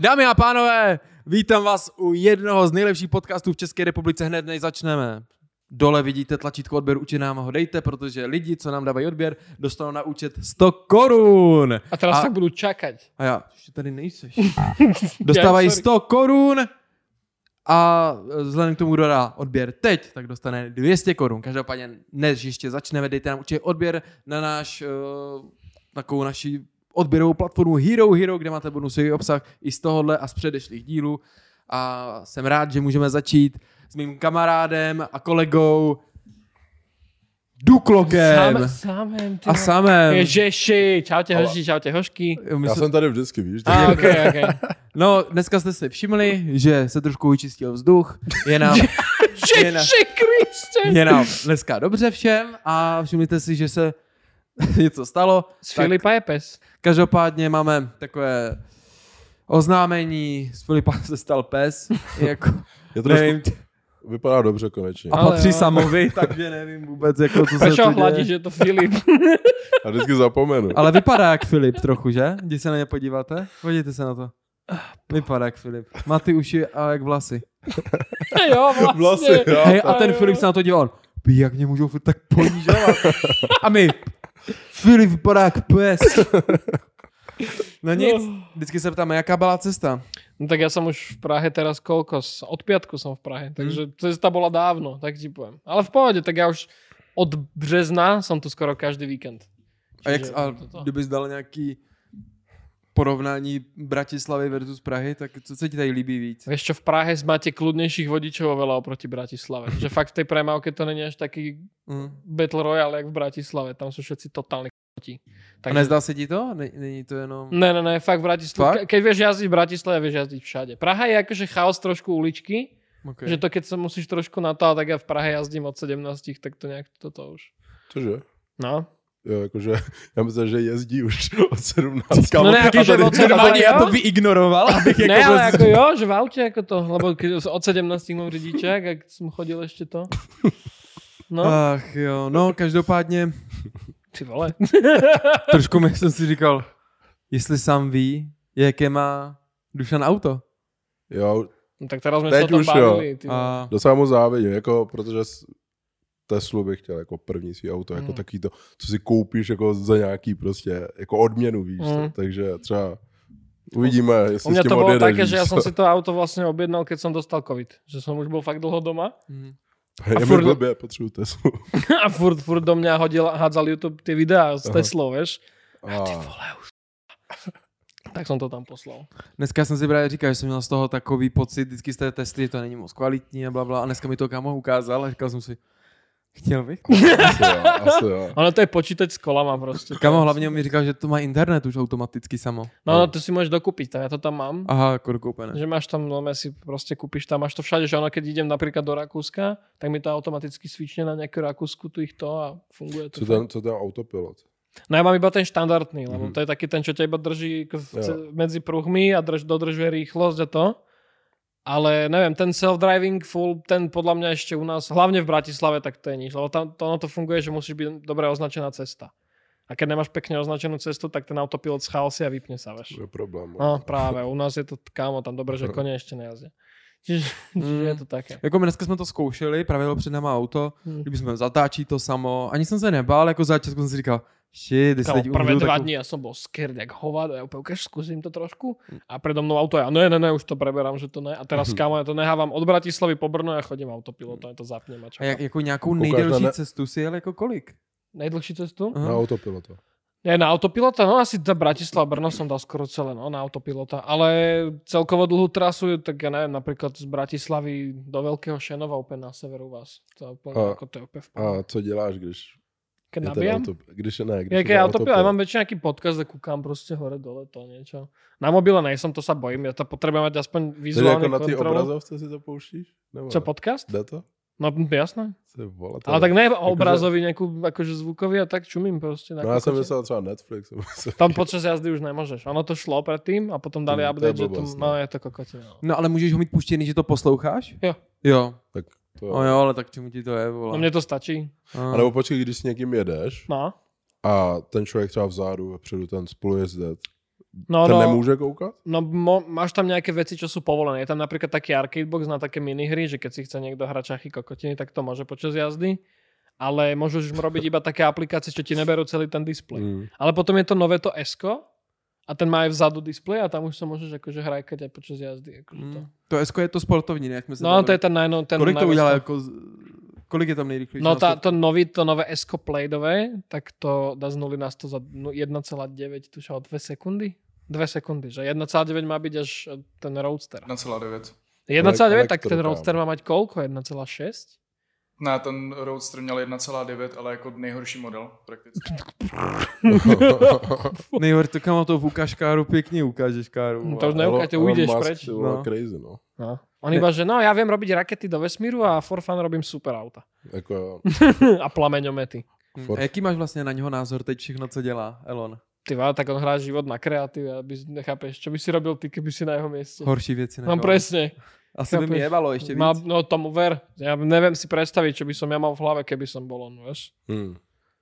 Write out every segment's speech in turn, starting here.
Dámy a pánové, vítám vás u jednoho z nejlepších podcastů v České republice. Hned než začneme. Dole vidíte tlačítko odběr, určitě nám ho dejte, protože lidi, co nám dávají odběr, dostanou na účet 100 korun. A teraz A- tak budu čakať. A já, ještě tady nejseš. Dostávají sorry. 100 korun a vzhledem k tomu, kdo dá odběr teď, tak dostane 200 korun. Každopádně, než ještě začneme, dejte nám určitě odběr na náš, uh, takovou naši odběrovou platformu Hero Hero, kde máte bonusový obsah i z tohohle a z předešlých dílů. A jsem rád, že můžeme začít s mým kamarádem a kolegou Duklokem Sám, sámem, ty a samem. Ježiši, čaute hoši, čaute hošky. My Já se- jsem tady vždycky, víš? A, okay, okay. No, dneska jste si všimli, že se trošku vyčistil vzduch. Je nám, je, na, Ježiši Kriste. je nám dneska dobře všem a všimněte si, že se něco stalo. Z Tak Filipa je pes. Každopádně máme takové oznámení, z Filipa se stal pes, jako, Je trošku, nevím, vypadá dobře konečně. a Ale patří jo. samovi, takže nevím vůbec, jako, co se Prečo tu hladíš, děje. že je to Filip? A vždycky zapomenu. Ale vypadá jak Filip trochu, že? Když se na ně podíváte, podívejte se na to. Vypadá jak Filip. Má ty uši a jak vlasy. jo, vlastně. Vlasy, jo. Hej, a to ten jo. Filip se na to díval. Pí, jak mě můžou tak ponížovat. A my, Filip vypadá jak pes. No nic, vždycky se ptáme, jaká byla cesta. No tak ja som už v Prahe teraz koľko? S- Od piatku som v Prahe, takže cesta bola dávno, tak ti poviem. Ale v pohode, tak ja už od března som tu skoro každý víkend. A, jak, Čiže a kdybys dal nějaký porovnání Bratislavy versus Prahy, tak co se ti tady líbí víc? Vieš čo, v Prahe máte kľudnejších vodičov oveľa oproti Bratislave. že fakt v tej premávke to není až taký Mm. Battle Royale, jak v Bratislave. Tam sú všetci totálni k***ti. A nezdá se ti to? Ne, není to jenom... Ne, ne, ne, fakt v Bratislave. Keď vieš jazdiť v Bratislave, vieš jazdiť všade. Praha je akože chaos trošku uličky, Okay. že to keď sa musíš trošku na to, tak ja v Prahe jazdím od 17, tak to nejak toto už. Cože? No. Jo, jakože, já myslím, že jezdí už od 17. Kámo, No ne, a akože tady- od 17, normálně já to vyignoroval, abych jako ne, ale prostě- ako jo, že v aute ako to, lebo od 17 mám řidičák, jak som chodil ešte to. No, Ach jo, no každopádně ty vole. trošku mi jsem si říkal, jestli sám ví, jaké má Dušan auto. Jo, No, tak teraz sme Teď sa o tom už jo. bavili. Mu závidím, jako, protože Teslu bych chtěl jako první svý auto, jako Mm. takový to, co si koupíš jako za nějaký prostě, jako odměnu, víš, Mm. mm. takže třeba uvidíme, U jestli mňa s tím to odjedeš, také, že co. som si to auto vlastne objednal, keď som dostal covid. Že som už bol fakt dlho doma Mhm. Je mi furt- blbě, potřebuji Teslu. a furt, furt do mňa hodil, hádzal YouTube tie videá s Aha. Teslou, vieš. A, Ty vole, už. Tak som to tam poslal. Dneska jsem si právě říkal, že jsem měl z toho takový pocit, vždycky z té testy, že to není moc kvalitní a bla, bla. A dneska mi to kámo ukázal a říkal jsem si, chtěl bych. asi jo, asi jo. Ono to je počítač s kolama proste. Kámo hlavně mi říkal, že to má internet už automaticky samo. No, no, to si môžeš dokúpiť, tak ja to tam mám. Aha, jako dokoupené. Že máš tam, no si proste kúpiš tam, máš to všade, že ono keď idem napríklad do Rakúska, tak mi to automaticky svične na nejakú Rakúsku tu ich to a funguje to. Co ten, co ten autopilot? No ja mám iba ten štandardný, lebo Mhm. to je taký ten, čo ťa iba drží k- medzi pruhmi a drž, dodržuje rýchlosť a to. Ale neviem, ten self-driving full, ten podľa mňa ešte u nás, hlavne v Bratislave, tak to je nič. Lebo tam to, ono to funguje, že musíš byť dobre označená cesta. A keď nemáš pekne označenú cestu, tak ten autopilot schál si a vypne sa, vieš. To je problém. No práve, u nás je to, kámo, tam dobre, že koně ešte nejazdia. Čiže, čiže je to také. Jako my dneska jsme to zkoušeli, právě bylo před náma auto, Hmm. kdyby jsme zatáčí to samo, ani jsem se nebál, jako za začátku jsem si říkal, shit, když teď prvé dva tak... dní ja som bol scared jak hovado, ja úplne ukáž, skúsim to trošku. A predo mnou auto, ja ne, ne, ne, už to preberám, že to ne. A teraz kámo, ja to nehávam od Bratislavy po Brno, ja chodím autopilotom, ja to zapnem a A jak, jako nějakou nejdelší ne- cestu si jel jako kolik? Najdlhší cestu? Aha. Na autopilota. Nie, na autopilota, no asi za Bratislava Brno som dal skoro celé, no, na autopilota. Ale celkovo dlhú trasu, tak ja neviem, napríklad z Bratislavy do Veľkého Šenova úplne na severu vás. To je úplne, A- ako to je úplne v A co děláš, když Keď je ten nabíjam? auto, když je ne, když Ja, je keď ten autopilot, ja mám väčšinou nejaký podcast, kde kúkam proste hore dole to niečo. Na mobile nejsem, to sa bojím, ja to potrebujem mať aspoň Takže vizuálne jako na kontrolu. obrazovce si to pouštíš? Nebo Čo, ne? podcast? Jde to? No jasné. Vole, to Ale je- tak ne akože- obrazový, nejakú akože zvukový a tak čumím proste. na No já jsem kokote. myslel třeba Netflix. jsem Tam počas jazdy už nemôžeš. Ono to šlo predtým a potom dali Hmm, to je update, že to, blbost, no no. je to kokotina. No. No ale můžeš ho mít puštěný, že to posloucháš? Jo. Jo. Tak to No jo, ale tak čemu ti to je, vole? no mne to stačí. A. A nebo počkej, když s někým jedeš No. a ten člověk třeba vzadu, vepředu ten spolujezdec No, ten no, nemůže koukat? no mo, máš tam nejaké veci, čo sú povolené. Je tam napríklad taký arcade box na také minihry, že keď si chce niekto hrať šachy kokotiny, tak to môže počas jazdy. Ale môžeš robiť iba také aplikácie, čo ti neberú celý ten displej. Mm. Ale potom je to nové to Esko a ten má aj vzadu displej a tam už sa môžeš akože hrajkať aj počas jazdy. Akože to. Mm. To S je to sportovní, ne? Jak jsme se No, bavili. to je ten, najno, ten Kolik to udělá jako... z- Kolik je tam nejrychlejší? No světě? to, nový, to nové Esko Playdové, tak to dá z 0 na 100 za no, 1,9, tuším, o 2 sekundy? 2 sekundy, že 1,9 má byť až ten Roadster. 1,9. 1,9, tak ten Roadster má mať koľko? 1,6? Ne, ten Roadster měl 1,9, ale jako nejhorší model prakticky. Nejhor, to kamo to v ukážkáru pěkně ukážeš, Káru. No to už vole. ne- Neukáte, ujdeš preč. No. crazy, no. No. On iba, že no, ja viem robiť rakety do vesmíru a for fun robím super auta. Jako jo. a plameňomety. Hm, A jaký máš vlastně na něho názor teď všechno, co dělá Elon? Ty vole, tak on hrá život na kreatíve, aby nechápeš, čo by si robil ty, keby si na jeho mieste. Horší věci. než No on. presne. Asi by mi chápeš. jebalo ještě víc. Má, no tomu ver. Ja neviem si predstaviť, čo by som ja mal v hlave, keby som bol on, vieš. Hmm.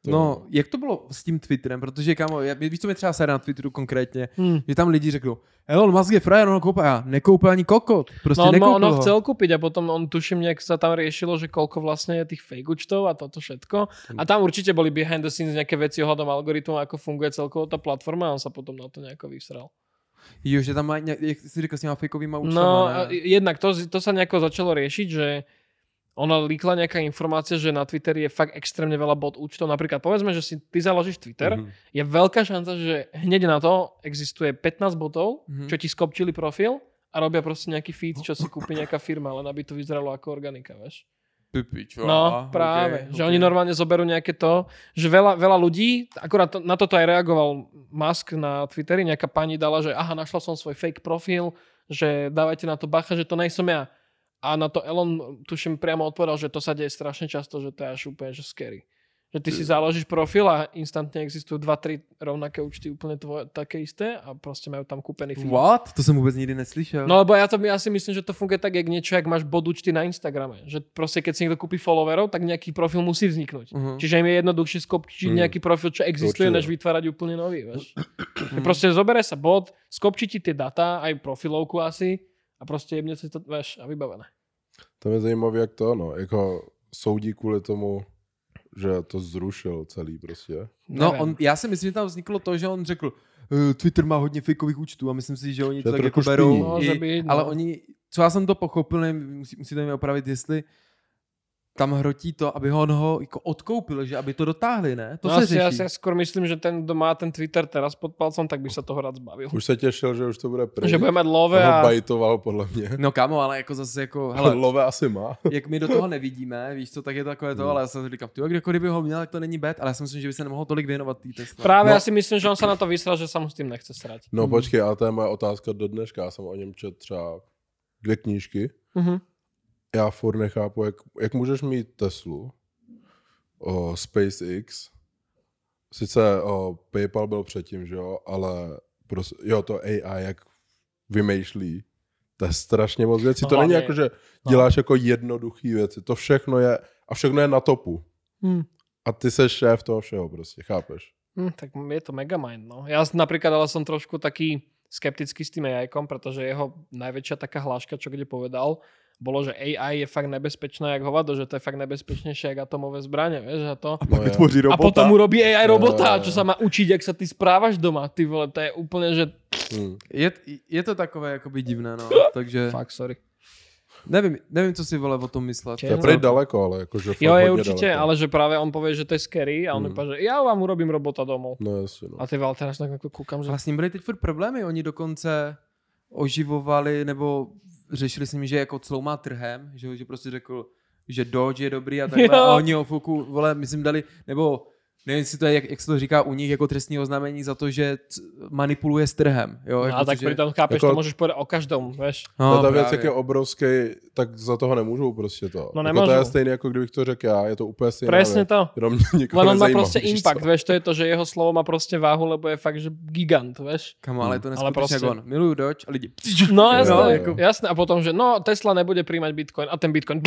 To- No, jak to bylo s tím Twitterem? Protože, kámo, já, víš, co mi třeba sere na Twitteru konkrétně? Hmm. Že tam lidi řeknou, Elon Musk je frajer, on ho koupil. Já nekoupil ani kokot. Prostě No on, ho chcel kúpiť a potom on tuším, nejak sa tam riešilo, že koľko vlastne je tých fake účtov a toto všetko. A tam určite boli behind the scenes nejaké veci ohľadom algoritmu, ako funguje celkovo tá platforma a on sa potom na to nejako vysral. Jo, že tam má, nějak- jak jsi říkal, s těma fejkovýma účtama, No, ne? jednak to, to sa nejako začalo riešiť, že ona líkla nejaká informácia, že na Twitteri je fakt extrémne veľa bot účtov. Napríklad povedzme, že si ty založíš Twitter, Mhm. je veľká šanca, že hneď na to existuje 15 botov, Mhm. čo ti skopčili profil a robia proste nejaký feed, čo si kúpi nejaká firma, len aby to vyzeralo ako organika, vieš. Pipič, No, práve. že oni normálne zoberú nejaké to, že veľa, veľa ľudí, akorát to, na toto aj reagoval Musk na Twitteri, nejaká pani dala, že aha, našla som svoj fake profil, že dávajte na to bacha, že to nejsem ja. A na to Elon, tuším, priamo odpovedal, že to sa deje strašne často, že to je až úplne že scary. Že ty si založíš profil a instantne existujú dva, tri rovnaké účty úplne tvoje, také isté a proste majú tam kúpený feed. What? To jsem vůbec nikdy neslyšel. No lebo ja, to, ja si myslím, že to funguje tak, jak niečo, jak máš bod účty na Instagrame. Že proste keď si niekto kúpi followerov, tak nejaký profil musí vzniknúť. Uh-huh. Čiže im je jednoduchšie skopčiť Hmm. nejaký profil, čo existuje, Určite. než vytvárať úplne nový. Vieš. Že proste zobere sa bod, skopčí ti tie data, aj profilovku asi a proste jebne si to, vieš, a vybavené. To je zajímavé, jak to, no, jako soudí kvůli tomu, že to zrušil celý prostě. No, on, já si myslím, že tam vzniklo to, že on řekl, "Eh, Twitter má hodně fakeových účtů a myslím si, že oni to je tak jako berou. Může I, no. ale oni, co já jsem to pochopil, nevím, musí, musíte mi opravit, jestli tam hrotí to, aby ho on ho jako odkoupil, že aby to dotáhli, ne? To no se asi, řeší. si skôr myslím, že ten, kdo má ten Twitter teraz pod palcom, tak by sa toho rád zbavil. Už se těšil, že už to bude pryč. Že bude mať love a... bajtoval podle mě. No kamo, ale jako zase jako, Ale hele, love asi má. jak my do toho nevidíme, víš co, tak je to takové to, Hmm. ale já jsem si říkal, ty, jako kdyby ho měl, tak to není bad, ale já si myslím, že by se nemohl tolik věnovat té Tesla. Práve No. ja si myslím, že on sa na to vysral, že mu s tým nechce srať. No Hmm. počkej, ale to je moje otázka do dneška. Já jsem o něm četl třeba dvě knížky. Mhm. Já furt nechápu, jak, jak můžeš mít Teslu, o SpaceX, sice o, PayPal byl předtím, že jo, ale prostě, jo, to AI, jak vymýšlí, to je strašně moc věcí. No to není jako, že no. děláš jako jednoduchý věci. To všechno je, a všechno je na topu. Hm. A ty seš šéf toho všeho prostě, chápeš? Hm, tak je to megamind, no. Ja s- napríklad ale som trošku taký skeptický s tým AI-kom, pretože jeho najväčšia taká hláška, čo kde povedal, bolo, že AI je fakt nebezpečná jak hovado, že to je fakt nebezpečnejšie jak atomové zbranie, vieš, a to. No, je. vytvoří A potom urobí AI robota, Jo. čo sa má učiť, jak sa ty správaš doma, ty vole, to je úplne, že... Hm. Je, je to takové jakoby divné, no, takže Fakt, sorry. nevím, nevím, co si vole o tom myslet. To je No. prej daleko, ale jakože Jo, je určite, daleko. ale že práve on povie, že to je scary a on Hmm. mm. že ja vám urobím robota domov. No jasně, no. A ty vole, teraz tak ako kúkam, že... Ale s ním byly teď furt problémy, oni dokonce oživovali, nebo řešili s ním, že jako cloumá trhem, že, že prostě řekl, že Dodge je dobrý a takhle, Jo. a oni ho fuku, vole, myslím dali, nebo nevím, jestli to je, jak, jak se to říká u nich, jako trestní oznámení za to, že c- manipuluje s trhem, jo, No, jako a tak že, pritom chápeš, Jako- to môžeš povedať o každom, vieš. no, No, ta věc, jak je obrovský, tak za toho nemůžou prostě to. No, jako to je stejné, jako kdybych to řekl já, je to úplně stejné. Presne to. Jenom mě nikoho on má víš impact, co? vieš, to je to, že jeho slovo má proste váhu, lebo je fakt, že gigant, vieš. Kamo, ale je to Ale neskutečně prostě- on. Miluju Dodge a lidi. No jasné, no, jo. jasné. A potom, že no, Tesla nebude príjmať Bitcoin a ten Bitcoin...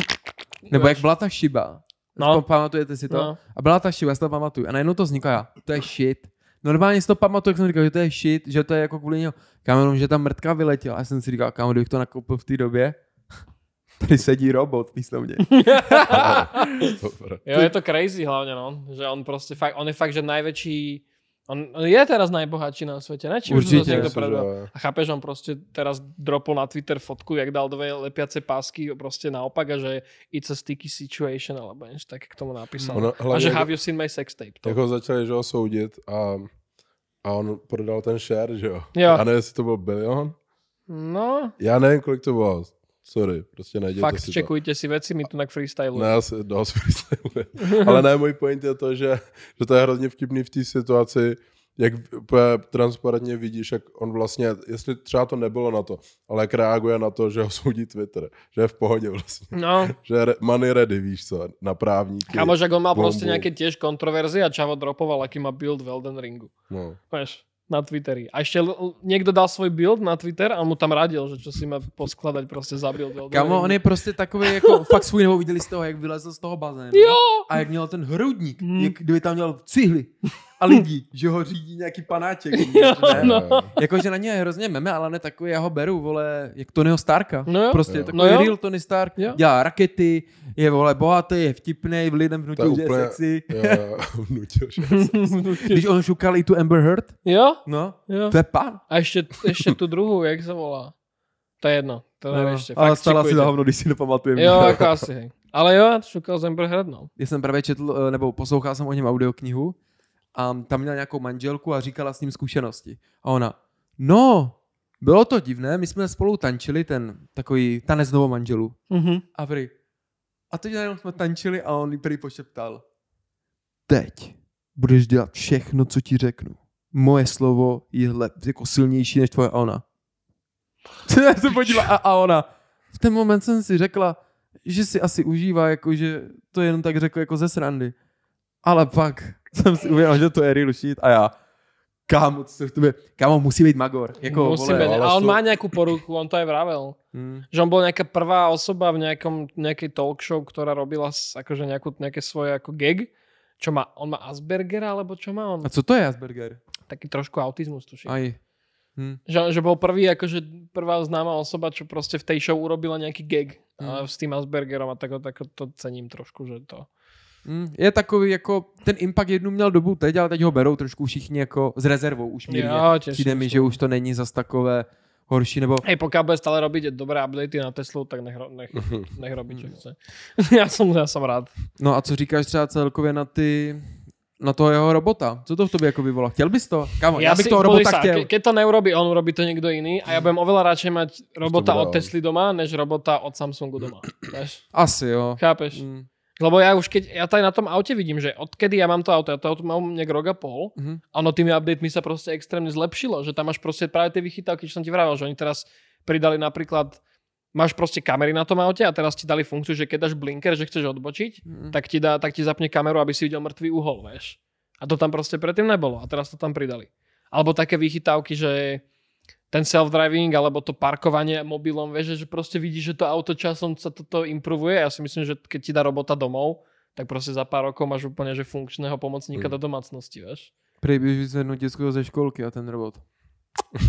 Nebo jak byla ta šiba. No. Pamatujete si to? No. A byla ta šiba, já si to pamatuju. A najednou to vzniklo já. To je shit. Normálně si to pamatuju, jak jsem říkal, že to je shit, že to je jako kvůli něho. Kámo, že tam mrtka vyletěla. A já jsem si říkal, kámo, kdybych to nakoupil v té době, tady sedí robot místo mě. Jo, je to crazy hlavne, no. Že on proste fakt, on je fakt, že najväčší, on, on je teraz najbohatší na svete, ne? Či už Určite. to niekto Myslím, predal. že- A chápeš, on proste teraz dropol na Twitter fotku, jak dal dve lepiace pásky proste naopak a že it's a sticky situation, alebo niečo tak k tomu napísal. Ono, a že have you seen my sex tape? To. jak ho začali že ho soudit a, a on prodal ten share, že jo? Jo. Já nevím, jestli to byl bilion. No, Já nevím, kolik to bylo. Sorry, prostě najděte fakt si to. čekujte si veci, my tu na freestylu. Ne, já si dost freestyluje. Ale ne, můj point je to, že, že to je hrozně vtipný v té situaci, jak transparentně vidíš, jak on vlastně, jestli třeba to nebylo na to, ale jak reaguje na to, že ho soudí Twitter, že je v pohodě vlastně. No, Že re- money ready, víš co, na právníky. Kamo, že on mal Bum, proste bum. nejaké tiež kontroverzie a Čavo dropoval, aký má build v Elden Ringu. No. Vieš, na Twitteri. A ešte niekto dal svoj build na Twitter a mu tam radil, že čo si má poskladať proste za build. Ringu. on je prostě takový jako fakt svůj, nebo viděli z toho, jak vylezl z toho bazénu. Jo! A jak měl ten hrudník, Hmm. jak kdyby tam měl cihly a lidi, že ho řídí nějaký panáček. no. Jakože na ně je hrozně meme, ale ne takový, já ho beru, vole, jak Tonyho Starka. No jo. Prostě Jo. takový No jo. real Tony Stark. Jo. Dělá rakety, je vole bohatý, je vtipný, v lidem vnutil, že je úplně- sexy. Jo, jo, vnutil, že Když on šukal i tu Amber Heard, jo? no, Jo. to je pan. A ešte, ešte tú druhú, jak sa volá? To je jedno. To No, neviete. ale stala si hovno, když si nepamatujem. Jo, ako asi, hej. Ale jo, šukal z Amber Heard, no. Já jsem právě četl, eh, nebo poslouchal jsem o něm audioknihu a tam měl nějakou manželku a říkala s ním zkušenosti. A ona, no, bylo to divné, my jsme spolu tančili ten takový tanec novo manželů. Mhm. A prý, a teď najednou jsme tančili a on prý pošeptal, teď budeš dělat všechno, co ti řeknu. Moje slovo je lep, jako silnější než tvoje a ona. Já se podívala a, a ona. V ten moment jsem si řekla, že si asi užívá, jako že to jenom tak řekl jako ze srandy. Ale pak jsem si uvědomil, že to je real shit a já, kámo, co v kámo, musí být magor. Jako, Musí ale A on sú- má nejakú poruchu, on to aj vravel. Hm. Že on bol nejaká prvá osoba v nejakom, nejakej talk show, ktorá robila akože nejakú, nejaké svoje ako gag. Čo má, on má Aspergera, alebo čo má on? A co to je Asperger? Taký trošku autizmus, tuším. Aj. Hm. Že, že bol prvý, akože prvá známa osoba, čo proste v tej show urobila nejaký gag Mm. mm. s tým Aspergerom a tak, tak to cením trošku, že to... Hm. Je takový, jako, ten impact jednu měl dobu teď, ale teď ho berou trošku všichni jako s rezervou už mírně. Jo, Přijde mi, že už to není zas takové horší, nebo Hej, pokiaľ bude stále robiť dobré updaty na Teslu, tak nech, nech, nech čo Mm. chce. ja, som, ja som rád. No a co říkáš třeba celkově na ty na toho jeho robota? Co to v tobě jako vyvolá? Chtěl bys to? Kámo, já, bych si- toho robota sa, chtěl. Ke, keď to neurobí on, urobí to niekto iný a ja budem oveľa radšej mať robota od. Tesly doma, než robota od Samsungu doma. Asi jo. Chápeš? Mm. Lebo ja už keď, ja aj na tom aute vidím, že odkedy ja mám to auto, ja to auto mám nejak rok a pol, Mhm. a ono tými updatemi sa proste extrémne zlepšilo, že tam máš proste práve tie vychytávky, čo som ti vravel, že oni teraz pridali napríklad, máš proste kamery na tom aute a teraz ti dali funkciu, že keď dáš blinker, že chceš odbočiť, Mhm. tak ti, dá, tak ti zapne kameru, aby si videl mŕtvý uhol, vieš. A to tam proste predtým nebolo a teraz to tam pridali. Alebo také vychytávky, že ten self-driving alebo to parkovanie mobilom, vieš, že proste vidíš, že to auto časom sa toto improvuje. Ja si myslím, že keď ti dá robota domov, tak proste za pár rokov máš úplne že funkčného pomocníka Mm. do domácnosti, vieš. Prej běž vyzvednout dětského ze školky a ten robot.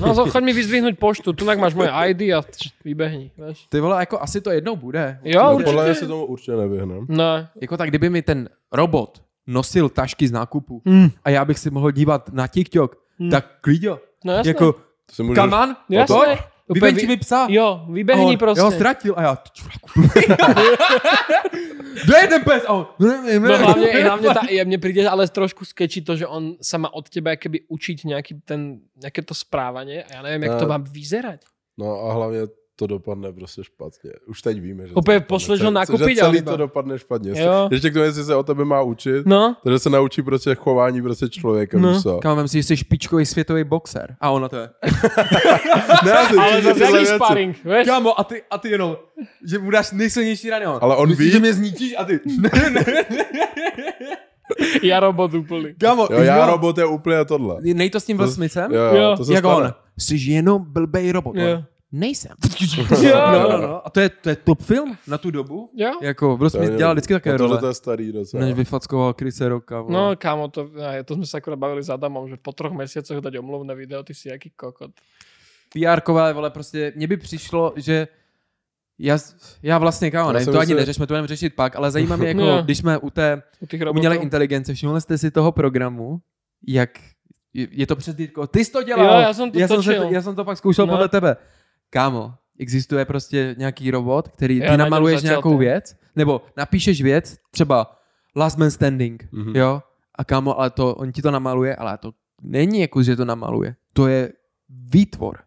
No zo- choď mi vyzdvihnúť poštu, tu máš moje ID a tš, vybehni, vieš. Ty vole, jako asi to jednou bude. Jo, No, určite. podle mě se tomu určitě nevyhnem. No. Jako tak, kdyby mi ten robot nosil tašky z nákupu Mm. a já bych si mohl dívat na TikTok, Mm. tak klidňo. No jasné. Jako, To můžeš... come on, jasné. to, Úplne vyvenči mi psa. Jo, A on, proste. Já ho ztratil a já, ty. Kde je ten pes? A on, nevím, No nevím. hlavne, hlavne tá, ja, mne príde ale trošku skečí to, že on sa má od teba keby učiť nejaký ten, nejaké to správanie a ja neviem, jak to Eh, má vyzerať. No a hlavně to dopadne prostě špatně. Už teď víme, že Úplně to dopadne. pošleš ho Celý- nakupit že celý to dopadne špatně. Jo. Ještě k tomu, jestli se o tebe má učit, No, takže se naučí prostě chování prostě člověka. No. víš co? Kámo, vem si, že jsi špičkový světový boxer. A ona to je. Ne, ty, ale zase jaký sparring, vieš? Kámo, a ty, a ty jenom, že mu dáš nejsilnější rany. on. Ale on Myslíš, ví- že mě zničíš a ty. Ja robot úplný. Kámo, Jo, já robot je úplně tohle. Nej to s tím To- Smithem? Jo, Jo. jo, to se Jak stane. on? Jsi jenom blbej robot. Jo. Nejsem. Jo. no, no, no. A to je, to je top film na tu dobu. Jo? Jako, Will Smith dělal vždycky také role. to je starý docela. Než vyfackoval Chrisa Rocka. vole. No, kámo, to, to sme sa akurát bavili s Adamom, že po troch mesiacoch dať omluvné video, ty si jaký kokot. PR-kové, vole, prostě mně by přišlo, že já, já vlastně, kámo, ne, to ani myslel- neřešme, to budeme řešit pak, ale zajímá mě, jako, No. když jsme u té U umělé inteligence, všimli jste si toho programu, jak je, to přes Ditko. Ty jsi to dělal. Jo, já jsem to já jsem, se, točil. já jsem to pak zkoušel No. podle tebe. Kámo, existuje prostě nějaký robot, který ty Já najdem namaluješ nějakou ten. věc, nebo napíšeš věc, třeba Last Man Standing, Mhm. jo, a kámo, ale to, on ti to namaluje, ale to není jako, že to namaluje. To je výtvor.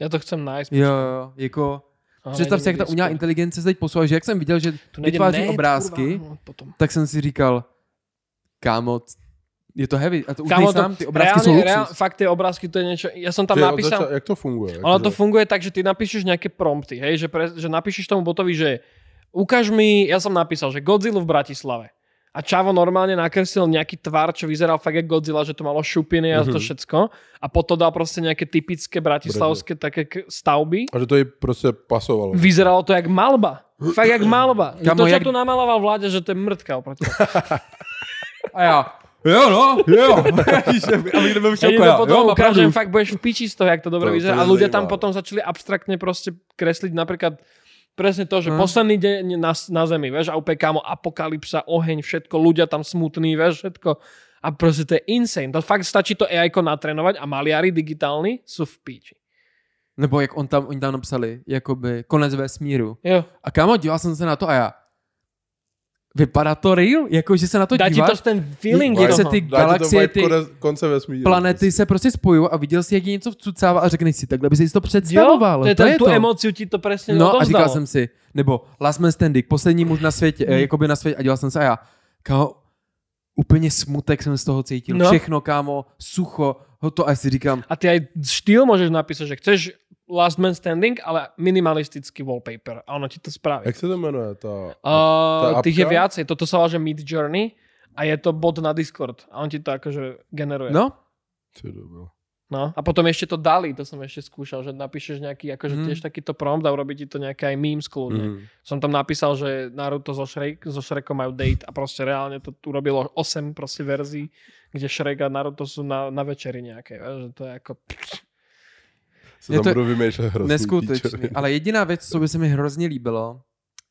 Ja to chcem nájsť. Jo, jo, jako... Ale Představ si, jak ta umělá inteligence se teď posouvá, že jak jsem viděl, že vytváří obrázky, kurva, no, potom. tak jsem si říkal, kámo, je to heavy. A to už Kámo, nejsám, ty obrázky jsou reálne, luxus. reál, fakt tie obrázky, to je niečo, ja som tam Že napísal, zača- jak to funguje? ono to Akože- funguje tak, že ty napíšeš nejaké prompty, hej, že, pre, že napíšeš tomu botovi, že ukáž mi, ja som napísal, že Godzilla v Bratislave. A Čavo normálne nakreslil nejaký tvar, čo vyzeral fakt jak Godzilla, že to malo šupiny a to Mhm. všetko. A potom dal proste nejaké typické bratislavské také stavby. A že to jej prostě pasovalo. Vyzeralo to jak malba. Fakt jak malba. Že Kamo, to, čo jak- tu namaloval vláde, že to je mrtka oproti. A já, jo no, jo. Abych nebyl v šoku, to já. potom Jo, ukážem, fakt budeš v piči z toho, jak to dobre to vyzerá. A ľudia tam potom začali abstraktne proste kresliť napríklad presne to, že Hm. posledný deň na, na zemi, vieš, a úplne kámo, apokalypsa, oheň, všetko, ľudia tam smutní, vieš, všetko. A proste to je insane. To fakt stačí to AI natrénovať a maliari digitálni sú v píči. Nebo jak on tam, oni tam napsali, jakoby konec vesmíru. Jo. A kámo, díval jsem se na to a já, vypadá to real? Jako, že se na to Dá ti díváš? to ten feeling jak se ty Dá ti to galaxie, ty konce vesmíru. planety se prostě spojují a viděl si, jak je něco vcucává a řekneš si, takhle by si to Jo, představoval. to je, ten, tu emóciu ti to presne No a říkal jsem si, nebo Last Man Standing, poslední muž na světě, Hmm. hmm. jakoby na světě, a dělal jsem se a já, kámo, úplně smutek jsem z toho cítil. No. No. Všechno, kámo, sucho, ho to a si říkám, A ty aj štýl môžeš napísať, že chceš Last Man Standing, ale minimalistický wallpaper. A ono ti to spraví. Jak se to jmenuje? Ta... Uh, Tá tých je viacej. Toto sa volá, že Mid Journey a je to bot na Discord. A on ti to akože generuje. no, Ty dobil. no. A potom ešte to dali, to som ešte skúšal, že napíšeš nejaký, akože Mhm. tiež takýto prompt a urobí ti to nejaké aj memes kľudne. Mhm. Som tam napísal, že Naruto so, Shrek, so Shrekom majú date a proste reálne to tu urobilo 8 proste verzií, kde Shrek a Naruto sú na, na večeri nejaké. Že to je ako... Se Je tam to budu vymýšlet hrozný neskutečný. píčoviny. Ale jediná věc, co by se mi hrozně líbilo,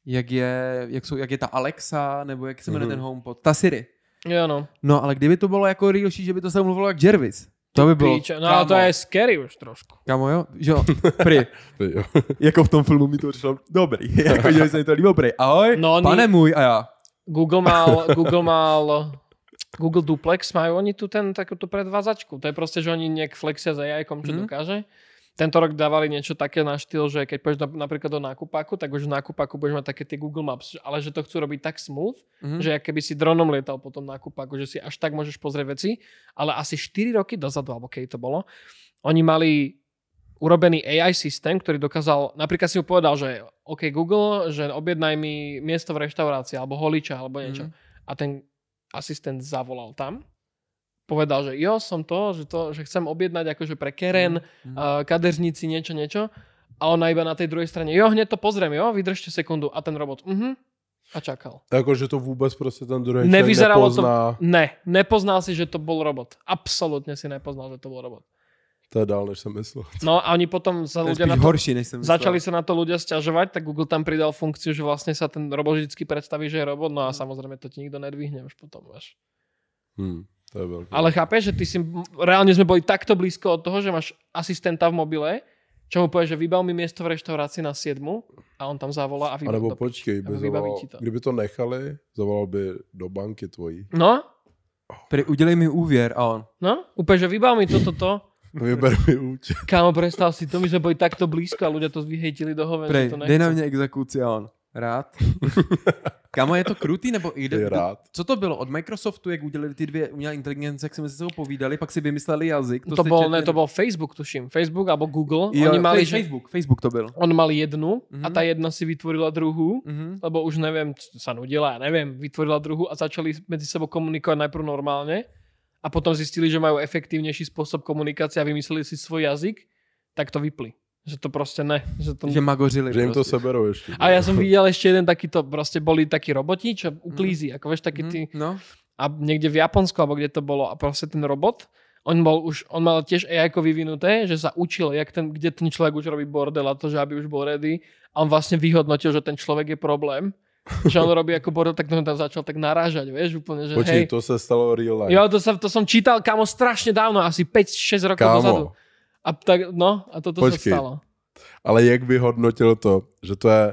jak je, jak, jsou, jak je ta Alexa, nebo jak se jmenuje Mhm. ten HomePod, ta Siri. Jo, no. No, ale kdyby to bylo jako realší, že by to se mluvilo jak Jervis. To by bylo, Píče. No ale to je scary už trošku. Kámo, jo? Jo, pri, jo. jako v tom filmu mi to přišlo dobrý. jako, že se mi to líbilo, pri. Ahoj, No, pane můj, a já. Google mal, Google mal Google Duplex, majú oni tu ten, takúto predvádzačku. To je proste, že oni nejak flexia s ai čo Mhm. dokáže. Tento rok dávali niečo také na štýl, že keď pôjdeš na, napríklad do nákupáku, tak už v nákupáku budeš mať také tie Google Maps, ale že to chcú robiť tak smooth, Mhm. že keby si dronom lietal po tom nákupáku, že si až tak môžeš pozrieť veci, ale asi 4 roky dozadu, alebo keď to bolo, oni mali urobený AI systém, ktorý dokázal, napríklad si mu povedal, že OK Google, že objednaj mi miesto v reštaurácii, alebo holiča, alebo niečo. Mhm. A ten asistent zavolal tam, povedal, že jo, som to, že, to, že chcem objednať akože pre Keren, Mhm. uh, kadeřnici, niečo, niečo. A ona iba na tej druhej strane, jo, hneď to pozriem, jo, vydržte sekundu. A ten robot, mhm, a čakal. Jako, že to vůbec prostě ten druhý člověk Nevyzeralo to, nepozná. ne, nepoznal si, že to bol robot. Absolutně si nepoznal, že to bol robot. To je dál, než jsem myslel. No a oni potom sa To je ľudia na to, horší, než jsem myslel. začali sa na to ľudia sťažovať, tak Google tam pridal funkciu, že vlastne sa ten robot vždycky predstaví, že je robot, no a samozrejme to ti nikto nedvihne už potom, vieš. Hm, to je velké. Ale chápeš, že ty si, reálne sme boli takto blízko od toho, že máš asistenta v mobile, čo mu povie, že vybav mi miesto v reštaurácii na 7 a on tam zavolá a A vybaví, nebo do, počkej, by zavolal, ti to. kdyby to nechali, zavolal by do banky tvojí. No, Pri, udělej mi úvěr a on. no, úplne, že vybav mi toto, to. Vyber mi účet. Kámo, predstav si to, my sme boli takto blízko a ľudia to vyhejtili do hoven, Prej, že to dej na mě exekuci a on. Rád. Kámo, je to krutý, nebo i Je rád. Co to bylo? Od Microsoftu, jak udělali ty dvě umělé inteligence, jak si mezi sebou povídali, pak si vymysleli jazyk. To, bol, četli- ne, to bol Facebook, tuším. Facebook alebo Google. Jo, Oni mali, že Facebook, Facebook to byl. on mal jednu a Mhm. tá jedna si vytvorila druhú, Mhm. lebo už neviem, c- sa nudila, ja neviem, vytvorila druhú a začali medzi sebou komunikovať najprv normálne a potom zistili, že majú efektívnejší spôsob komunikácie a vymysleli si svoj jazyk, tak to vypli. Že to prostě ne. Že to... Že magořili Že jim to prostě. seberou ještě. A ja som videl ešte jeden takýto, proste boli takí roboti, čo uklízi, ako vieš, taký Mhm, ty, No, a niekde v Japonsku, alebo kde to bolo, a proste ten robot, on bol už, on mal tiež AI vyvinuté, že sa učil, jak ten, kde ten človek už robí bordel a to, že aby už bol ready, a on vlastne vyhodnotil, že ten človek je problém, že on robí ako bordel, tak to tam začal tak narážať, vieš, úplne, že Počkej, hej. to se stalo real life. Jo, to, sa, to som čítal, kamo, strašne dávno, asi 5-6 rokov dozadu. A tak, no, a toto Počkej. sa stalo. ale jak by hodnotil to, že to je...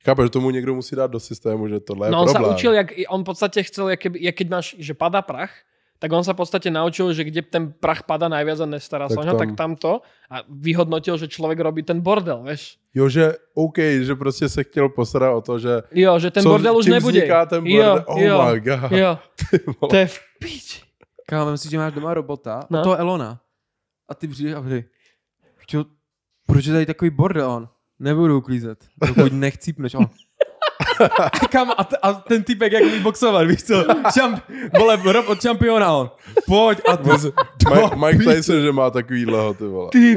Chápeš, že tomu někdo musí dát do systému, že tohle je No on sa problém. učil, jak, on v podstate chcel, jak, keby, jak keď máš, že pada prach, tak on sa v podstate naučil, že kde ten prach pada najviac a nestará sa Tak o ňo, tam- tak tamto a vyhodnotil, že človek robí ten bordel, vieš. Jo, že OK, že prostě se chtěl postarat o to, že Jo, že ten co, bordel už nebude. ten Jo, bordel. oh jo, my god. Jo, vole. to je v piči. kámo, myslím, že máš doma robota, No. toho Elona. A ty přijdeš a čo, proč je tady takový bordel? Nebudu uklízet, dokud nechcípneš on. A, kam, a, t- a, ten typek jak umí boxovat, víš co? Čamp, vole, rob od čampiona on. Pojď a ty, Mike, Mike Tyson, že má takovýhleho, ty vole. ty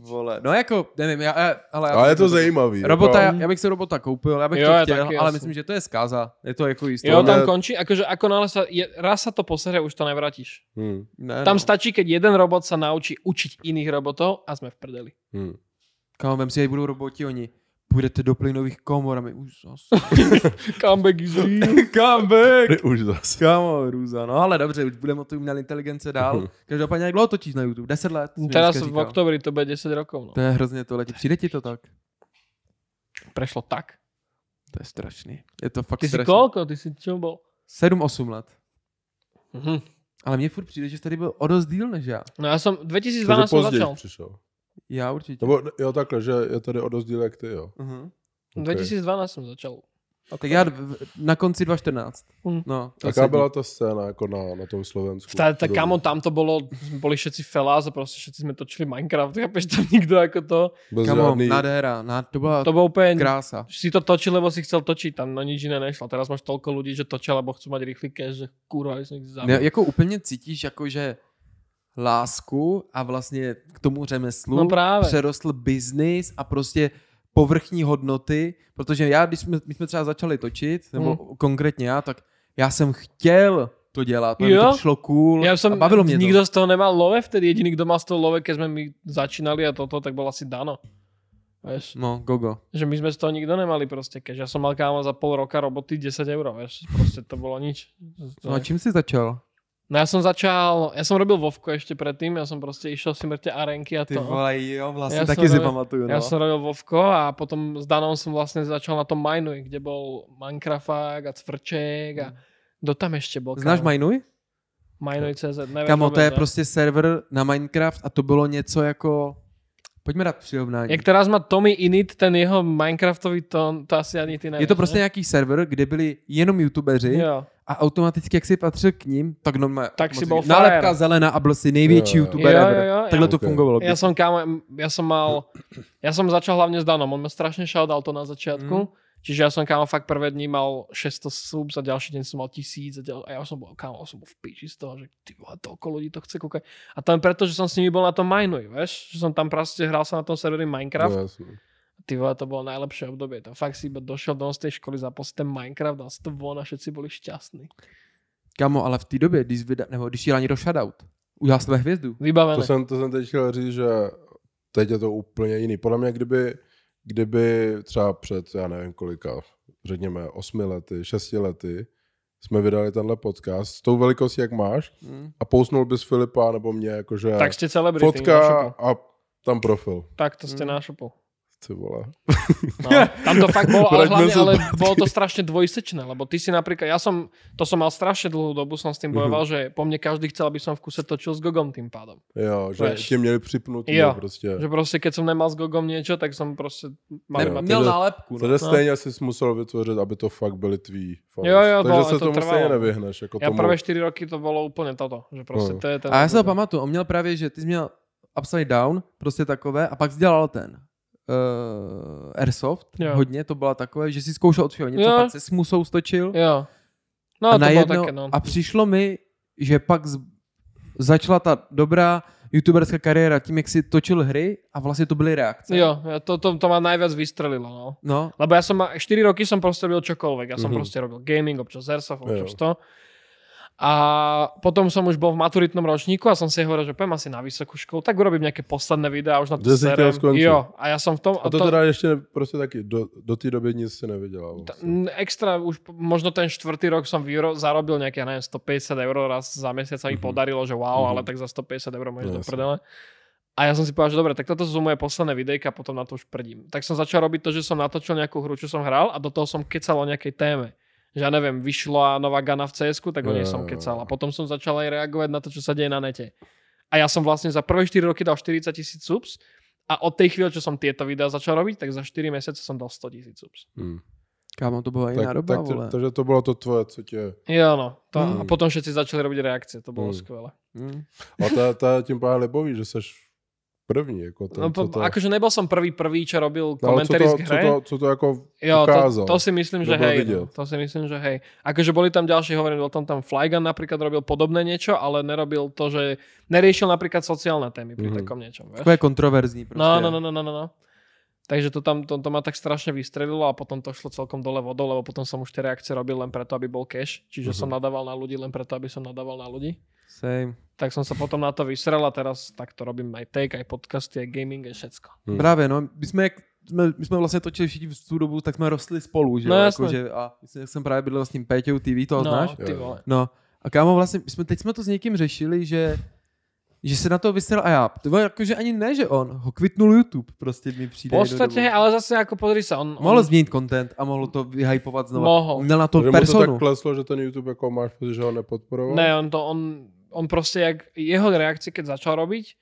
vole. No jako, nevím, já, já ale... Já Ale je to jako- zajímavý. Robota, jako- já, já bych se robota koupil, já bych Jo, to chtěl, taky, ale jasně. myslím, že to je zkáza. Je to jako jistý. Jo, To tam ne- končí, akože ako náhle sa, je, raz sa to posere, už to nevrátiš. Hmm, ne, Tam no. stačí, keď jeden robot sa naučí učiť iných robotov a sme v prdeli. hmm. Kámo, vem si, jak budou roboti oni. Půjdete do plynových komor a my už zase. Comeback is real. Comeback! Už zase. Kámo, růza. No ale dobře, už budeme o to umělé inteligence dál. Každopádně, jak dlouho točíš na YouTube? 10 let? jsi Teraz v oktobri to bude 10 rokov. No. To je hrozně to letí. Přijde ti to tak? Prešlo tak. To je strašný. Je to fakt Ty si strašný. koľko? Ty si čo bol? 7-8 let. Mhm. Ale mně furt přijde, že jsi tady byl o dost díl než já. No som, Takže 2012 som později začal. přišel. Já určitě. Nebo jo takhle, že je tady o dost díl jak ty, jo. Uh-huh. Ok. 2012 som začal. Tak já na konci 2014. Mhm. No, to Jaká byla ta scéna jako na, na tom Slovensku? Tá, tá, kamo, tam to bolo, boli všetci felás a proste všetci sme točili Minecraft, chápeš, tam nikto ako to. Bez Kamo, žádný... nádhera. Ná, to byla To bolo úplne, krása. si to točil, lebo si chcel točiť, tam no nič iné nešlo. Teraz máš toľko ľudí, že točia, lebo chcú mať rýchly cash, že kurva, zabil. Ne, jako úplně cítíš jako, že lásku a vlastně k tomu řemeslu No právě. přerostl biznis a prostě povrchní hodnoty, protože já, když jsme, my jsme třeba začali točit, nebo Hmm. konkrétně já, tak já jsem chtěl to dělat, Jo. to šlo cool Ja a som, bavilo mě nikto to. z toho nemal love vtedy, jediný, kto mal z toho love, keď sme my začínali a toto, tak bol asi Dano. Vieš, No, gogo. že my sme z toho nikto nemali proste, keď ja som mal kámo za pol roka roboty 10 eur, vieš, proste to bolo nič. No a čím jsi začal? No ja som začal, ja som robil Vovko ešte predtým, ja som proste išiel si mŕte arenky a Ty to. vole, jo, vlastně Já taky jsem si pamatuju, no. Ja som robil Vovko a potom s Danom som vlastne začal na tom Minuj, kde bol Minecrafták a Cvrček a kto tam ešte bol? Znáš kámo? Minuj? Minuj.cz, neviem. Kamo, to je ne? prostě server na Minecraft a to bylo něco jako... Pojďme dát přirovnání. Jak teraz má Tommy Init, ten jeho Minecraftový tón, to asi ani ty nevíš, Je to prostě ne? nějaký server, kde byli jenom youtubeři Jo. a automaticky, jak si patřil k ním, tak normálně. Tak si bol Nálepka frajer. zelená a byl si největší Jo, jo. youtuber Jo, jo, jo, Takhle ja- to Ok. fungovalo. Ja som, kámo, ja som mal, ja som začal hlavne s Danom, on ma strašne shoutout to na začiatku, Mm. Čiže ja som, kámo, fakt prvé dní mal 600 subs a ďalší deň som mal 1000 a, ďal, a ja som bol, kámo, som bol v piči z toho, že ty vole, toľko ľudí to chce kúkať. A to je preto, že som s nimi bol na tom Minuj, vieš, že som tam proste hral sa na tom serveri Minecraft No, jasný. Ty vole, to bolo najlepšie obdobie. To fakt si iba došiel do z tej školy, zapol si ten Minecraft, dal si to von a všetci boli šťastní. Kamo, ale v té době, když, vyda, nebo když šel někdo shoutout, udělal své hvězdu. Vybavené. To jsem, to jsem teď chtěl říct, že teď je to úplně jiný. Podle mě, kdyby, kdyby třeba před, já nevím kolika, řekněme osmi lety, šesti lety, jsme vydali tenhle podcast s tou velikostí, jak máš, Hm. a pousnul bys Filipa nebo mě, jakože Tak ste celebrity. fotka a tam profil. Tak to ste Mm. na šupu. Ty vole. No, tam to fakt bolo, ale hlavne, ale bolo to strašne dvojsečné, lebo ty si napríklad, ja som, to som mal strašne dlhú dobu, som s tým bojoval, že po mne každý chcel, aby som v kuse točil s Gogom tým pádom. Jo, že Veš. tě měli připnutý Jo. prostě. Že proste, keď som nemal s Gogom niečo, tak som proste mal Ne, měl nálepku. No. Takže No. stejně si musel vytvořit, aby to fakt byli tví fans. Jo, jo, Takže bolo, se to tomu trvalo. stejně nevyhneš. Jako Ja tomu. prvé 4 roky to bolo úplne toto, že proste No. to je ten... A já si ho pamatuju, on měl právě, že ty jsi měl Upside Down, prostě takové, a pak jsi dělal ten uh, Airsoft, Jo. hodně to byla takové, že si zkoušel od všeho něco, Jo. pak se s musou stočil. Jo. No, a, to najednou, také, no. a přišlo mi, že pak z, začala ta dobrá, youtuberská kariéra tím, jak si točil hry a vlastně to byly reakce. Jo, to, to, to ma najviac vystrelilo, no. No, Lebo ja som, ma- 4 roky som proste robil čokoľvek. Ja som Mhm. proste robil gaming, občas Airsoft, občas Jo. to. A potom som už bol v maturitnom ročníku a som si hovoril, že poďme asi na vysokú školu, tak urobím nejaké posledné videá, už na to serem. Jo, a ja som v tom... A to teda ještě ne, prostě taky, do, do té doby nic si. Ta- Vlastně. extra, už možno ten štvrtý rok som vyro, zarobil nejaké, ja neviem, 150 eur raz za mesiac sa mi Mhm. podarilo, že wow, Mhm. ale tak za 150 eur môžeš No, do prdele. A ja som si povedal, že dobre, tak toto sú moje posledné videjka, potom na to už prdím. Tak som začal robiť to, že som natočil nejakú hru, čo som hral a do toho som kecal o nejakej téme. Že ja neviem, vyšla nová gana v cs tak o nej som kecal. A potom som začal aj reagovať na to, čo sa deje na nete. A ja som vlastne za prvé 4 roky dal 40 tisíc subs a od tej chvíle, čo som tieto videa začal robiť, tak za 4 mesiace som dal 100 tisíc subs. Hmm. kámo, to byla jiná Tak, doba, tak, vole. to, takže to bylo to tvoje, co tě... Jo, no. To, Mm. A potom všetci začali robiť reakcie, to bolo Mm. skvelé. Hm. A to, to je tím pádem libový, že seš první, jako ten, No, co po, to... akože nebol som prvý prvý, čo robil no, co komentári to, z co hre. to, co to jako Jo, to, ukázal. to si myslím, že To hej. No, vidieť. to si myslím, že hej. Akože boli tam ďalší, hovorím, bol tam tam Flygun napríklad robil podobné niečo, ale nerobil to, že neriešil napríklad sociálne témy pri Mhm. takom niečom. Vieš? Takové kontroverzní prostě. No, no, no, no, no, no, no. Takže to tam to, to ma tak strašne vystrelilo a potom to šlo celkom dole vodou, lebo potom som už tie reakcie robil len preto, aby bol cash. Čiže Mhm. som nadával na ľudí len preto, aby som nadával na ľudí. Same. Tak som sa potom na to vysrel a teraz takto robím aj take, aj podcasty, aj gaming, aj všetko. Hmm. Právě, no, my jsme, jak, jsme, my jsme vlastně točili všichni v tu dobu, tak jsme rostli spolu, že No, jo, jasně. jakože, a myslím, jak jsem právě bydlel s tím Péťou TV, to no, znáš? ty vole. No, a kámo, vlastně, my jsme, teď jsme to s někým řešili, že že se na to vysral a já. To bylo jakože ani ne, že on, ho kvitnul YouTube, prostě mi přijde. V dobu. ale zase ako pozri sa, on, Mohlo on změnit content a mohlo to vyhypovat znovu. Mohol. On měl na to že mu to personu. tak kleslo, že ten YouTube jako máš pocit, že ho nepodporoval? Ne, on to, on, on proste, jak jeho reakcie, keď začal robiť,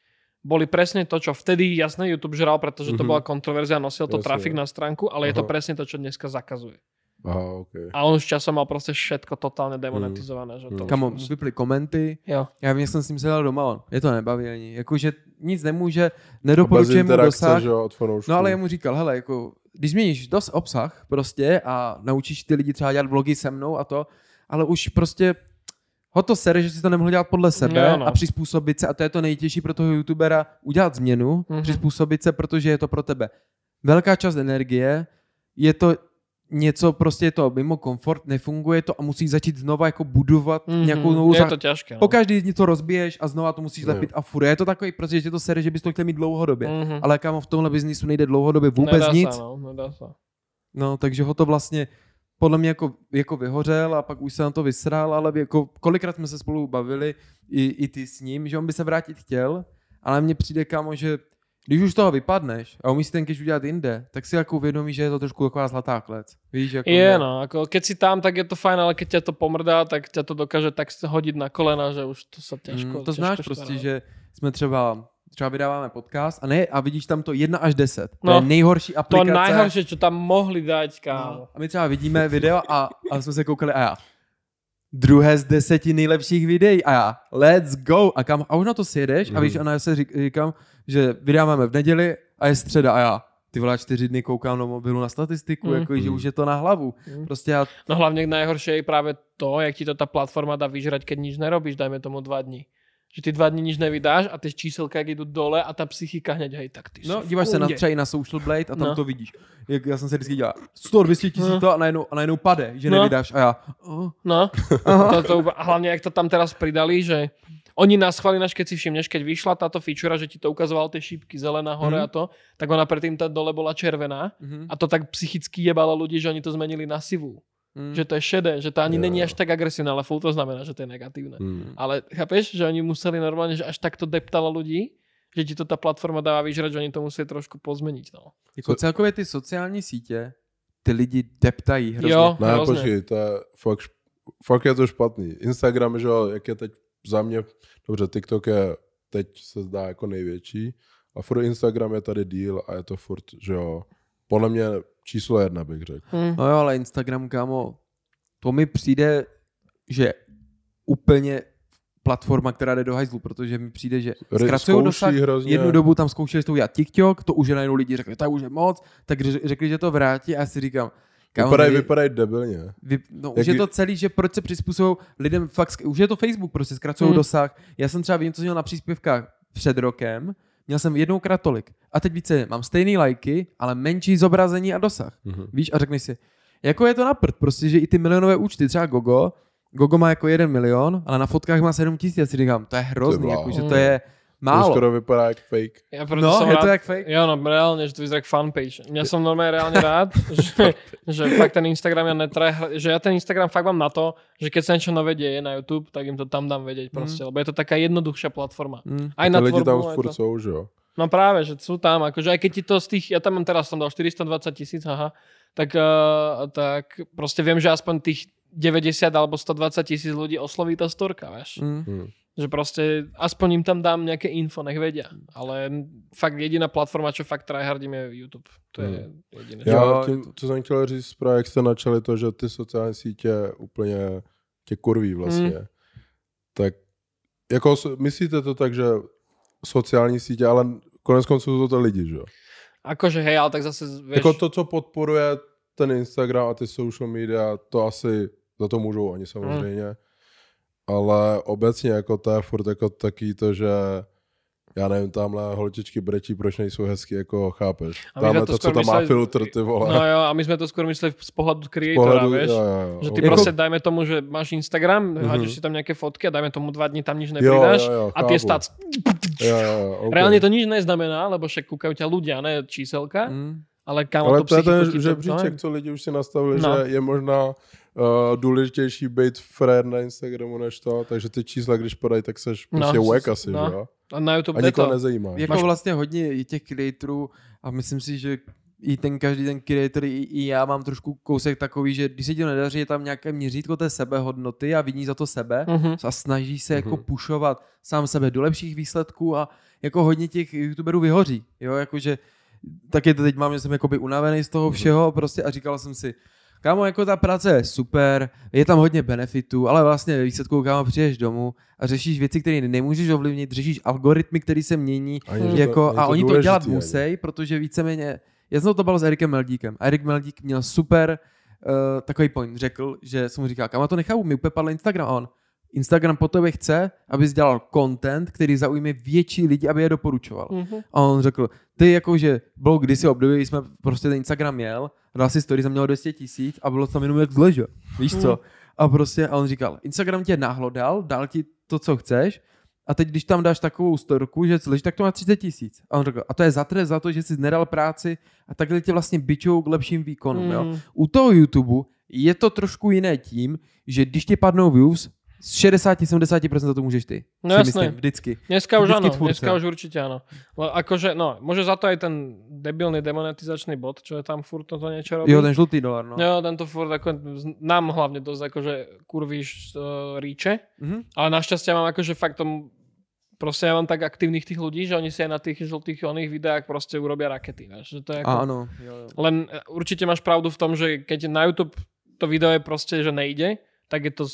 boli presne to, čo vtedy jasne YouTube žral, pretože to Mhm. bola kontroverzia, nosil to Jasne. trafik na stránku, ale je to Aha. presne to, čo dneska zakazuje. Aha, ok. A on už časom mal proste všetko totálne demonetizované. Že to Mm. už Kamo, proste- vyply komenty, Jo. já vím, jak jsem s ním sedal doma, on, je to nebaví ani, jakože nic nemůže, nedoporučuje mu dosah, že od. No ale já mu říkal, hele, jako, když změníš dost obsah prostě a naučíš ty lidi třeba dělat vlogy se mnou a to, ale už prostě ho to sere, že si to nemohl dělat podle sebe Jo, no. a přizpůsobit se, a to je to nejtěžší pro toho youtubera, udělat změnu, Mhm. přizpůsobit se, protože je to pro tebe velká část energie, je to něco, prostě je to mimo komfort, nefunguje to a musíš začít znova jako budovat Mhm. nějakou novou Je to ťažké. No. Po každý dní to rozbiješ a znova to musíš lepit a furt. Je to takový, protože tě to sere, že bys to chtěl mít dlouhodobě. Mhm. Ale kámo, v tomhle biznisu nejde dlouhodobě vůbec nedá nic. Sa, no, nedá sa. No, takže ho to vlastně podle mě jako, jako vyhořel a pak už se na to vysral, ale jako kolikrát jsme se spolu bavili, i, i ty s ním, že on by se vrátit chtěl, ale mně přijde kámo, že když už z toho vypadneš a umíš si ten cash udělat jinde, tak si jako uvědomíš, že je to trošku taková zlatá klec. Víš, jako Je, no, ako keď si tam, tak je to fajn, ale keď ťa to pomrdá, tak ťa to dokáže tak hodiť na kolena, že už to sa ťažko Mm, to ťažko znáš štará. prostě, že jsme třeba třeba vydáváme podcast a ne, a vidíš tam to 1 až 10. To No, je nejhorší To aplikace. najhoršie, čo tam mohli dať, kámo. No, a my třeba vidíme video a, a jsme se koukali a já. Druhé z deseti nejlepších videí a já, let's go. A kam, a už na to sjedeš a víš, a já se řík, říkám, že vydáváme v neděli a je středa a já. Ty vole, čtyři dny koukám na mobilu na statistiku, Mm. jako, že Mm. už je to na hlavu. Mm. Prostě já, No hlavne najhoršie je práve to, jak ti to tá platforma dá vyžrať, keď nič nerobíš, dajme tomu dva dní. Že ty dva dní nič nevydáš a ty číselka jak idú dole a tá psychika hneď, hej, tak ty no, díváš se na třeba i na Social Blade a tam No. to vidíš. Jak já jsem se vždycky dělal 100, 200 tisíc No. to a najednou, a najednou pade, že No. nevydáš a já. Oh. No, to, to, a hlavne, jak to tam teraz pridali, že oni nás chválili, až keď si všimneš, keď vyšla táto feature, že ti to ukazoval tie šípky zelená hore Mhm. a to, tak ona predtým tá dole bola červená Mhm. a to tak psychicky jebalo ľudí, že oni to zmenili na sivú. Mm. Že to je šedé, že to ani Jo. není až tak agresívne, ale full to znamená, že to je negatívne. Hmm. Ale chápeš, že oni museli normálne, že až takto deptalo ľudí, že ti to tá platforma dáva vyžrať, že oni to musí trošku pozmeniť. No. Jako celkově ty sociální sítě, ty lidi deptají hrozně. Jo, Ne, hrozně. počkej, to je fakt, fakt je to špatný. Instagram, že jo, jak je teď za mě, dobře, TikTok je teď se zdá jako největší a furt Instagram je tady díl a je to furt, že jo, podle mě číslo jedna bych řekl. Hm. No jo, ale Instagram, kámo, to mi přijde, že úplně platforma, která jde do hajzlu, protože mi přijde, že zkracují dosah. hrozně. Jednu dobu tam zkoušeli to udělat TikTok, to už je najednou lidi řekli, to už je moc, tak řekli, že to vrátí a já si říkám, kámo, Vypadají, vy- vypadají debilně. vy, no, Jak už je to celý, že proč se přizpůsobují lidem fakt, už je to Facebook, prostě zkracují Hmm. dosah. Já jsem třeba vím, co jsem měl na příspěvkách před rokem, měl jsem jednoukrát tolik. A teď více, mám stejný lajky, ale menší zobrazení a dosah. Mhm. Víš, a řekneš si, jako je to na prd, prostě, že i ty milionové účty, třeba Gogo, Gogo má jako jeden milion, ale na fotkách má 7 tisíc. Já si říkám, to je hrozný, jako, že to je To málo. skoro vypadá jak fake. Ja preto No, som je rád, to jak fake. Jo, no reálne, že to vyzerá jak fanpage. Mňa som normálne reálne rád, že, že fakt ten Instagram ja netraj, že ja ten Instagram fakt mám na to, že keď sa niečo nové deje na YouTube, tak im to tam dám vedieť proste, lebo je to taká jednoduchšia platforma. Mm. Aj na lidi tam furt to. jsou, že jo. No práve, že sú tam, akože aj keď ti to z tých, ja tam mám teraz som dal 420 tisíc, aha, tak, uh, tak proste viem, že aspoň tých 90 alebo 120 tisíc ľudí osloví tá storka, vieš. Mm. Že proste aspoň im tam dám nejaké info, nech vedia. Ale fakt jediná platforma, čo fakt tryhardím je YouTube. To je jediné. Já Jo, tím, co jsem chtěl říct, právě jak jste načali to, že ty sociální sítě úplně tě kurví vlastně. Hmm. Tak jako myslíte to tak, že sociální sítě, ale konec konců jsou to lidi, že jo? Akože hej, ale tak zase, vieš, Jako to, co podporuje ten Instagram a ty social media, to asi za to můžou oni samozřejmě. Hmm. Ale obecně jako to je furt jako taký to, že já nevím, tamhle holčičky brečí, proč nejsou hezky, jako chápeš. A my Tamhle jsme to to, co skoro tam má mysleli- filtr, ty vole. No jo, a my sme to skôr mysleli z pohľadu Z creatora, pohledu- vieš. jo, jo, jo. Že ty Ok. prostě dajme tomu, že máš Instagram, Mhm. hádžeš si tam nejaké fotky a dajme tomu dva dní tam nič jo, nepridáš jo, jo, a tie chápu. stats. Jo, jo, jo, okay. Reálne to nič neznamená, lebo však kúkajú ťa ľudia, ne číselka, Mm. Ale kam Ale to to je ten žebříček, co lidi už si nastavili, No. že je možná uh, důležitější být frér na Instagramu než to, takže ty čísla, když podají, tak seš No, prostě wack asi, no. že jo? A na YouTube A nikoho to. nezajímá. Jako Máš- vlastně hodně i těch creatorů a myslím si, že i ten každý ten creator, i, i já mám trošku kousek takový, že když se ti to nedaří, je tam nějaké měřítko té sebehodnoty a vidí za to sebe Mhm. a snaží se jako Mhm. pušovat sám sebe do lepších výsledků a jako hodně těch youtuberů vyhoří, jo, jakože taky to teď mám, že jsem jakoby unavený z toho všeho prostě a říkal jsem si, kámo, jako ta práce je super, je tam hodně benefitů, ale vlastně ve výsledku, kámo, přijdeš domů a řešíš věci, které nemůžeš ovlivnit, řešíš algoritmy, které se mění, že jako, není a oni to dělat ani. musí, protože víceméně, já jsem to bavil s Erikem Meldíkem a Erik Meldík měl super uh, takový point, řekl, že jsem mu říkal, kam to nechápu, mi úplně padl Instagram a on, Instagram po tobě chce, abys dělal content, který zaujme větší lidi, aby je doporučoval. Mhm. A on řekl, ty jakože bylo kdysi období, kdy jsme prostě ten Instagram měl, dal si story, měl 200 tisíc a bylo tam jenom jak zleže. Víš co? A prostě, a on říkal, Instagram tě nahlodal, dal ti to, co chceš, a teď, když tam dáš takovou storku, že zlež, tak to má 30 tisíc. A on řekl, a to je za trest za to, že jsi nedal práci a takhle tě vlastně bičou k lepším výkonům. Jo? Mm. U toho YouTube je to trošku jiné tím, že když ti padnou views, z 60-70% za to můžeš ty. No si jasné. myslím, vždycky. Dneska už Vždycky áno, tvůrce. dneska už určite áno. Akože, no, môže za to aj ten debilný demonetizačný bod, čo je tam furt toto niečo robí. Jo, ten žlutý dolar, no. Jo, tento furt ako, nám hlavne dosť akože kurvíš uh, ríče, Mhm. ale našťastie mám akože fakt tom, proste ja mám tak aktívnych tých ľudí, že oni si aj na tých žltých oných videách proste urobia rakety, vieš, že to je ako... A ano. Jo, jo. Len e, určite máš pravdu v tom, že keď na YouTube to video je proste, že nejde, tak je to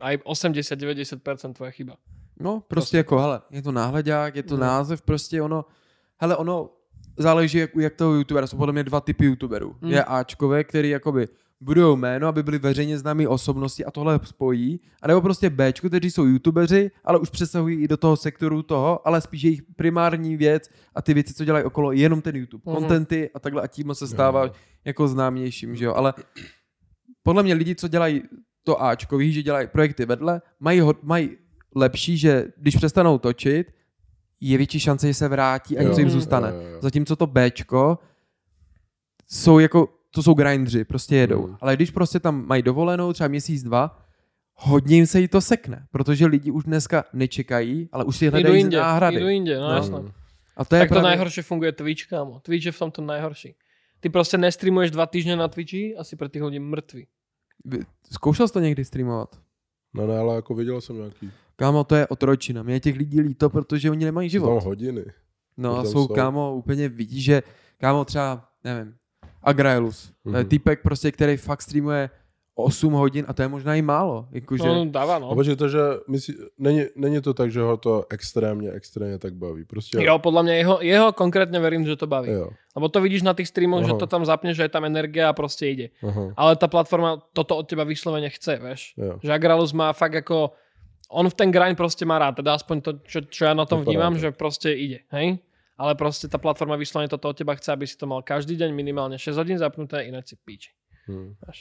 aj 80-90% tvoja chyba. No, prostě jako, hele, je to náhledák, je to No. název, prostě ono, hele, ono záleží, jak, jak toho youtubera, jsou podle mě dva typy youtuberů. Mm. Je Ačkové, který jakoby budou jméno, aby byli veřejně známí osobnosti a tohle spojí, a nebo prostě Bčko, kteří jsou youtubeři, ale už přesahují i do toho sektoru toho, ale spíš jejich primární věc a ty věci, co dělají okolo, je jenom ten YouTube. Mhm. Kontenty a takhle a tím se stává Jo. jako známějším, že jo, ale podle mě lidi, co dělají to Ačko, ví, že dělají projekty vedle, mají, ho, mají lepší, že když přestanou točit, je větší šance, že se vrátí a Jo, něco jim jo, zůstane. jo, jo. Zatímco to Bčko jsou jako, to jsou grindři, prostě jedou. Mm. Ale když prostě tam mají dovolenou, třeba měsíc, dva, hodně jim se jí to sekne, protože lidi už dneska nečekají, ale už si hledají inde, náhrady. idú inde, no, No. jasno. A to je tak to právě, najhoršie funguje Twitch, kámo. Twitch je v tomto najhorší. Ty prostě nestreamuješ dva týždne na Twitchi a si pre tých ľudí mŕtvy. Zkoušel jsi to někdy streamovat? No ne, ale jako viděl jsem nějaký Kámo, to je otročina. Mě těch lidí líto, protože oni nemají život. tam hodiny. No a jsou, jsou. kámo, úplně vidí, že kámo třeba, nevím, Agraelus, Mhm. týpek prostě, který fakt streamuje 8 hodin a to je možná i málo. Jakože, No, dáva, A no. počkej, to, že myslí, není, není to tak, že ho to extrémně, extrémně tak baví. Prostě Jo, podľa mňa jeho, jeho konkrétne verím, že to baví. jo. Lebo to vidíš na tých streamoch, že to tam zapneš, že je tam energia a proste ide. Aha. Ale tá platforma toto od teba vyslovene chce, vieš. Jo. Že Agralus má fakt ako on v ten grind proste má rád, teda aspoň to, čo, čo ja na tom Vypadá to. že proste ide, hej? Ale proste tá platforma vyslovene toto od teba chce, aby si to mal každý deň minimálne 6 hodín zapnuté, ináč si píči. Hm. Vieš.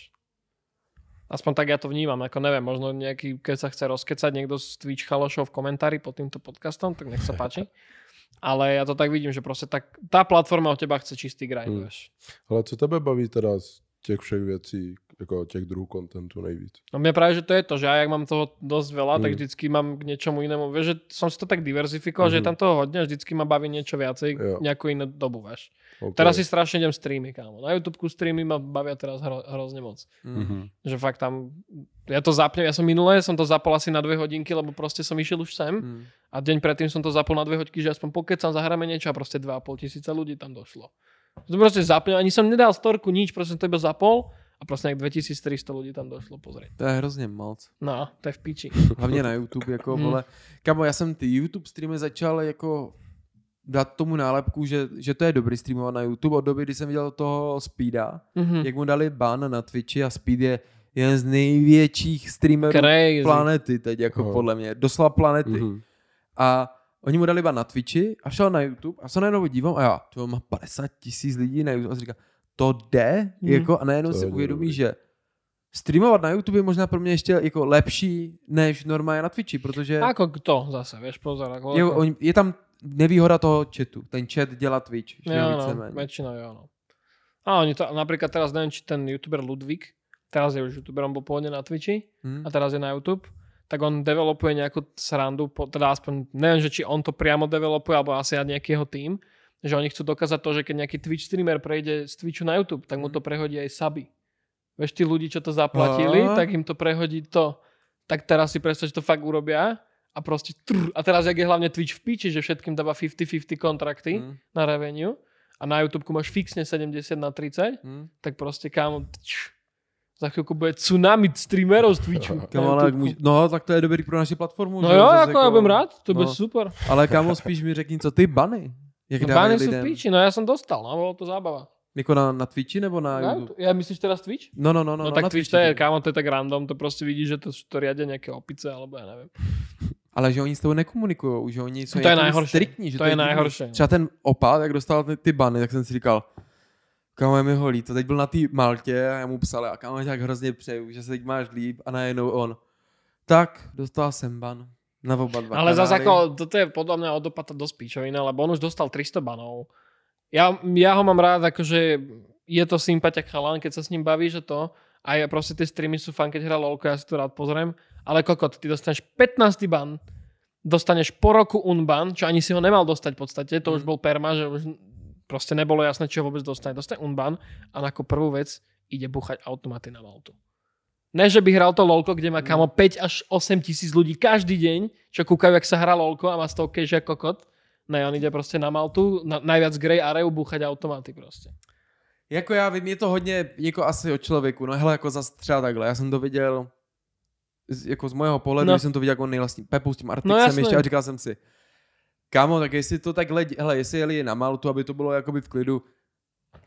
Aspoň tak ja to vnímam, ako neviem, možno nejaký, keď sa chce rozkecať niekto z Twitch chalošov v komentári pod týmto podcastom, tak nech sa páči. Ale ja to tak vidím, že proste tak, tá platforma od teba chce čistý grind, Hmm. Ale co tebe baví teda z těch všech věcí, jako těch druhů kontentu nejvíc? No mne práve, že to je to, že ja jak mám toho dosť veľa, tak Mm. vždycky mám k niečomu inému. Vieš, že som si to tak diverzifikoval, že je Mhm. tam toho hodne a vždycky ma baví niečo viacej, nejakú inú dobu, vieš. Okay. Teraz si strašne idem streamy, kámo. Na YouTube streamy ma bavia teraz hro, hrozne moc. Mm. Mhm. Že fakt tam, ja to zapnem, ja som minulé, som to zapol asi na dve hodinky, lebo proste som išiel už sem Mm. a deň predtým som to zapol na dve hodinky, že aspoň pokecam, zahráme niečo a proste 2,5 tisíca ľudí tam došlo. To proste zapnem, ani som nedal storku, nič, proste som to iba zapol a proste nejak 2300 ľudí tam došlo pozrieť. To je hrozně moc. No, to je v piči. Hlavně na YouTube, jako Hmm. vole. Kamo, já jsem ty YouTube streamy začal jako dát tomu nálepku, že, že to je dobrý streamovat na YouTube od doby, kdy jsem viděl toho Speeda, Mhm. jak mu dali ban na Twitchi a Speed je jeden z největších streamerů Crazy. planety teď, jako No. podle mě, doslova planety. Mhm. A oni mu dali ban na Twitchi a šel na YouTube a se najednou dívám a já, to má 50 tisíc lidí na YouTube a říká, to jde? Mhm. Jako, a najednou To si uvědomí, že streamovat na YouTube je možná pro mě ještě jako lepší než normálně na Twitchi, protože Ako kto zase, vieš, pozor. Ako, je, je tam nevýhoda toho chatu. Ten chat dělá Twitch. Že jo, no, väčšinou jo, no. A oni to, napríklad teraz neviem, či ten youtuber Ludvík, teraz je už youtuberom, bol pôvodne na Twitchi Hm? a teraz je na YouTube, tak on developuje nejakú srandu, teda aspoň, neviem, že či on to priamo developuje, alebo asi aj nejaký jeho tým, že oni chcú dokázať to, že keď nejaký Twitch streamer prejde z Twitchu na YouTube, tak mu to prehodí aj suby. Vieš, tí ľudí, čo to zaplatili, Á. tak im to prehodí to. Tak teraz si predstav, že to fakt urobia a proste trr, a teraz, jak je hlavne Twitch v piči, že všetkým dáva 50-50 kontrakty Hm? na revenue a na YouTube máš fixne 70 na 30, Hm? tak proste kámo, tč, za chvíľku bude tsunami streamerov z Twitchu. Kámo, ale YouTubeku. můž, no, tak to je dobrý pro naši platformu. No že? jo, Zase ako ja budem rád, to bude no. super. Ale kámo, spíš mi řekni, co ty bany. Jak No dávají lidem? piči, no ja som dostal, no bolo to zábava. Jako na, na Twitchi nebo na No, YouTube? ja myslíš teraz Twitch? No, no, no. No, no, no tak na Twitch to je, kámo, to je tak random, to proste vidíš, že to, to riadia nejaké opice, alebo ja neviem. Ale že oni s tebou nekomunikují, že oni jsou To je najhorší. striktní. Že To je divný. najhorší. Třeba ten opad, jak dostal ty, ty bany, tak jsem si říkal, kámo je mi ho líto, teď byl na té Maltě a já mu psal, a kámo tak hrozně přeju, že se teď máš líp a najednou on, tak dostal jsem ban na oba dva Ale zase ako, toto je podľa mňa od opata dosť píčovina, lebo on už dostal 300 banov. Ja, ja ho mám rád, akože je to sympatiak chalán, keď sa s ním baví, že to. A ja proste tie streamy sú fan, keď hrá LOLko, ja si to rád pozriem. Ale kokot, ty dostaneš 15 ban, dostaneš po roku unban, čo ani si ho nemal dostať v podstate, to už Mm. bol perma, že už proste nebolo jasné, čo vôbec dostane. Dostane unban a ako prvú vec ide buchať automaty na Maltu. Ne, že by hral to LOLko, kde má kamo 5 až 8 tisíc ľudí každý deň, čo kúkajú, jak sa hrá LOLko a má z toho cash ako kokot. Ne, on ide proste na Maltu, na, najviac Grey Areu búchať automaty proste. Jako já vím, je to hodně jako asi o člověku, no hele, jako zase třeba takhle, já jsem to viděl z, jako z mojho pohledu, No. jsem to viděl jako nejvlastní Pepu s tím Artixem No ještě a říkal jsem si, kámo, tak jestli to takhle, hele, jestli jeli na Maltu, aby to bylo jakoby v klidu,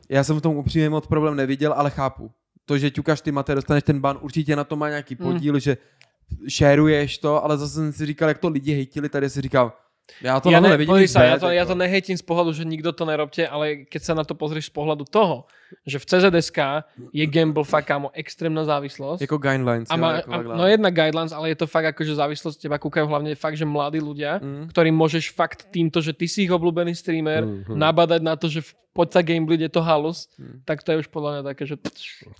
já jsem v tom upřímně moc problém neviděl, ale chápu. To, že ťukáš ty mate, dostaneš ten ban, určitě na to má nějaký podíl, že šéruješ to, ale zase jsem si říkal, jak to lidi hejtili, tady si říkal, já to ja, na to ne, nevidím. sa, ja, to, ja to nehejtím z pohľadu, že nikto to nerobte, ale keď sa na to pozrieš z pohľadu toho, že v CZSK je gamble fakt kámo extrémna závislosť. Jako guidelines, a jo, má, jako a, no jedna guidelines, ale je to fakt ako, že závislosť teba kúkajú hlavne fakt, že mladí ľudia, Mm. ktorým môžeš fakt týmto, že ty si ich obľúbený streamer, Mhm. nabadať na to, že v- poď sa gameblade, je to halus, Hmm. tak to je už podľa mňa také, že...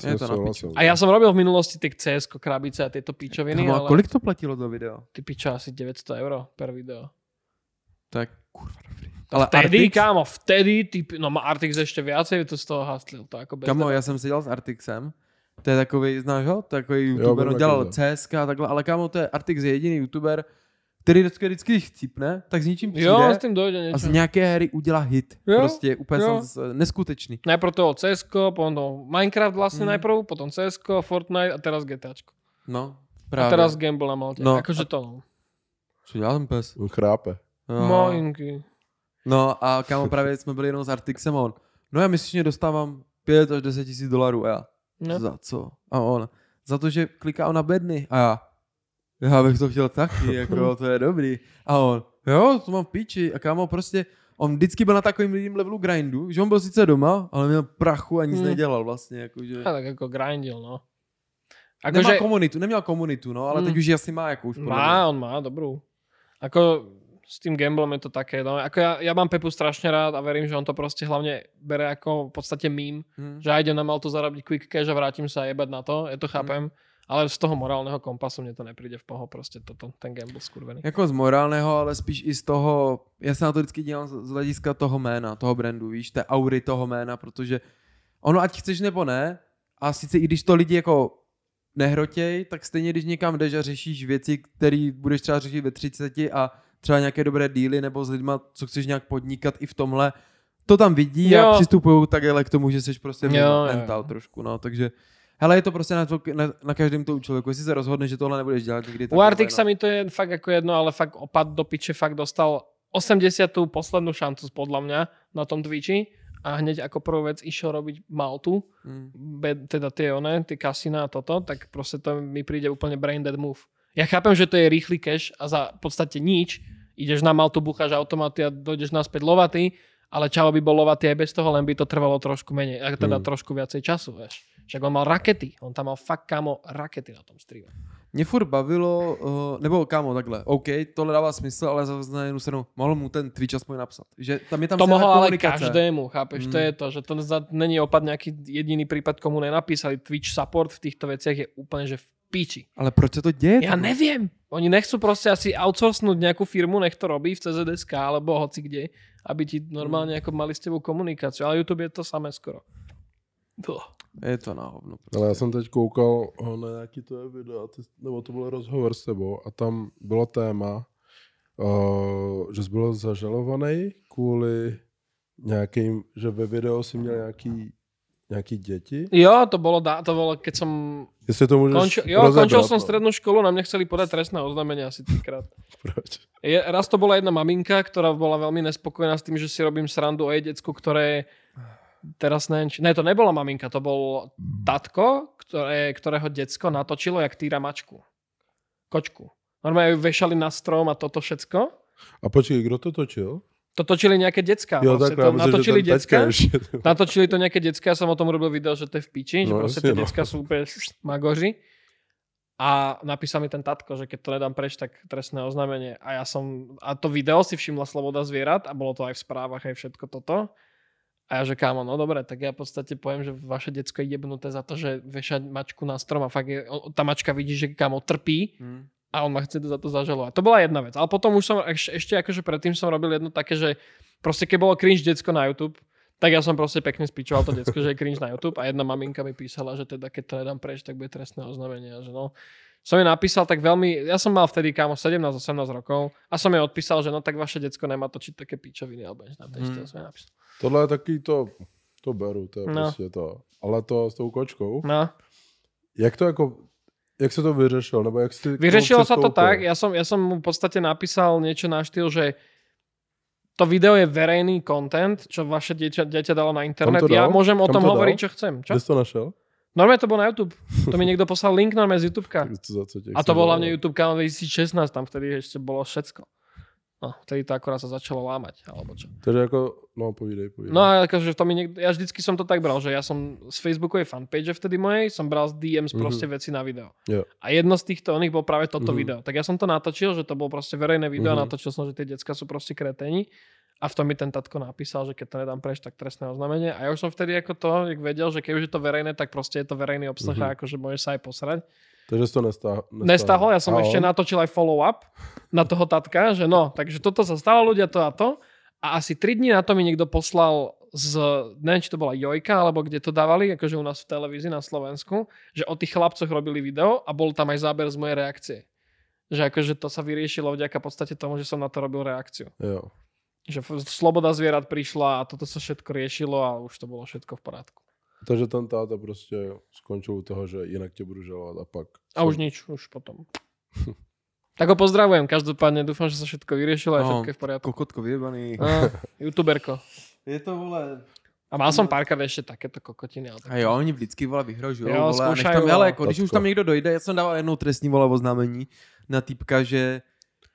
Je to na. A ja som robil v minulosti ty CS, krabice a tieto pičoviny, Kamo, a ale kolik to platilo to video? ty pičo asi 900 euro per video. Tak kurva dobrý. Ale Vtedy, Artix, kámo, vtedy, ty, no má Artix ešte viacej, to z toho haslil, to ako bez kamo, debat. já jsem seděl s Artixem, to je takový, znáš ho? Takový youtuber, vím, on dělal to. CSK a takhle, ale kámo, to je Artix je jediný youtuber, který vždycky, vždycky chcípne, tak s ničím přijde Jo, s tým dojde a niečo. z nějaké hry udělá hit. Jo, prostě úplně jo. jsem neskutečný. Najprv toho CS, potom to Minecraft vlastne Mm. najprv, potom CS, Fortnite a teraz GTAčko. No, A právě. teraz Gamble na Malte. No, akože a- to no. Co dělal ten pes? On chrápe. No. Moinky. no a kámo, právě jsme byli jenom s Artixem a on, no já měsíčně dostávám 5 až 10 tisíc dolarů a já, No. za co? A on, za to, že kliká na bedny a já, já bych to chtěl taky, jako to je dobrý. A on, jo, to mám v píči. A kámo, prostě, on vždycky byl na takovým lidím levelu grindu, že on byl sice doma, ale měl prachu a nic Hmm. nedělal vlastně, jakože. A tak jako grindil, no. Nemá Akože, komunitu, neměl komunitu, no, ale Hmm. teď už asi má jako už. má, on má, dobrú. Ako s tým gamblom je to také, no. Ako ja, ja mám Pepu strašne rád a verím, že on to proste hlavne bere ako v podstate mím, Hm. že ja idem na Maltu zarobiť quick cash a vrátim sa jebať na to, ja to chápem, ale z toho morálneho kompasu mne to nepríde v poho, proste toto, ten gamble skurvený. Jako z morálného, ale spíš i z toho, já se na to vždycky dívám z z hlediska toho jména, toho brandu, víš, té aury toho jména, protože ono, ať chceš nebo ne, a sice i když to lidi jako nehrotěj, tak stejně když někam jdeš a řešíš věci, které budeš třeba řešit ve 30 a třeba nějaké dobré díly nebo s lidma, co chceš nějak podnikat i v tomhle, to tam vidí Jo. a přistupují takhle k tomu, že jsi prostě Jo, mental jo. trošku, no, takže Hele, je to prostě na, to, na, na každém to člověku. Jestli se rozhodne, že tohle nebudeš dělat nikdy, U Artix no. mi to je fakt ako jedno, ale fakt opad do piče fakt dostal 80. poslednú šancu podľa mňa na tom Twitchi a hneď ako prvú vec išiel robiť Maltu, Mm. be, teda tie one, tie kasína a toto, tak proste to mi príde úplne brain dead move. Ja chápem, že to je rýchly cash a za v podstate nič, ideš na Maltu, bucháš automaty a dojdeš naspäť lovatý, ale čavo by bol lovatý aj bez toho, len by to trvalo trošku menej, a teda Hmm. trošku viacej času, vieš. Však on mal rakety, on tam mal fakt kámo rakety na tom streame. Mě furt bavilo, uh, nebo kámo, takhle, OK, tohle dává smysl, ale zase na jednu stranu mohl mu ten Twitch aspoň napsat. Že tam je tam to mohol ale každému, chápeš? Mm. To je to, že to za, není opad nejaký jediný prípad, komu nenapísali. Twitch support v týchto veciach je úplne, že v piči. Ale proč se to děje? Ja neviem. Oni nechcú proste asi outsourcnúť nejakú firmu, nech to robí v CZSK alebo hoci kde, aby ti normálne ako mali s tebou komunikáciu. Ale YouTube je to samé skoro. Buh. Je to na hovno. Prostě. Ale já jsem teď koukal o, na nějaký to je video, ty, nebo to byl rozhovor s tebou a tam bylo téma, uh, že jsi byl zažalovaný kvůli nějakým, že ve videu si měl nějaký, nějaký děti. Jo, to bolo, dá, to bolo, keď som Jestli to můžeš končil, jo, rozebrat, končil som no. strednú školu, na mňa chceli podať trestné oznámenie asi trikrát. Proč? Je, raz to bola jedna maminka, ktorá bola veľmi nespokojná s tým, že si robím srandu o jej decku, ktoré teraz neviem, či... Ne, to nebola maminka, to bol tatko, ktoré, ktorého decko natočilo, jak týra mačku. Kočku. Normálne ju vešali na strom a toto všetko. A počkej, kdo to točil? To točili nejaké decka. jo, proste takhle, to já myslím, že natočili ještě. Natočili to nejaké decka, ja som o tom robil video, že to je v piči, že No, proste jasne, tie no. decka sú úplne magoři. A napísal mi ten tatko, že keď to nedám preč, tak trestné oznámenie. A ja som, a to video si všimla Sloboda zvierat a bolo to aj v správach, aj všetko toto. A ja že kámo, no dobre, tak ja v podstate poviem, že vaše decko je jebnuté za to, že vešať mačku na strom a fakt je, tá mačka vidí, že kámo trpí Hm. A on ma chce za to zažalovať. To bola jedna vec. Ale potom už som, eš, ešte akože predtým som robil jedno také, že proste keď bolo cringe decko na YouTube, tak ja som proste pekne spíčoval to decko, že je cringe na YouTube a jedna maminka mi písala, že teda keď to nedám preč, tak bude trestné oznámenie. Že no, som jej napísal tak veľmi, ja som mal vtedy kámo 17-18 rokov a som jej odpísal, že no tak vaše decko nemá točiť také píčoviny alebo niečo na to Hmm. hmm. som jej napísal. Tohle je taky to, to beru, to je No. prostě to. Ale to s tou kočkou, No. jak to jako, jak se to vyřešilo, nebo jak jsi Vyřešilo sa to tak, ja som, ja som mu v podstate napísal niečo na štýl, že to video je verejný content, čo vaše dieťa, dieťa dalo na internet. Ja dal? môžem o tom to dal? hovoriť, čo chcem. Čo? Kde to našel? Normálne to bolo na YouTube. To mi niekto poslal link normálne z tě A to bol zavolať. hlavne YouTube kanál 2016, tam vtedy ešte bolo všetko. No, vtedy to akorát sa začalo lámať, alebo čo. Takže jako, no povídej, povídej. No a akože to mi niekto, ja vždycky som to tak bral, že ja som z Facebookovej fanpage vtedy mojej, som bral z DMs Mhm. proste veci na video. Jo. A jedno z týchto oných bol práve toto Mhm. video. Tak ja som to natočil, že to bolo proste verejné video a Mhm. natočil som, že tie decka sú proste kreténi. A v tom mi ten tatko napísal, že keď to nedám preč, tak trestné oznámenie. A ja už som vtedy ako to, jak vedel, že keď už je to verejné, tak proste je to verejný obsah Mhm. a akože môžeš sa aj posrať. Takže to nestáhl. Nestahol, ja som A ešte on? natočil aj follow-up na toho tatka, že no, takže toto sa stalo ľudia to a to. A asi 3 dní na to mi niekto poslal z, neviem, či to bola Jojka, alebo kde to dávali, akože u nás v televízii na Slovensku, že o tých chlapcoch robili video a bol tam aj záber z mojej reakcie. Že akože to sa vyriešilo vďaka v podstate tomu, že som na to robil reakciu. Jo. Že sloboda zvierat prišla a toto sa všetko riešilo a už to bolo všetko v porádku. Takže ten táta prostě skončil u toho, že jinak tě budu žalovat a pak... A už nič, už potom. Tak ho pozdravujem, každopádne dúfam, že sa všetko vyriešilo a No. všetko je v poriadku. Kokotko vyjebaný. No, youtuberko. Je to, vole, A mal som párkrát ešte takéto kokotiny. Ale tak... A jo, oni vždycky vole vyhrožují, Jo, vole, a zkoušají, tam, hele, jako, když už tam někdo dojde, já jsem dával jednou trestní vole oznámení na týpka, že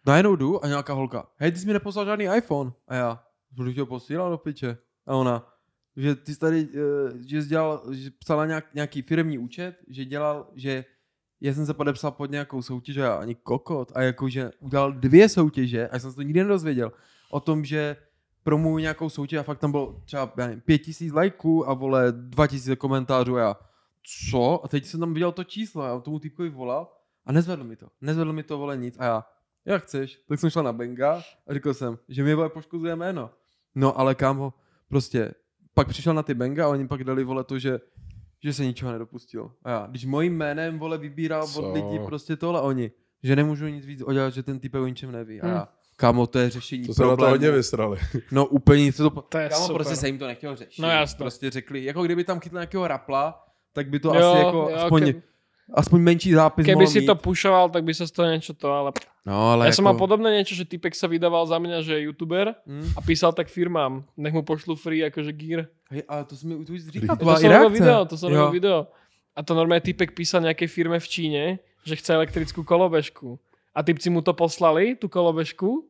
najednou jdu a nějaká holka, hej, ty jsi mi neposlal žádný iPhone. A já, budu tě ho posílat do piče. A ona, že ty jsi tady, eh, že jsi dělal, že psala nějak, nějaký firmní účet, že dělal, že já jsem se podepsal pod nějakou soutěž a ani kokot a jakože udělal dvě soutěže a jsem se to nikdy nedozvěděl o tom, že promuju nějakou soutěž a fakt tam bylo třeba já nevím, pět tisíc lajků a vole dva tisíce komentářů a já co? A teď jsem tam viděl to číslo a tomu týpkovi volal a nezvedl mi to. Nezvedl mi to vole nic a já, jak chceš? Tak jsem šel na Benga a řekl jsem, že mi vole poškozuje jméno. No ale kámo, prostě pak přišel na ty Benga a oni pak dali vole to, že že se ničeho nedopustil. A já, když mojím jménem vole vybíral Co? od lidí prostě tohle oni, že nemůžu nic víc udělat, že ten typ o ničem neví. A Hmm. já, kámo, to je řešení To se na to problému. hodně vysrali. No úplně se to... To je Kámo, super. prostě se jim to nechtělo řešit. No jasně. Prostě řekli, jako kdyby tam chytl nějakého rapla, tak by to Jo, asi jako jo, aspoň, ke- aspoň menší zápis Keby si mít. to pušoval, tak by sa z toho niečo to, ale... No, ale ja jako... som mal podobné niečo, že typek sa vydával za mňa, že je youtuber Hm. a písal tak firmám, nech mu pošlu free akože gear. Hej, ale to jsi mi už říkal, To tvá som robil video, to som robil video. A to normálne typek písal nejakej firme v Číne, že chce elektrickú kolobežku. A typci mu to poslali, tú kolobežku,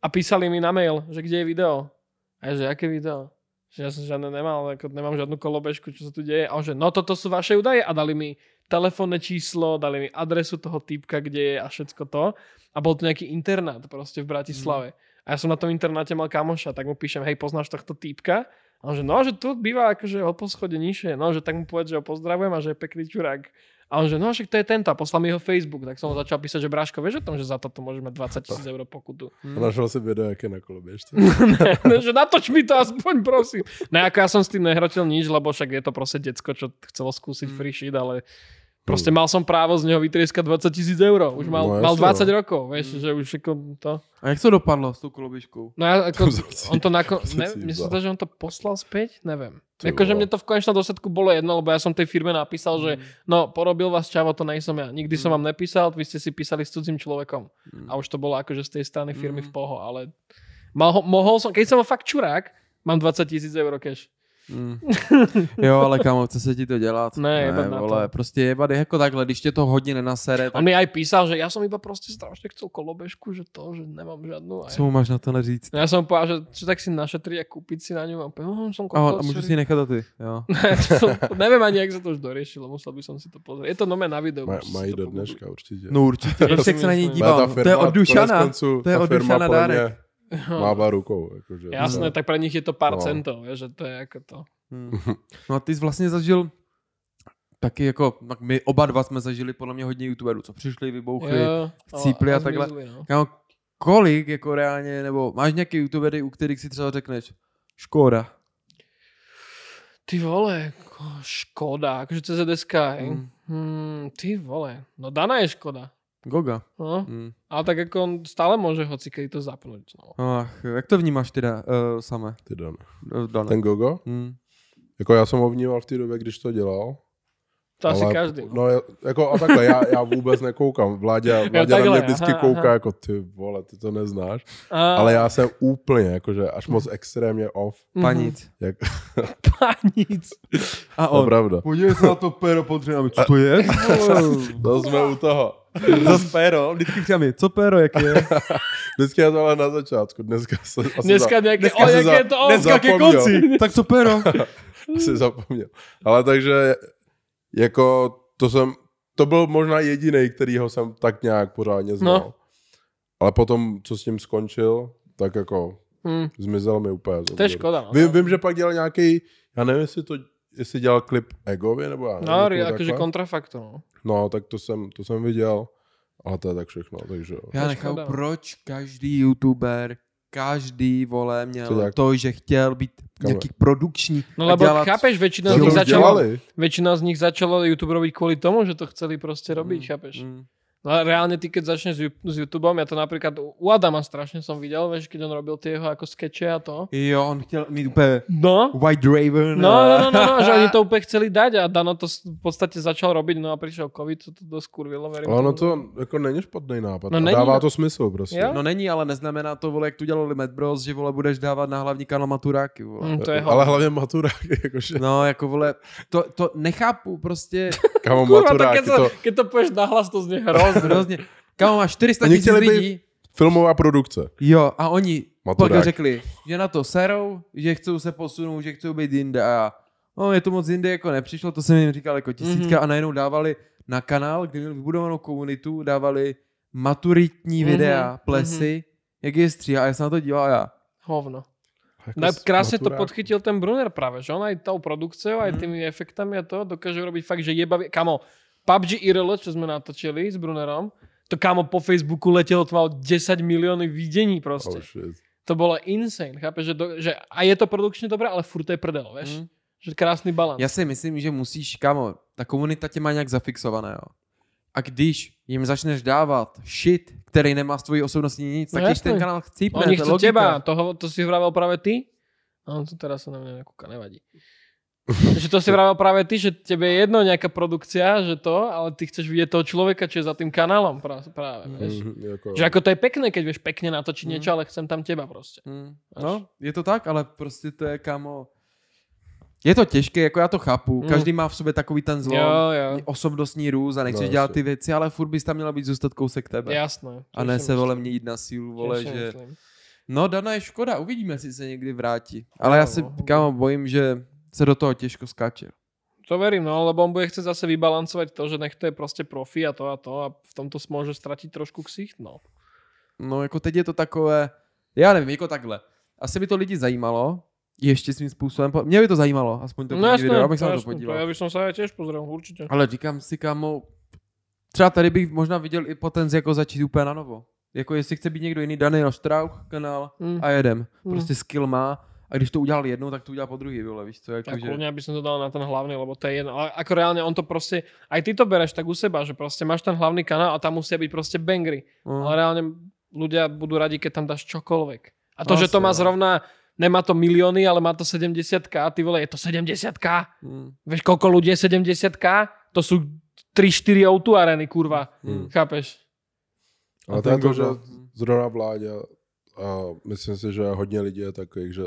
a písali mi na mail, že kde je video. A ja, že aké video? Že ja som žiadne nemal, ako nemám žiadnu kolobežku, čo sa tu deje. A on že, no toto sú vaše údaje. A dali mi telefónne číslo, dali mi adresu toho týpka, kde je a všetko to. A bol to nejaký internát proste v Bratislave. A ja som na tom internáte mal kamoša, tak mu píšem, hej, poznáš tohto týpka? A on že, no, že tu býva akože o poschode nižšie. No, že tak mu povedz, že ho pozdravujem a že je pekný čurák. A on že, no, že to je tento. A poslal mi jeho Facebook. Tak som mu začal písať, že Bráško, vieš o tom, že za toto môžeme 20 tisíc eur pokutu. A našel si video, je na koloběžce. ne, že natoč mi to aspoň, prosím. Ne, ako ja som s tým nehrotil nič, lebo však je to proste decko, čo chcelo skúsiť Mm. free shit, ale proste mal som právo z neho vytrieskať 20 tisíc eur. Už mal, No, mal jasne, 20 no. rokov, vieš, že už ako to... A jak to dopadlo s tou koloběžkou? No ja, ako, To on to nako... to Ne, si mne sa vzal. zdá, že on to poslal späť, neviem. Ty Akože vole. mne to v konečnom dôsledku bolo jedno, lebo ja som tej firme napísal, že no, porobil vás čavo, to nejsom ja. Nikdy som vám nepísal, vy ste si písali s cudzím človekom. A už to bolo akože z tej strany firmy v poho, ale mal ho, mohol som, keď som bol fakt čurák, mám 20 tisíc eur cash. Mm. jo, ale kámo, chce se ti to dělat? Ne, jebat na to. vole, prostě jebat je jako takhle, když tě to hodně nenasere, On tak mi aj písal, že ja som iba proste strašne chcel kolobežku, že to, že nemám žiadnu. A co mu máš na to ja som mu povedal, že čo tak si našetriť a kúpiť si na ňu. A no, som A, on, a můžu si nechat to ty, jo. Ne, to neviem ani, jak sa to už doriešilo, musel by som si to pozrieť. Je to nové na videu. Si mají do dneška určitě. No určitě, Já jak se na něj dívám, to je od Dušana. to je od Dušana dárek. Mává rukou. Jakože. Jasné, tak pre nich je to pár No. centov, vieš, že to je ako to. Hmm. No a ty jsi vlastně zažil taky jako, tak my oba dva jsme zažili podle mě hodně youtuberů, co přišli, vybouchli. Jo, chcípli a takhle. zmizli, no. Kámo, kolik jako reálně, nebo máš nějaký youtubery, u kterých si třeba řekneš, škoda. Ty vole, ko- škoda, akože CZSK, hej. Mm. Hmm, ty vole, no Dana je škoda. Goga. No, Hmm. ale tak ako on stále môže hoci to zapnúť. No. Ach, jak to vnímáš teda uh, samé? Ty Dan. Uh, Dana. Ten Gogo? Hmm. Jako já jsem ho vnímal v té době, když to dělal. To asi ale, každý. No, je- jako a takhle, já, já vůbec nekoukám. Vládě, vládě na takhle, mě vždycky aha, kouká, aha. jako ty vole, ty to neznáš. A, Ale já jsem úplně, jakože až moc extrémně off. Mhm. Panic. Jak, Panic. A to je pravda. Podívej se na to péro pod dřinami, co to je? To jsme u toho. Zas péro, vždycky přijami, co péro, jak je? Vždycky je to ale na začátku. Dneska se asi, Dneska za, nejaké, dneska o, jak za- je to on. dneska ke konci. tak co péro? asi zapomněl. Ale takže jako to jsem, to byl možná jediný, kterýho jsem tak nějak pořádně znal. No. Ale potom, co s tím skončil, tak jako Hm, zmizel mi úplně. to je škoda. No, Vím, vím, že pak dělal nějaký, já nevím, jestli to jestli dělal klip Egovi, nebo já nevím, no jako akože takhle. kontrafaktor. No. No, tak to jsem, to jsem viděl, ale to je tak všechno, takže jo. Já To nechápu, proč každý youtuber, každý, vole, měl dělá? to, že chtěl být Kamer. nějaký produkční No lebo dělat... chápeš, väčšina Co z to nich začalo, väčšina z nich začalo YouTube robiť kvôli tomu, že to chceli proste robiť, Mm, chápeš? mm. No reálne ty, keď začneš s, YouTubeom, ja to napríklad u Adama strašne som videl, vieš, keď on robil tie jeho ako skeče a to. Jo, on chtěl mít úplně No, White Raven. No, a- no, no, no, no, že oni to úplne chceli dať a Dano to v podstate začal robiť, no a prišiel covid, co to dosť kurvilo, verím. Ale ono to jako není špatný nápad. No není, dává no. to smysl prostě. Jo? No není, ale neznamená to, vole, jak tu dělali Mad Bros, že vole budeš dávat na hlavní kanál Maturáky, vole. Mm, to je Ale hlavně maturák, jakože, No, jako vole, to, to nechápu prostě kamo Kurva, tak maturák, keď, to... to keď to povieš nahlas, to znie hrozne. hrozně. Kámo, máš 400 Oni tisíc chtěli být- lidí. filmová produkce. Jo, a oni Maturák. pak řekli, že na to serou, že chcou se posunout, že chcou být jinde a no je to moc jinde jako nepřišlo, to jsem jim říkal jako tisícka Mhm. a najednou dávali na kanál, kde měli vybudovanou komunitu, dávali maturitní Mhm, videa, plesy, jak je stříhá a já jsem na to díval a já. Hovno. Jako No, z krásne to podchytil ten Brunner práve, že on aj tou produkciou, aj Mhm. tými efektami a to dokáže robiť fakt, že jebavý. Kamo, PUBG IRL, čo sme natočili s Brunnerom, to kamo po Facebooku letelo, to malo 10 milióny videní proste. Oh, shit. To bolo insane, chápeš, že, do, že a je to produkčne dobré, ale furt to je prdel, vieš. Mm. Že krásny balans. Já si myslím, že musíš, kámo, ta komunita tě má nějak zafixované, jo. A když jim začneš dávat shit, který nemá s tvojí osobností nic, tak No no, jasné. ten kanál chcípne, Oni to logika. teba, toho, to si vravel práve ty? A on tu teraz sa na mňa nekúka, nevadí. Že to si vravel práve ty, že tebe je jedno nejaká produkcia, že to, ale ty chceš vidieť toho človeka, čo je za tým kanálom práve, vieš. Mhm, jako, Že ako to je pekné, keď vieš pekne natočiť Mm. niečo, ale chcem tam teba proste. Hmm. Až. No, je to tak, ale prostě to je, kámo, je to těžké, jako já to chápu. Mm. Každý má v sobě takový ten zlom, Jo, jo. osobnostní růz a nechceš No, dělat ty věci, ale furt bys tam měla být zůstat kousek tebe. Jasné. a ne se vole měnit na sílu, vole, že... myslím. No, Dana je škoda, uvidíme, jestli se někdy vrátí. Ale já se, No. kámo, bojím, že se do toho těžko skáče. To verím, no, lebo on bude chcieť zase vybalancovať to, že nech to je proste profi a to a to a v tomto môže stratiť trošku ksicht, no. No, jako teď je to takové, já nevím, jako takhle. Asi by to lidi zajímalo, ještě svým způsobem. Mě by to zajímalo, aspoň to no jasné, video, abych se na to podíval. ja by som sa aj tiež pozrel, určite. Ale říkám si, kámo, třeba tady bych možná viděl i potenci jako začít úplně na novo. Jako jestli chce být někdo jiný, Daniel Strauch kanál Mm. a jedem. Mm. Prostě skill má a když to udělal jednou, tak to udělal po druhý, vole, víš co, jako Tak že... kľudne by som to dal na ten hlavný, lebo to je jedno. Ale ako reálne on to proste, aj ty to bereš tak u seba, že proste máš ten hlavný kanál a tam musia byť proste bangry. No. Ale reálne ľudia budú radi, keď tam dáš čokoľvek. A to, No že to asi, má no. zrovna, nemá to milióny, ale má to 70k, ty vole, je to 70k? Mm. Vieš, koľko ľudí je 70k? To sú 3-4 autu areny, kurva. Mm. Chápeš? Ale A to je ten to, že zrovna vládě a myslím si, že hodně lidí je takových, že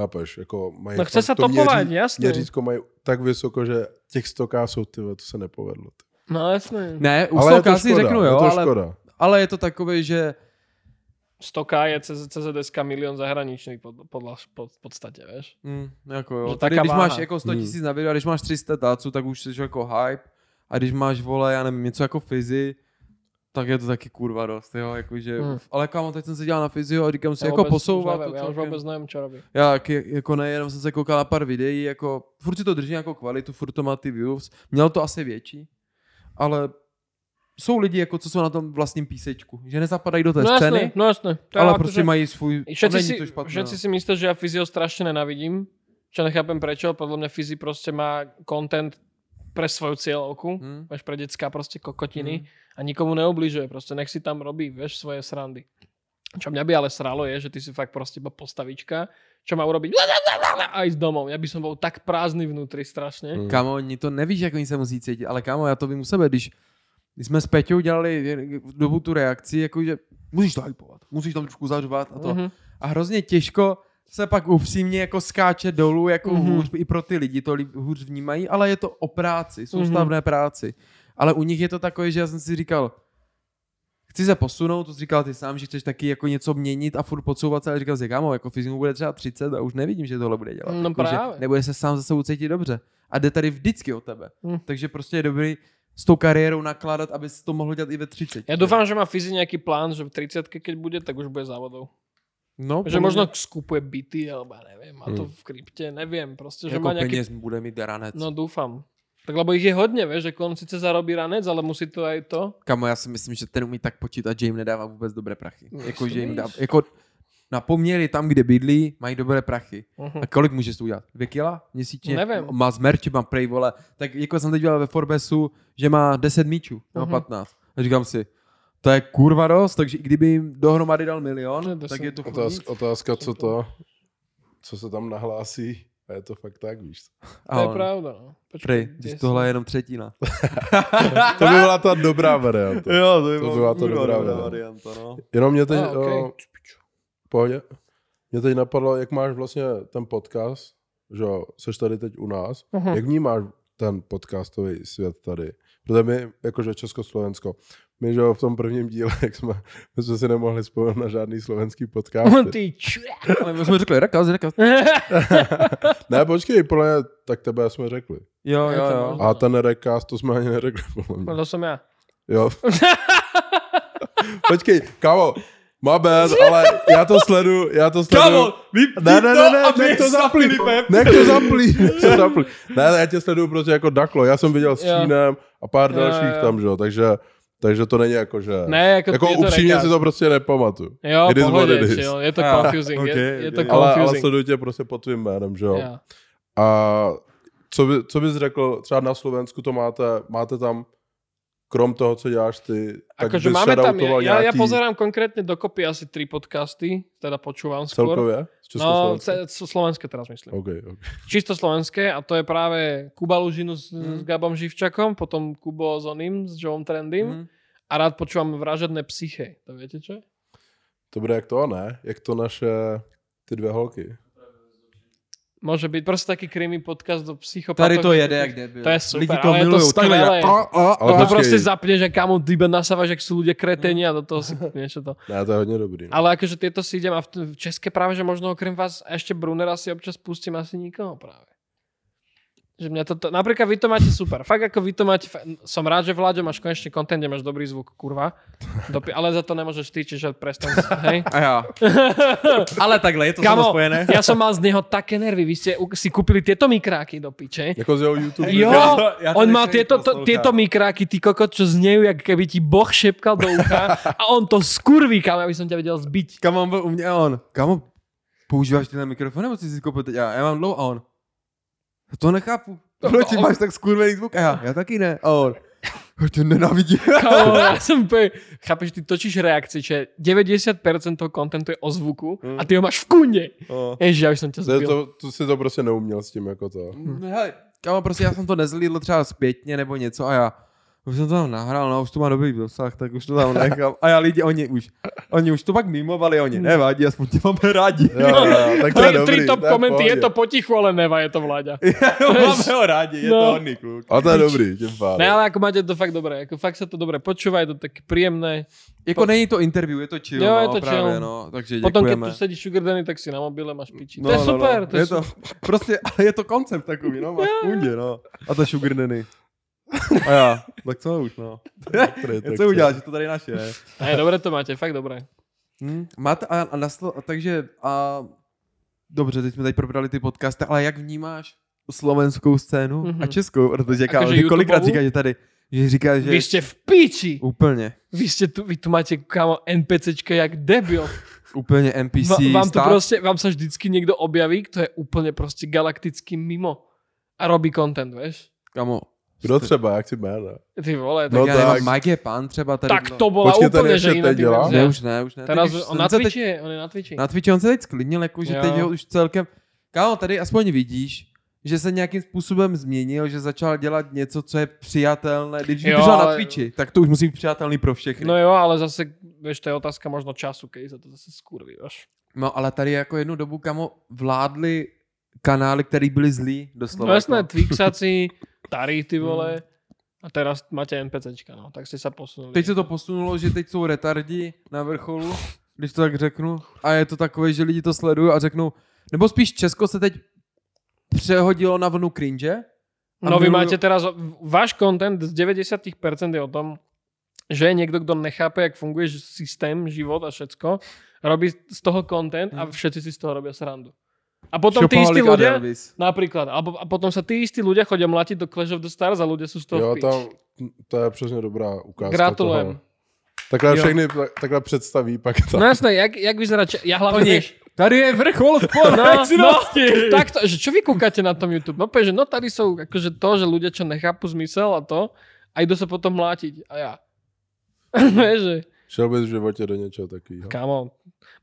chápeš, jako mají No chce sa to měří- jasné. měřítko mají tak vysoko, že těch 100k jsou ty, to se nepovedlo. ty. No jasné. Ne, u Ale je to Stoka si škoda, řeknu, je jo, to ale, škoda. ale je to takové, že 100k je CZ, CZSK milión zahraničný pod, podľa, pod, v podstate, vieš. Mm, jako jo. Že Tady, když váha. máš jako 100 Hmm. tisíc na video a když máš 300 táců, tak už jsi jako hype. A když máš, vole, já nevím, něco jako fyzi, tak je to taky kurva dost, jo, jakože, Hmm. ale kámo, teď jsem se dělal na fyzio a říkám si, Ja jako neviem, to Ja už vôbec neviem, čo robí. Já jak, jako ne, jenom jsem se koukal na pár videí, jako furt si to drží jako kvalitu, furt to má ty views, měl to asi větší, ale jsou lidi, jako co jsou na tom vlastním písečku, že nezapadají do té No scény, jasné, no jasné. To ale akože- prostě mají svůj, Všetci není si, to špatné. všetci no. si myslia, že ja fyzio strašne nenavidím, čo nechápem prečo, podľa mňa fyzi proste má content pre svoju cieľovku, Hm? máš pre decka proste kokotiny Hm. a nikomu neubližuje, proste nech si tam robí, vieš, svoje srandy. Čo mňa by ale sralo je, že ty si fakt proste iba postavička, čo má urobiť a ísť domov. Ja by som bol tak prázdny vnútri strašne. Mm. Kámo, oni to nevíš, jak oni se musí cítit, ale kámo, já to vím u sebe, když, když jsme s Peťou dělali dobu tu reakci, jakože musíš to hypovat, musíš tam trošku zařvat a to. Mhm. A hrozně těžko se pak upřímně jako skáče dolů, jako Mhm. mm-hmm. hůř, i pro ty lidi to líp, hůř vnímají, ale je to o práci, Mhm. soustavné mm-hmm. práci. Ale u nich je to takové, že já jsem si říkal, chci se posunout, to jsi říkal ty sám, že chceš taky jako něco měnit a furt podsouvat se, ale říkal si, kámo, jako fyziku bude třeba 30 a už nevidím, že tohle bude dělat. No jako, že právě. nebude se sám za sebou cítit dobře. A jde tady vždycky o tebe. Hm. Takže prostě je dobrý s tou kariérou nakládat, aby to mohl dělat i ve 30. Ja dúfam, že má fyzi nejaký plán, že v 30 keď bude, tak už bude závodov. No, Že možno skupuje byty, alebo neviem, má to Hmm. v krypte, neviem, proste, že jako má nejaký... bude mít ranec. No dúfam. Tak lebo ich je hodne, vieš, že on sice zarobí ranec, ale musí to aj to. Kamo, já si myslím, že ten umí tak počítat, že jim nedává vůbec dobré prachy. No, jako, že jim dá, jako na poměry tam, kde bydlí, mají dobré prachy. Uh-huh. A kolik můžeš to udělat? Dvě kila měsíčně? Nevím. Má z merči, má prej, vole. Tak jako jsem teď dělal ve Forbesu, že má 10 míčů, nebo Mhm. 15. A říkám si, to je kurva dost, takže i kdyby jim dohromady dal milion, to tak je to Otázka, otázka, co to, co se tam nahlásí. A je to fakt tak, víš co. A To je on, pravda. No. Počkej, Prej, kde když tohle je jenom třetina. To by byla ta dobrá varianta. jo, to, by byla to dobrá varianta. varianta, no. Jenom mě teď, Ah, okay. o, pohodě, mě teď napadlo, jak máš vlastně ten podcast, že jo, seš tady teď u nás, Mhm. jak vnímáš ten podcastový svět tady? Protože my, jakože Československo, my, že jo, v tom prvním díle, jak jsme, my jsme si nemohli spojit na žádný slovenský podcast. Ty č... Ale my jsme řekli, rekaz, rekaz. ne, počkej, podle mě, tak tebe jsme řekli. Jo, jo, to jo. A ten rekaz, to jsme ani neřekli, podle No mě. to jsem já. Jo. Počkej, kámo, má bad, ale já to sledu, já to sledu. Kámo, vypni Ne, ne, ne, ne, nech to běž za zaplý. Filipem. Nech to zaplý, nech to zaplý. Ne, ne, já tě sleduju prostě jako Daklo. Já jsem viděl s. Čínem a pár Jo, dalších jo. tam, že jo, takže, takže to není jako, že... Ne, jako, jako je to upřímně rekaz. si to prostě nepamatuju. Jo, It is what pohodě, it is. chill. Je to Ah, confusing. okay, je, je to okay. Ale, ale confusing. sleduju tě prostě pod tvým jménem, že jo. Jo. A co, by, co bys řekl, třeba na Slovensku to máte, máte tam, krom toho, co děláš ty, tak Akože bys máme tam, shoutoutoval ja, ja nějaký pozerám konkrétne dokopy asi tri podcasty, teda počúvam skôr. celkově z No, ce- co slovenské teraz myslím. OK, OK. Čisto slovenské a to je práve Kuba Lužinu s, Mm. s Gabom Živčakom, potom Kubo s oným, s Joeom Trendym Mhm. a rád počúvam Vražedné psyche. To viete čo? je? To bude jak to, ne? Jak to naše, ty dvě holky. Môže byť proste taký krimi podcast do psychopatov. Tady to jede jak debil. To je super, Lidi to ale je to skvělé. a, a, Ale To počkej. proste zapne, že ty iba nasávaš, jak sú ľudia kreténi a do toho si niečo to. Ne, to je hodně dobrý. No. Ale akože tieto si idem a v, české práve, že možno okrem vás a ešte Brunera si občas pustím asi nikoho práve. Že mňa toto, napríklad vy to máte super. Fakt ako vy to máte, som rád, že Vláďo máš konečne content, kde máš dobrý zvuk, kurva. Dopi- ale za to nemôžeš ty, čiže prestan, si- hej. A já. Ale takhle, je to Kamo, spojené. ja som mal z neho také nervy, vy ste si kúpili tieto mikráky do piče. Jako z jeho YouTube. Jo, Ja to on má nechcem tieto, to, tieto mikráky, ty kokot, čo znejú, jak keby ti boh šepkal do ucha a on to skurví, kam aby som ťa vedel zbiť. Kam on byl u mě a on, kamo, používáš tyhle mikrofon, nebo jsi si koupil teď? Já, já mám dlouho a on, to nechápu. Proč on- máš tak skurvený zvuk? A já, já taky ne. A on, "Já tě nenávidím. Kamo, ja som úplne, chápeš, ty točíš reakcie, že 90% toho kontentu je o zvuku a ty ho máš v kunde. No. Ježiš, som ťa To, je zbil. to, to si to prostě neuměl s tím jako to. Hele, kamo, prostě já jsem to nezlídl třeba zpětně nebo něco a já, už jsem to tam nahrál, no už to má dobrý dosah, tak už to tam nechám. A já lidi, oni už, oni už to pak mimovali, oni, nevadí, aspoň tě máme rádi. Jo, jo, jo, tak to je dobrý. tri top to je komenty, je to potichu, ale neva, je to Vláďa. máme ho rádi, je No. to hodný kluk. Ale to je dobrý, tím pádem. Ne, ale ako máte to fakt dobré, ako fakt sa to dobre počúva, je to také príjemné. Jako není to interview, je to chill, Jo, no, je to právě, chill. no, takže Potom, keď děkujeme. tu sedíš Sugar Danny, tak si na mobile máš piči. No, to je no, super, no. to je, je to, super. prostě, ale je to koncept takový, no, máš kundě, no. A to sugar nanny. A já, tak co už, no. Dobrý, tak co uděláš, že to tady naše, ne? Ne, dobre to máte, fakt dobré. Hm? Máte, a, a, naslo, a takže, a, dobře, teď jsme tady probrali ty podcasty, ale jak vnímáš slovenskou scénu Mhm. a českou, protože kámo, že kolikrát říká, že tady, že říká, že... Vy ste v piči. Úplně, Vy, ste tu, vy tu máte, kámo, NPCčka jak debil. úplně NPC Va, vám, tu stav. proste, vám sa vždycky niekto objaví, kto je úplne proste galakticky mimo. A robí content, vieš? Kamo, Kdo třeba, jak si jména? Ty vole, tak, No tak já nevím, tak. Mike je pán třeba tady. tak no. to Počkej, úplne, ještě že iná teď dělá? Ne, už ne, už ne. Teraz Teď už on na teď- Twitchi je, on je na Twitchi. Na Twitchi on se teď sklidnil, jako, že Jo. teď ho už celkem... Kámo, tady aspoň vidíš, že se nějakým způsobem změnil, že začal dělat něco, co je přijatelné. Když Jo, jo, na ale- Twitchi, tak to už musí být přijatelný pro všechny. No jo, ale zase, vieš, to je otázka možno času, keď sa to zase skurví. No ale tady jako jednu dobu, kamo, vládly kanály, které byly zlí doslova. No jasné, jako. Twixaci, Tary, ty vole. A teraz máte NPCčka, no, tak ste sa posunuli. Teď se to posunulo, že teď jsou retardi na vrcholu, když to tak řeknu. A je to takové, že lidi to sledují a řeknou, nebo spíš Česko se teď přehodilo na vlnu cringe. a No vy máte teraz, váš content z 90% je o tom, že je niekto, kto nechápe, jak funguje systém, život a všetko, robí z toho content a všetci si z toho robia srandu. A potom tí istí ľudia, Elvis. napríklad, a, a potom sa tí istí ľudia chodia mlatiť do Clash of the Stars a ľudia sú z toho Jo, v piči. tam, to je přesně dobrá ukázka Gratulujem. toho. Takhle Jo. všechny tak- takhle představí, pak to. No jasné, jak, jak vyzerá, če- ja hlavne, Oni, vieš, tady je vrchol spolu, No, no, tak to, že čo vy kúkate na tom YouTube? No že no tady sú akože to, že ľudia, čo nechápu zmysel a to, a idú sa potom mlátiť. A ja, Vieš, že, Šel bys v životě do něčeho takového. kámo,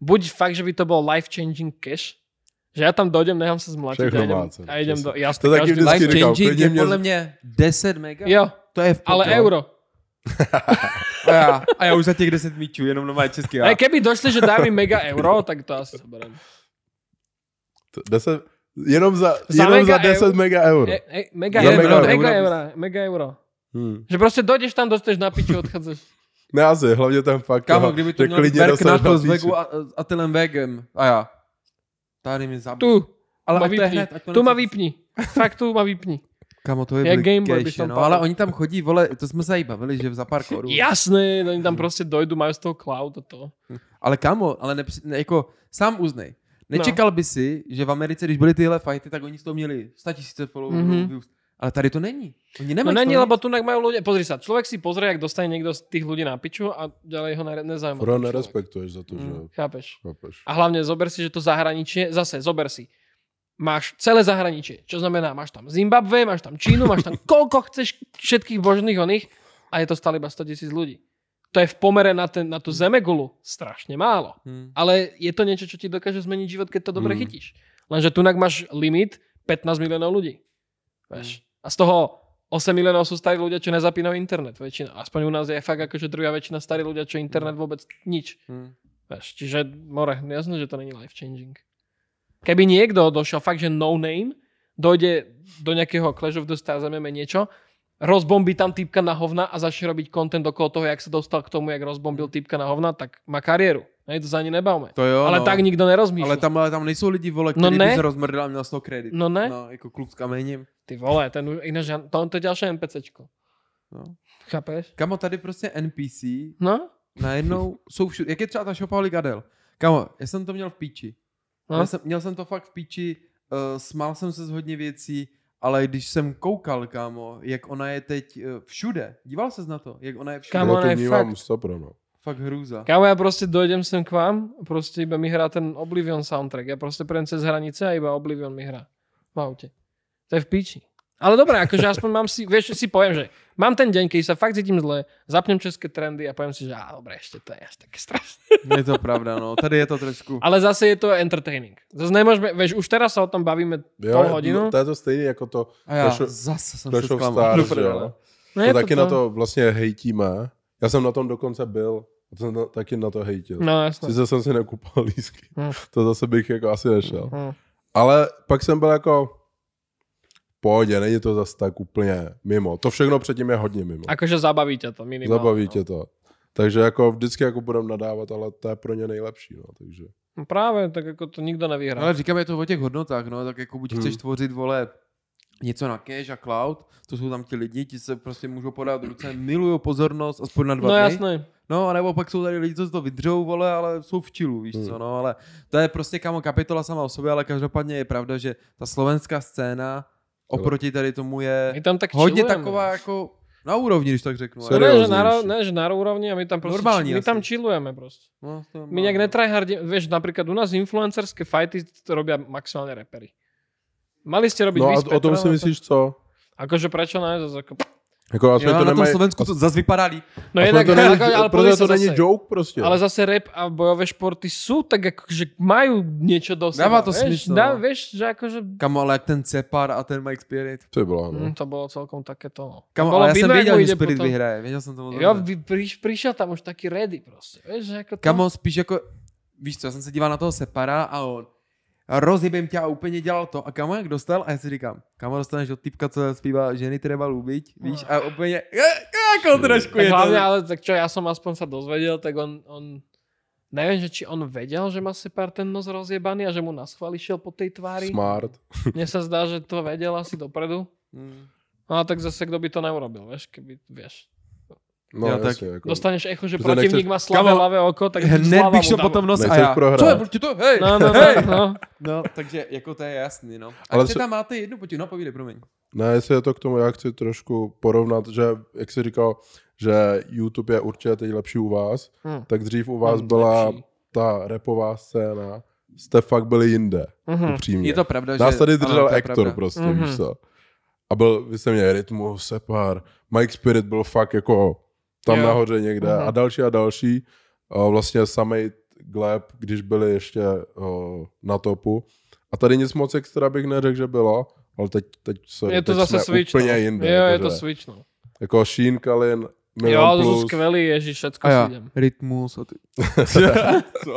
buď fakt, že by to bol life-changing cash, že ja tam dojdem, nechám sa zmlatiť Všechno a cenu, a idem do... Jasne, To taky vždycky Life říkám, changing je mě- podle mě 10 mega. Jo, To je v ale prdel. euro. A já, a já už za těch 10 míčů, jenom normálně český. Aj keby došli, že dá mi mega euro, tak to asi. To- Deset, jenom za, Za jenom mega za 10 eur. mega euro. E, e, mega, Za euro, mega mega, euro. euro, mega euro. Hmm. Že prostě dojdeš tam, dostaneš na piču, odchádzaš. Ne asi, hlavně ten fakt, Kámo, kdyby to měl dostaneš na na s. Vegu a, a Tylem Vegem. A já. Tady mi zabij. Tu, ale ma vypni. hned, to Tu ma vypni. Fakt tu ma vypni. Kamo, to je Jak Gameboy by som no, ale oni tam chodí, vole, to jsme se i bavili, že za pár korun. Jasné, oni tam prostě dojdu, majú z toho cloud a to. Ale kamo, ale nepři, ne, jako sám uznej. No. Nečekal by si, že v Americe, když byly tyhle fighty, tak oni z toho měli 100 tisíce followerů. Mhm. Mm-hmm. Ale tady to není. Oni No nemají z není, lebo tu majú ľudia, pozri sa, človek si pozrie, jak dostane niekto z tých ľudí na piču a ďalej ho ne- nezaujíma. Pro nerespektuješ za to, že Mm. Chápeš? chápeš. A hlavne zober si, že to zahraničie, zase zober si, máš celé zahraničie, čo znamená, máš tam Zimbabwe, máš tam Čínu, máš tam koľko chceš všetkých božných oných a je to stále iba 100 tisíc ľudí. To je v pomere na, ten, na tú zemegulu strašne málo. Hm. Ale je to niečo, čo ti dokáže zmeniť život, keď to dobre Hmm. chytíš. Lenže tu máš limit 15 miliónov ľudí. Vieš? A z toho 8 miliónov sú starí ľudia, čo nezapínajú internet. Väčšina. Aspoň u nás je fakt akože druhá väčšina starí ľudia, čo internet vôbec nič. Hm. Vieš? Čiže, more, jasné, že to není life changing. Keby niekto došiel fakt, že no name, dojde do nejakého Clash of the Stars, zamieme niečo, rozbombí tam typka na hovna a začne robiť content okolo toho, jak sa dostal k tomu, jak rozbombil typka na hovna, tak má kariéru. Nej, to sa ani nebavme. To jo, ale no. tak nikdo nerozmýšľa. Ale tam, ale tam nejsou lidi, vole, No kteří ne. by se rozmrdil a měl z toho kredit. No ne. No, jako kluk s kamením. Ty vole, ten už, ja- to, to je ďalšie NPCčko. No. Chápeš? Kamo, tady prostě NPC No? najednou jsou všude. Jak je třeba ta Shopaholic Adel? Kamo, já jsem to měl v píči. no? Já jsem, měl jsem to fakt v píči, uh, smál jsem se z hodně věcí, ale když jsem koukal, kámo, jak ona je teď uh, všude, díval ses na to, jak ona je všude, Kámo, Já ona to je vnímám fakt- stopro, no. fakt hrůza. Kámo, ja proste dojdem sem k vám, proste iba mi hrá ten Oblivion soundtrack. Ja proste prejdem cez hranice a iba Oblivion mi hrá v aute. To je v píči. Ale dobré, akože aspoň mám si, vieš, si poviem, že mám ten deň, keď sa fakt cítim zle, zapnem české trendy a poviem si, že á, dobre, ešte to je až také strašné. Je to pravda, no, tady je to trošku. Ale zase je to entertaining. Zase nemôžeme, vieš, už teraz sa o tom bavíme pol hodinu. no, to je to stejný jako to A já Clash of- zase jsem Clash of. Stars, Do že jo? No To je taky na to vlastně hejtíme. Já jsem na tom dokonce byl. A to jsem na, taky na to hejtil. No jasno. Sice jsem si nekupal lísky. Hm. To zase bych jako asi nešel. Hm. Ale pak jsem byl jako pohodě, není to zase tak úplně mimo. To všechno předtím je hodně mimo. Akože zabaví ťa to minimálne. Zabaví no. tě to. Takže jako vždycky jako budem nadávat, ale to je pro ně nejlepší. No, takže. No práve, tak ako to nikto nevyhrá. Ale říkám, je to o těch hodnotách, no, tak jako buď Hmm. chceš tvořit, vole, něco na cash a cloud, to jsou tam ti lidi, ti se prostě můžou podat ruce, milují pozornost, aspoň na dva No dny. jasné. No, a nebo pak jsou tady lidi, co to vydřou, vole, ale jsou v čilu, víš Hmm. co, no, ale to je prostě kamo kapitola sama o sobě, ale každopádně je pravda, že ta slovenská scéna oproti tady tomu je My tam tak hodně chillujeme. taková jako na úrovni, když tak řeknu. No ale- ne, že na, ne, že na úrovni a my tam prostě Normální my asi. tam chillujeme proste. No, to My nejak netryhardíme, vieš, napríklad u nás influencerské fighty to robia maximálne repery. Mali ste robiť No vy a o tom si myslíš co? Akože prečo ne? Zase Ako... Jako aspoň Jo, to na tom nemají, Slovensku to zase vypadá líp. No jednak, to není, ale, ale protože to sa není zase, joke prostě. ale zase rap a bojové športy sú tak akože majú niečo do seba. Dává to vieš? smysl, Dá, no. vieš, že akože... Kamo, ale jak ten Cepar a ten Mike Spirit. Ty bylo, no. Hm, to bolo celkom takéto. No. Kamo, bolo ale já jsem věděl, že Spirit potom- vyhraje. Věděl jsem to Jo, priš, prišiel tam už taký ready proste. Vieš, že ako to... Kamo, spíš jako, víš co, já jsem se díval na toho Separa a on rozjebem tě a úplně dělal to. A kamo, jak dostal? A já si říkám, kamo, dostaneš od typka, co zpívá ženy treba ľúbiť, víš? A úplně, jako trošku je hlavne, to. ale tak čo, ja som aspoň sa dozvedel, tak on, on neviem, že či on vedel, že má Separ ten nos rozjebaný a že mu na schváli šiel po tej tvári. Smart. Mne sa zdá, že to vedel asi dopredu. Hmm. No a tak zase, kto by to neurobil, vieš, keby, vieš. No, tak jasně, jako. Dostaneš echo, že Protože protivník nechceš- má slabé Kamo, ľavé oko, tak Hned bych šel dám. po tom nose a já, prohrát. co je proti to? Hej! No, no, hej! no, no. No, takže jako to je jasný, no. A Ale Ale co- tam máte jednu potěhu, no povídej, promiň. Ne, jestli je to k tomu, já chci trošku porovnat, že jak jsi říkal, že YouTube je určitě teď lepší u vás, Hm. tak dřív u vás Hm, byla lepší. ta repová scéna, jste fakt byli jinde, Mhm. upřímně. Je to pravda, že... Nás tady držel pravda. prostě, Mhm. víš co. A byl, vy jste měli rytmus, Separ, Mike Spirit byl fakt jako tam Jo. nahoře někde Mhm. a další a další. O, vlastně samej Gleb, když byli ještě o, na topu. A tady nic moc extra bych neřekl, že bylo, ale teď, teď, se, Je to teď zase jsme Switch, úplně no. jinde. Jo, je to Switch, no. Jako Sheen, Kalin, Jo, Milan to Plus. skvelí, ježiš, všetko A si já, idem. rytmus a ty. Co?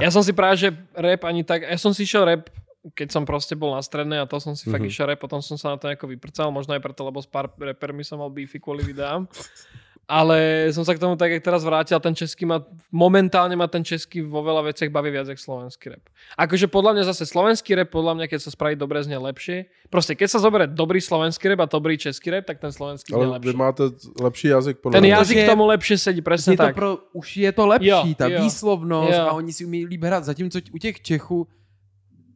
Ja som si práve, že rap ani tak, ja som si išiel rap, keď som proste bol na strednej a to som si mm-hmm. fakt Mhm. išiel rap, potom som sa na to nejako vyprcal, možno aj preto, lebo s pár repermi som mal beefy kvôli videám. Ale som sa k tomu tak, jak teraz vrátil, ten český ma, momentálne ma ten český vo veľa veciach baví viac, jak slovenský rap. Akože podľa mňa zase slovenský rap, podľa mňa, keď sa spraví dobre, znie lepšie. Proste, keď sa zoberie dobrý slovenský rap a dobrý český rap, tak ten slovenský znie Ale vy máte lepší jazyk podle Ten jazyk Protože tomu lepšie sedí, presne Je to tak. pro, už je to lepší, Jo, ta jo. výslovnost Jo. a oni si umí líp hrát. Zatímco u těch Čechů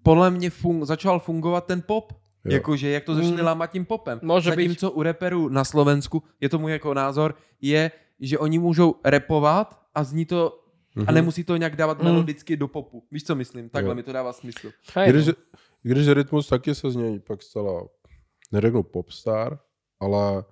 podle mě fun- začal fungovat ten pop. Jakože jak to začali Mm. lámat tím popem. Může Zatímco u reperů na Slovensku, je to můj jako názor, je, že oni můžou repovat a zní to a Mhm. nemusí to nějak dávat Mm. melodicky do popu. Víš, co myslím? Takhle Jo. mi to dává smysl. Hej, Když, no. když rytmus taky se z něj pak stala, neřeknu popstar, ale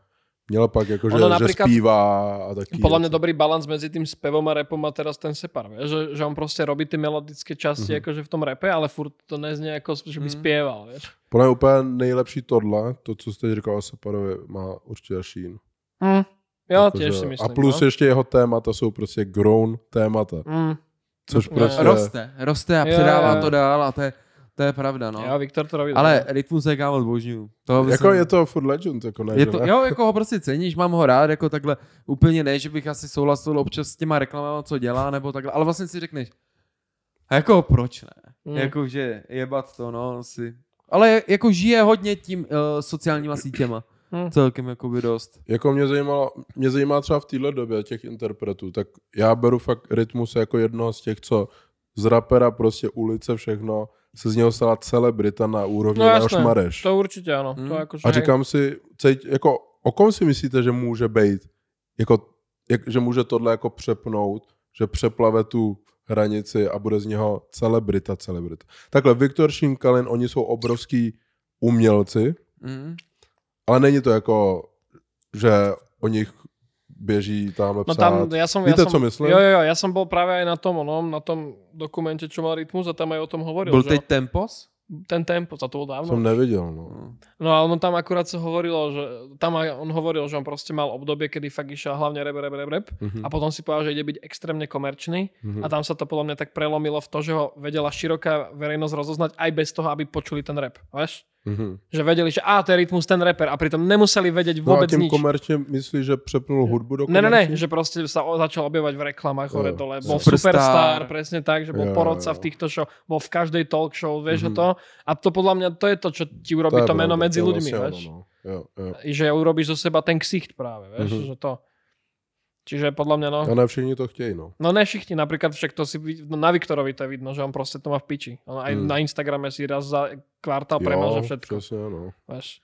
měla pak jako, že, Ono že zpívá a taky. Podľa mňa dobrý balans medzi tým spevom a repom má teraz ten Separ, vieš? Že, že on proste robí ty melodické časti Mhm. mm-hmm. akože v tom repe, ale furt to neznie ako, že by Mhm. spieval, vieš? Podle mě úplně nejlepší tohle, to, co jste říkal o Separovi, má určitě Sheen. Mm. Jo, Jakože- tiež si myslím. A plus no. ještě jeho témata jsou prostě grown témata. Mm. Což Jo, prostě... Roste, roste a Jo, předává jo. to dál a to je, to je pravda, no. Jo, Viktor to robí. Ale rytmus je kámo zbožňuju. To Jako myslím- je to furt legend, jako ne, Je to, ne? jo, jako ho prostě ceníš, mám ho rád, jako takhle úplně ne, že bych asi souhlasil občas s těma reklamama, co dělá, nebo takhle, ale vlastně si řekneš, a jako proč ne? Mm. Mm. Jako, že jebat to, no, si. Ale jako žije hodně tím uh, sociálníma sítěma. Mm. Celkem jako by dost. Jako mě zajímalo, mě zajímá třeba v téhle době těch interpretů, tak já beru fakt Rytmus jako jednoho z těch, co z rapera prostě ulice všechno, se z něho stala celebrita na úrovni No jasné, Mareš. to určite áno. Mm. To akože, A říkám si, cejt, jako, o kom si myslíte, že může být, jako, jak, že může tohle jako přepnout, že přeplave tu hranici a bude z něho celebrita, celebrita. Takhle, Viktor Šinkalin, oni jsou obrovský umělci, Mm. ale není to jako, že o nich běží tamhle No psát. tam, ja som, Víte, ja som, co myslím? Jo, jo, jo, ja som bol práve aj na tom, onom, na tom dokumente, čo mal Rytmus a tam aj o tom hovoril. Byl že teď Tempos? ten tempo, za to bol dávno. Jsem neviděl, no. No. No a ono tam akurát sa hovorilo, že tam aj on hovoril, že on proste mal obdobie, kedy fakt išiel hlavne rap, rap, rap, rap Mhm. a potom si povedal, že ide byť extrémne komerčný Mhm. a tam sa to podľa mňa tak prelomilo v to, že ho vedela široká verejnosť rozoznať aj bez toho, aby počuli ten rap, vieš? Mhm. Že vedeli, že á, to je rytmus ten rapper a pritom nemuseli vedieť No a tím nič. komerčně myslíš, že přepnul hudbu do Ne, ne, ne, komerční? že proste sa o- začal objevať v reklamách hore dole. Bol Superstar. superstar, presne tak, že bol Jo, porodca v týchto show, bol v každej talk show, vieš Mhm. o to. A to podľa mňa to je to, čo ti urobí to, to je ľuďmi, vlastně vieš. ono, no. Jo, jo. Že urobíš zo seba ten ksicht práve, vieš, Mhm. že to. Čiže podľa mňa, no... A ne všichni to chtějí, no. No ne všichni, napríklad však to si, no, na Viktorovi to je vidno, že on proste to má v piči. On aj Hmm. na Instagrame si raz za kvartál premaže všetko. přesně, no. Vieš.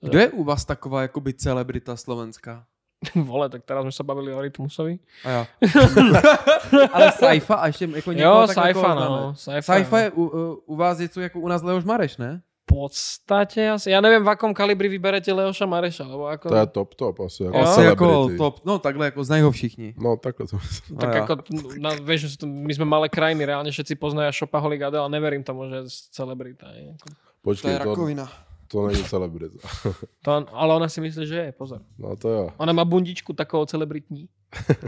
Kdo je u vás taková jakoby celebrita slovenská? Vole, tak teraz sme sa bavili o Rytmusovi. A já. Ale Saifa a ještě jako někoho Jo, tak Saifa, jako no. Saifa, Saifa je u, u, u vás něco jako u nás Leoš Mareš, ne? Podstate asi. Ja neviem, v akom kalibri vyberete Leoša Mareša, lebo ako... To je top top asi. Jako Jo. Asi jako celebrity. top, no takhle jako znají ho všichni. No takhle to myslím. tak A ja. ako, na, vieš, my sme malé krajiny, reálne všetci poznajú Shopaholic Adele, ale neverím tomu, že je celebrita. je. Ako, To je Počkej, to, rakovina. to není celebrita. To, ale ona si myslí, že je, pozor. No to jo. Ona má bundičku takovou celebritní.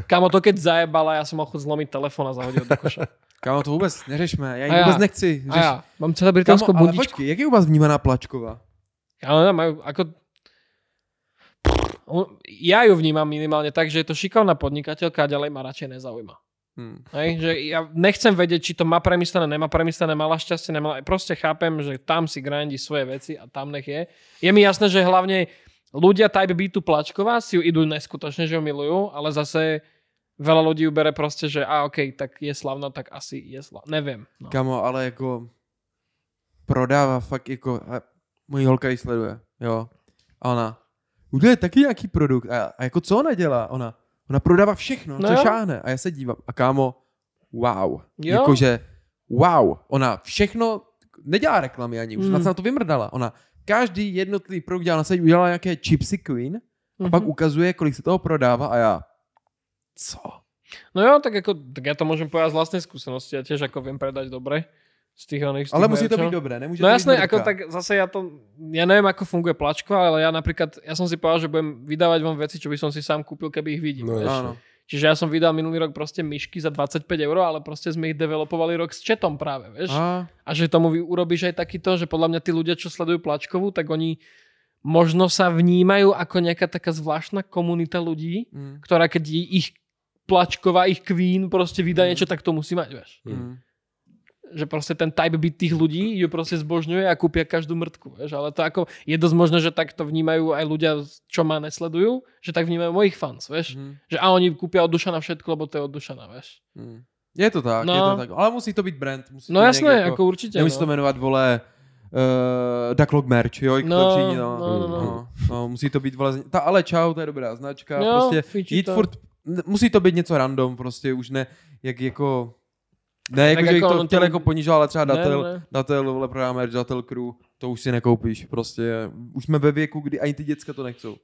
Kámo, to keď zajebala, ja som mohol zlomiť telefón a zahodil do koša. Kámo, to vůbec neřešme, já ji já. vůbec nechci. A ja, mám celebritánskú Kámo, ale bundičku. počkej, jak je u vás vnímaná Plačková? Ale majú, ako... Ja ju vnímam minimálne tak, že je to šikovná podnikateľka a ďalej ma radšej nezaujíma. Hm. Hej, že ja nechcem vedieť, či to má premyslené, nemá premyslené, mala šťastie, nemala. Proste chápem, že tam si grindí svoje veci a tam nech je. Je mi jasné, že hlavne ľudia type beatu Plačková si ju idú neskutočne, že ju milujú, ale zase veľa ľudí ju bere proste, že a okej, tak je slavná, tak asi je slavná. Neviem. No. Kámo, ale jako prodává fakt jako, a mojí holka ji sleduje, jo. A ona, udělej taky nějaký produkt. A, a jako co ona dělá? Ona, ona prodává všechno, No co jo. šáhne. A já se dívám. A kámo, wow. Jo. Jakože, wow. Ona všechno, nedělá reklamy ani, už Mm. na to vymrdala. Ona každý jednotlivý produkt dělala na se, udělala nějaké chipsy Queen A pak Mhm. ukazuje, kolik se toho prodává a já, co? No jo, tak, ako, tak ja to môžem povedať z vlastnej skúsenosti. Ja tiež ako viem predať dobre z tých oných. z Ale tých musí to merčov. být dobré, nemůže No to jasné, být ako mrtka. tak zase ja to, ja neviem, ako funguje plačko, ale ja napríklad, ja som si povedal, že budem vydávať vám veci, čo by som si sám kúpil, keby ich vidím. No. Čiže ja som vydal minulý rok proste myšky za 25 eur, ale proste sme ich developovali rok s četom práve, vieš. A, A že tomu vy urobíš aj takýto, že podľa mňa tí ľudia, čo sledujú plačkovú, tak oni možno sa vnímajú ako nejaká taká zvláštna komunita ľudí, mm, ktorá keď ich plačková, ich queen proste vydá Mm. niečo, tak to musí mať, vieš. mm. Že proste ten type byt tých ľudí ju proste zbožňuje a kúpia každú mrtku, vieš. Ale to ako, je dosť možné, že takto vnímajú aj ľudia, čo ma nesledujú, že tak vnímajú mojich fans, vieš. Mm, Že a oni kúpia od Dušana všetko, lebo to je od Dušana, vieš. mm. Je to tak, No. je to tak. Ale musí to být brand. Musí No to jasné, nějak ako určite. Nemusí to No. jmenovat, vole, uh, Ducklog merch, jo, No, to přijde, no. no, no, no. no. no. musí to být, vole, ta ale čau, to je dobrá značka, Jo, prostě jít to. furt, musí to být něco random, prostě už ne, jak jako, ne, jako, že bych jako to chtěl jako ponižovat, ale třeba Datel, ne. Datel, vole, merch, Datel Crew, to už si nekoupíš, prostě, už jsme ve věku, kdy ani ty děcka to nechcou.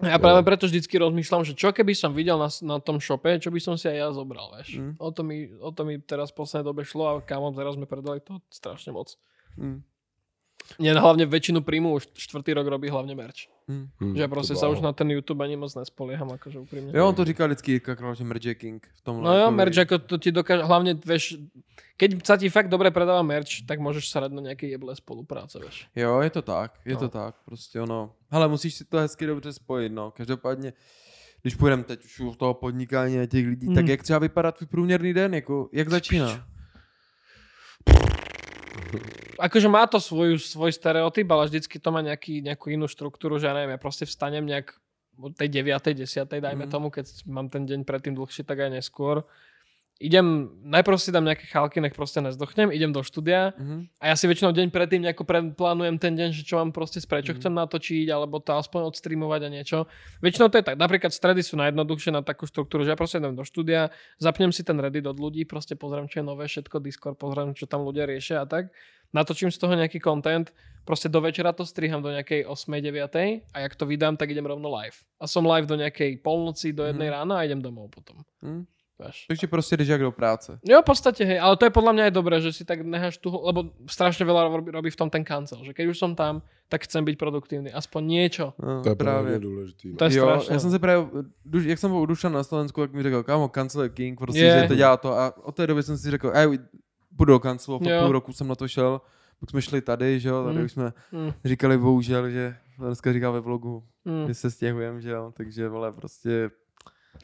Ja práve preto vždycky rozmýšľam, že čo keby som videl na, na tom shope, čo by som si aj ja zobral, vieš. Mm. O, to mi, o to mi teraz v poslednej dobe šlo a kámo, teraz sme predali to strašne moc. Mm. Nie, hlavne väčšinu príjmu už štvrtý rok robí hlavne merch. Mm. Hm, že sa bláho. už na ten YouTube ani moc nespolieham, akože úprimne. Jo, on to říkal vždycky Jirka Král, že Merch je King v tomhle. No jo, jako- merch ako to ti dokáže, hlavne vieš, keď sa ti fakt dobre predáva merch, tak môžeš sa rať na nejaké jeble spolupráce, vieš. Jo, je to tak, je No. to tak, prostě ono. Hele, musíš si to hezky dobře spojit, no. Každopádně, když půjdeme teď už u toho podnikání a těch lidí, Hmm. tak jak třeba vypadá tvůj průměrný den, jako, jak začíná? Akože má to svoj, svoj stereotyp, ale vždycky to má nejaký, nejakú inú štruktúru, že ja neviem, ja proste vstanem nejak od tej 9. 10. dajme Mhm. tomu, keď mám ten deň predtým dlhší, tak aj neskôr. Idem, najprv si dám nejaké chalky, nech proste nezdochnem, idem do štúdia Mhm. a ja si väčšinou deň predtým nejako plánujem ten deň, že čo mám proste prečo Mhm. chcem natočiť, alebo to aspoň odstreamovať a niečo. Väčšinou to je tak, napríklad stredy sú najjednoduchšie na takú štruktúru, že ja proste idem do štúdia, zapnem si ten Reddit od ľudí, proste pozriem, čo je nové, všetko Discord, pozriem, čo tam ľudia riešia a tak. Natočím z toho nejaký content, proste do večera to striham do nejakej 8. 9. a jak to vydám, tak idem rovno live. A som live do nejakej polnoci, do jednej Mhm. rána a idem domov potom. Hm? Vieš. Takže prostě jdeš jak do práce. Jo, v podstate, hej, ale to je podľa mňa aj dobré, že si tak necháš tu, lebo strašne veľa robí, robí v tom ten kancel, že keď už som tam, tak chcem byť produktívny, aspoň niečo. No, To je právě. No. To je jo, strašné. já jsem se právě, jak jsem byl u Dušana na Slovensku, jak mi řekl, kámo, Cancel je King, prostě, Je. že to dělá to a od té doby jsem si řekl, ej, půjdu do Jo. půl roku jsem na to šel, pak jsme šli tady, že jo, tady Mm. už jsme Mm, říkali bohužel, že dneska říká ve vlogu, mm. že se stěhujeme, že jo, takže vole, prostě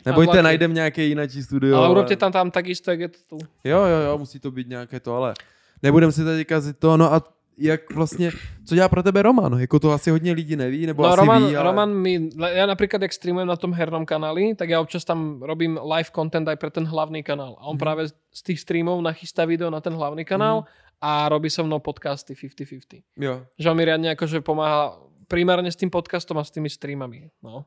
Nebojte, vlaky. najdem nějaké jináčí studio. Ale urobte tam tam takisto, jak je to tu. Jo, jo, jo, musí to být nějaké to, ale nebudem si tady kazit to, no a jak vlastně, co dělá pro tebe Roman? Jako to asi hodně lidí neví, nebo No asi Roman, ví, ale... Roman mi, ja napríklad, jak streamujem na tom hernom kanáli, tak ja občas tam robím live content aj pre ten hlavný kanál. A on Mhm. práve z tých streamov nachystá video na ten hlavný kanál a robí so mnou podcasty 50-50. Jo, že on mi riadne akože pomáha primárne s tým podcastom a s tými streamami. No.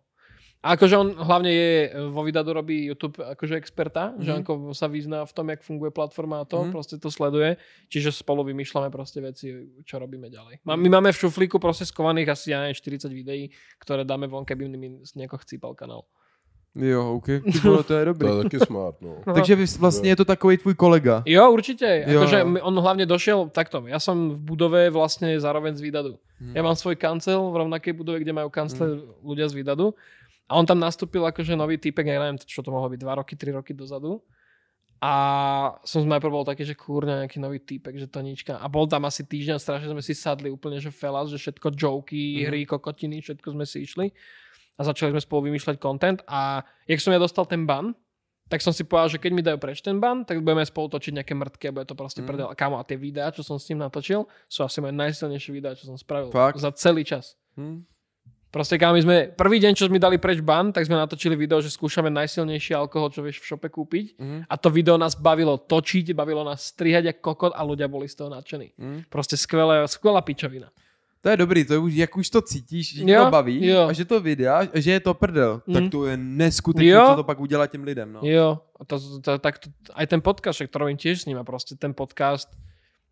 A akože on hlavne je, vo Vidadu robí YouTube akože experta, mm-hmm. že Mhm. ako sa vyzná v tom, jak funguje platforma a to, Mhm. mm-hmm. proste to sleduje, čiže spolu vymýšľame proste veci, čo robíme ďalej. Má- My máme v šuflíku proste skovaných asi, ja neviem, 40 videí, ktoré dáme von, keby mi nejako chcípal kanál. jo, ok, vole, to je dobrý. To je taky smart, no. No. Takže vlastně je to takový tvůj kolega. Jo, určite. Jo, Akože on hlavne došiel takto. Ja som v budove vlastne zároveň z Výdadu. Hmm. Ja mám svoj kancel v rovnakej budove, kde majú kancel ľudia z Výdadu. A on tam nastúpil akože nový typek, ja neviem, čo to mohlo byť, 2 roky, 3 roky dozadu. A som najprv bol taký, že kúrne, nejaký nový týpek, že to nička. A bol tam asi týždeň, strašne sme si sadli úplne, že felas, že všetko joky, Mhm. hry, kokotiny, všetko sme si išli. A začali sme spolu vymýšľať content. A jak som ja dostal ten ban, tak som si povedal, že keď mi dajú preč ten ban, tak budeme spolu točiť nejaké mrtky a bude to proste mm. prdel. A kámo, a tie videá, čo som s ním natočil, sú asi moje najsilnejšie videá, čo som spravil Fakt? za celý čas. Hm? Proste kámo, my sme, prvý deň, čo mi dali preč ban, tak sme natočili video, že skúšame najsilnejší alkohol, čo vieš v šope kúpiť. Hm? A to video nás bavilo točiť, bavilo nás strihať ako kokot a ľudia boli z toho nadšení. Hm? Proste skvelé, skvelá pičovina. To je dobrý, to je už, jak už to cítíš, že Jo, to baví jo. a že to videa, a že je to prdel, Mm. tak to je neskutečné, co to pak udělá těm lidem, no. Jo, a to, to, tak to, aj ten podcast, to robím tiež s ním a proste ten podcast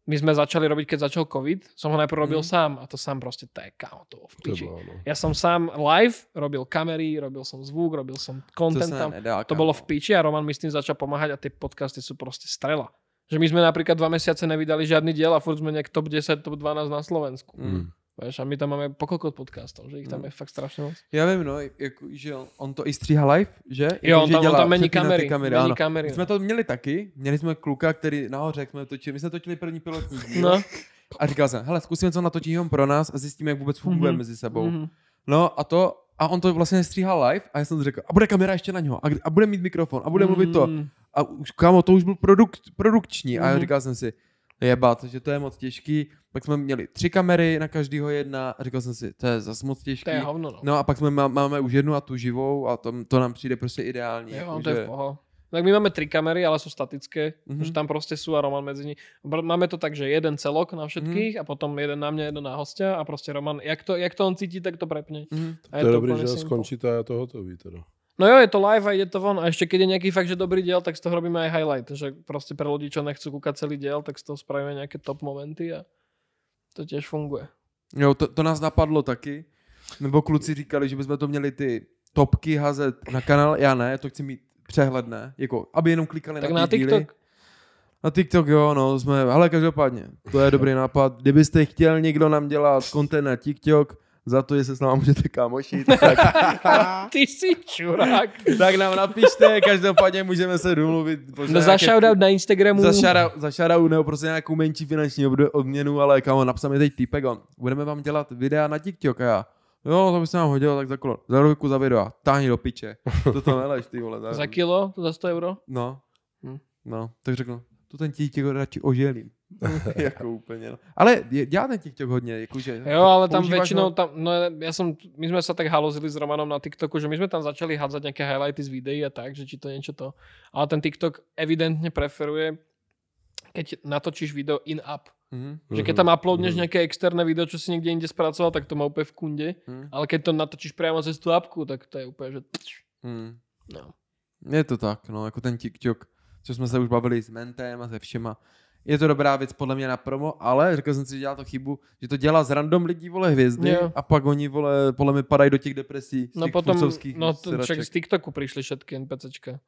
my sme začali robiť, keď začal COVID, som ho najprv robil Mhm. sám a to sám proste, to je kámo, to bolo v To piči. bylo, no. Ja som sám live, robil kamery, robil som zvuk, robil som To content se tam. nedá, To bolo v piči a Roman mi s tým začal pomáhať a tie podcasty sú proste strela. Že my sme napríklad dva mesiace nevydali žiadny diel a furt sme nejak top 10, top 12 na Slovensku. Mm. Vieš, a my tam máme pokokot podcastov, že ich tam je fakt strašne moc. Já vím, no, jako, že on to i stříhá live, že? Jo, Jako, on že tam, on dělá tam mení přepíná ty kamery. kamery mení kamery. My jsme to měli taky, měli jsme kluka, který nahoře, jak jsme točili, my jsme točili první pilotní díl. No. A říkal jsem, hele, zkusíme co natočit jenom pro nás a zjistíme, jak vůbec funguje Mhm. mezi sebou. Mhm. No a to, a on to vlastně stříhal live a já jsem řekl, a bude kamera ještě na něho, a, a bude mít mikrofon, a bude mluvit to. Mm. A už, kámo, to už byl produkt, produkční. A já Mhm. říkal jsem si, jebat, že to je moc těžký. Pak jsme měli tři kamery na každýho jedna a říkal jsem si, to je zase moc těžký. To je hovno, no. No a pak jsme má, máme už jednu a tu živou a to, to nám přijde prostě ideální. Jo, jako, to je že- v poho. Tak my máme tri kamery, ale sú statické, Mhm. mm-hmm. že tam proste sú a Roman medzi nimi. Máme to tak, že jeden celok na všetkých Mhm. a potom jeden na mňa, jeden na hostia a proste Roman, jak to, jak to on cíti, tak to prepne. Mhm. A To je dobrý, úplne že simple. skončíte a je to hotový teda. No jo, je to live a ide to von. A ešte keď je nejaký fakt, že dobrý diel, tak z toho robíme aj highlight. Že proste pre ľudí, čo nechcú kúkať celý diel, tak z toho spravíme nejaké top momenty a to tiež funguje. Jo, to, to nás napadlo taky. Nebo kluci říkali, že bychom to měli ty topky hazet na kanál. Já ne, to chci mít přehledné. Jako, aby jenom klikali Tak na, na ty díly. TikTok. Na TikTok, jo, no, jsme, ale každopádně, to je dobrý nápad. Kdybyste chtěl někdo nám dělat content na TikTok, za to, že se s námi můžete kámošit, tak, Ty si čurák. tak nám napište, každopádně můžeme se domluvit. No za nějaké- shoutout na Instagramu. za, shoutout, za shoutout nebo prostě nějakou menší finanční odměnu, ale kámo, napsal mi teď týpek, on, budeme vám dělat videa na TikTok a já, jo, to by se nám hodilo, tak za kolo, za ruku za video, táhni do piče, to to neleš, ty vole. Za, Za kilo, to za 100 euro. No, Hm. no, tak řeknu, to ten TikTok radši oželím. jako úplně, no. Ale je- dělá ten TikTok hodně, jakože. Jo, ale tam ho? tam, no ja som, my sme sa tak halozili s Romanom na TikToku, že my sme tam začali hádzať nejaké highlighty z videí a tak, že či to niečo to. Ale ten TikTok evidentne preferuje, keď natočíš video in-app. Mhm. Že keď tam uploadneš nejaké externé video, čo si niekde inde spracoval, tak to má úplne v kunde. Mhm. Ale keď to natočíš priamo cez tú apku, tak to je úplne, že... Mhm. No. Je to tak, no, jako ten TikTok, co jsme se už bavili s Mentem a se všema. Je to dobrá věc podle mě na promo, ale řekl jsem si, že dělá to chybu, že to dělá z random lidí, vole, hvězdy Jo. a pak oni, vole, podle mě padají do těch depresí, z No těch potom, no to, však z TikToku prišli všetky NPCčka.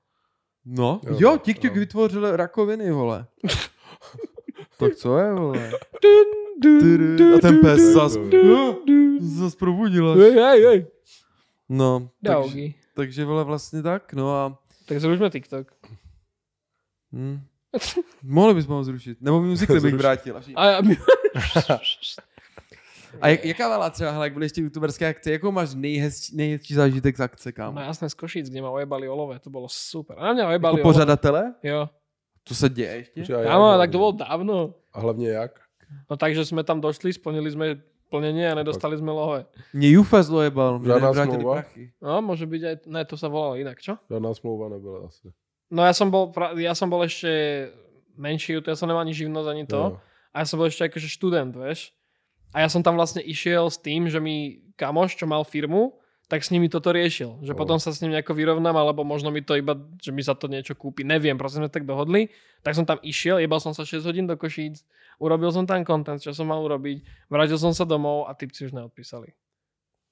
No, jo, Jo, TikTok jo. vytvořil rakoviny, vole. tak co je, vole? Dun, A ten pes zas, zas probudil. No, takže, takže, vole, vlastně tak, no a Tak zrušme TikTok. hm. Mohli bychom ho zrušit, nebo muziky bych Zrušit. vrátil. Až... A, a my... A jak, jaká byla třeba, hele, jak byly ještě youtuberské akce, jakou máš nejhezčí, nejhezčí zážitek z akce, kámo? No jasné z Košíc, kde ma ojebali olové, to bolo super. A na mňa ojebali Jako pořadatele? Jo. To se děje ještě? Kámo, hlavně? tak to bolo dávno. A hlavně jak? No takže sme tam došli, splnili sme plnenie a nedostali sme lohové. Mě Jufes dojebal, mě Žádná nevrátili smlouva? prachy. No, môže byť aj... Ne, to sa volalo inak, čo? Žádná smlouva nebyla asi. No ja som bol, ja som bol ešte menší, to ja som nemal ani živnosť, ani to. Jo. A ja som bol ešte akože študent, vieš. A ja som tam vlastne išiel s tým, že mi kamoš, čo mal firmu, tak s nimi toto riešil. Že O. potom sa s ním nejako vyrovnám, alebo možno mi to iba, že mi za to niečo kúpi. Neviem, proste sme tak dohodli. Tak som tam išiel, jebal som sa 6 hodín do Košíc, urobil som tam content, čo som mal urobiť, vrátil som sa domov a typci už neodpísali.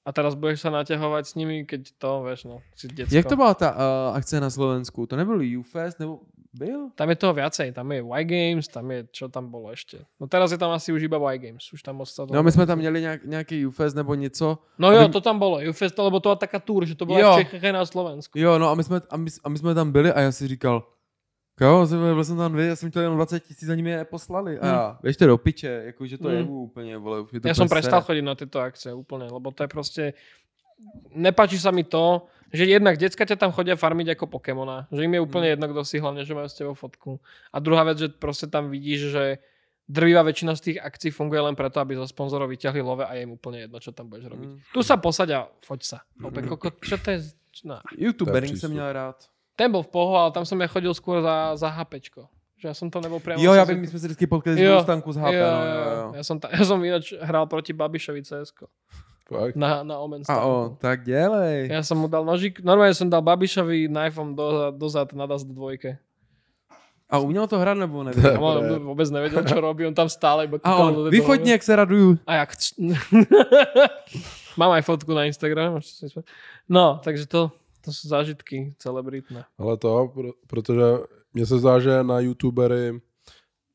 A teraz budeš sa naťahovať s nimi, keď to, vieš, no, si decko. Jak to byla ta uh, akce na Slovensku? To nebyl Ufest, nebo byl? Tam je toho viacej, tam je Y Games, tam je, čo tam bolo ešte. No teraz je tam asi už iba Y Games, už tam moc to- No my jsme tam měli nějak, nějaký Ufest nebo něco. No jo, Aby- to tam bolo, Ufest, lebo to bola taká tour, že to bola Jo. v Čechách aj na Slovensku. Jo, no a my jsme, a my, a my jsme tam byli a já si říkal, Kámo, jsem- byl jsem tam dvě, já jsem chtěl jenom 20 tisíc, ani mi je neposlali. A Hmm. já, běžte do piče, jakože to Hmm. je úplně, vole, už je to Ja som úplně prestal sere. chodiť na tieto akcie úplne, lebo to je proste... Nepáči sa mi to, že jednak decka ťa tam chodia farmiť ako Pokémona. Že im je úplne Mm. jedno, kto si hlavne, že majú s tebou fotku. A druhá vec, že proste tam vidíš, že drvivá väčšina z tých akcií funguje len preto, aby zo sponzorov vyťahli love a je im úplne jedno, čo tam budeš robiť. Mm. Tu sa posaď a foď sa. Opäť, koko, čo to je? No. Youtubering jsem měl rád. Ten bol v poho, ale tam som ja chodil skôr za, za HPčko. Že ja som to nebol priamo... Jo, já vím, my jsme se vždycky potkali z stanku z HP, jo, no, jo, jo. Ja, som ta, ja som ináč hral proti Babišovi CS Fakt? na, na Omen A o, tak dělej. Ja som mu dal nožík, normálne som dal Babišovi knifeom do, dozad na DAS dvojke. A uměl to hrát nebo ne? On vůbec nevěděl, co robí, on tam stále iba A on, pohody. jak se raduju. A jak... Mám aj fotku na si spo- No, takže to, to sú zážitky celebritné. Ale to, pro, protože mně se zdá, že na youtubery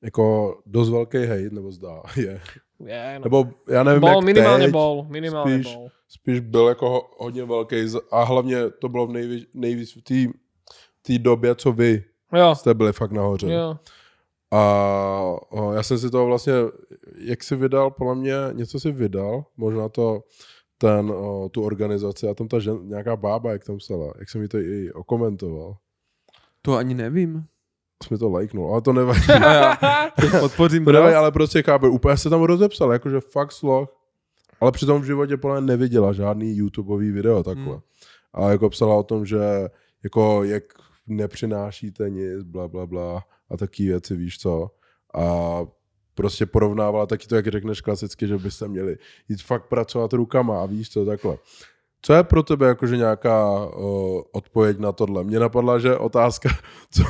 jako dost velký hate, nebo zdá, je. Je, no. Nebo já nevím, bol, jak minimálně teď, bol, minimálně spíš- bol. spíš byl jako ho- hodně velký a hlavně to bylo v nejvíc, nejvíc v té té době, co vy Jo, jste byli fakt nahoře. jo. A já jsem si to vlastně, jak si vydal, podle mě něco si vydal, možná to ten, o, tu organizaci a tam ta žen, nějaká bába, jak tam psala, jak jsem mi to i okomentoval. To ani nevím. Jsem mi to lajknul, ale to nevadí. Podpořím To nevadí, ale prostě chápu, úplně se tam rozepsal, jakože fakt sloh. Ale přitom v životě podle neviděla žádný YouTubeový video takhle. Hmm. A jako psala o tom, že jako jak nepřinášíte nic, bla, bla, bla a taky věci, víš co. A prostě porovnávala taky to, jak řekneš klasicky, že byste měli jít fakt pracovat rukama a víš co, takhle. Co je pro tebe jakože nějaká uh, odpověď na tohle? Mně napadla, že otázka, co,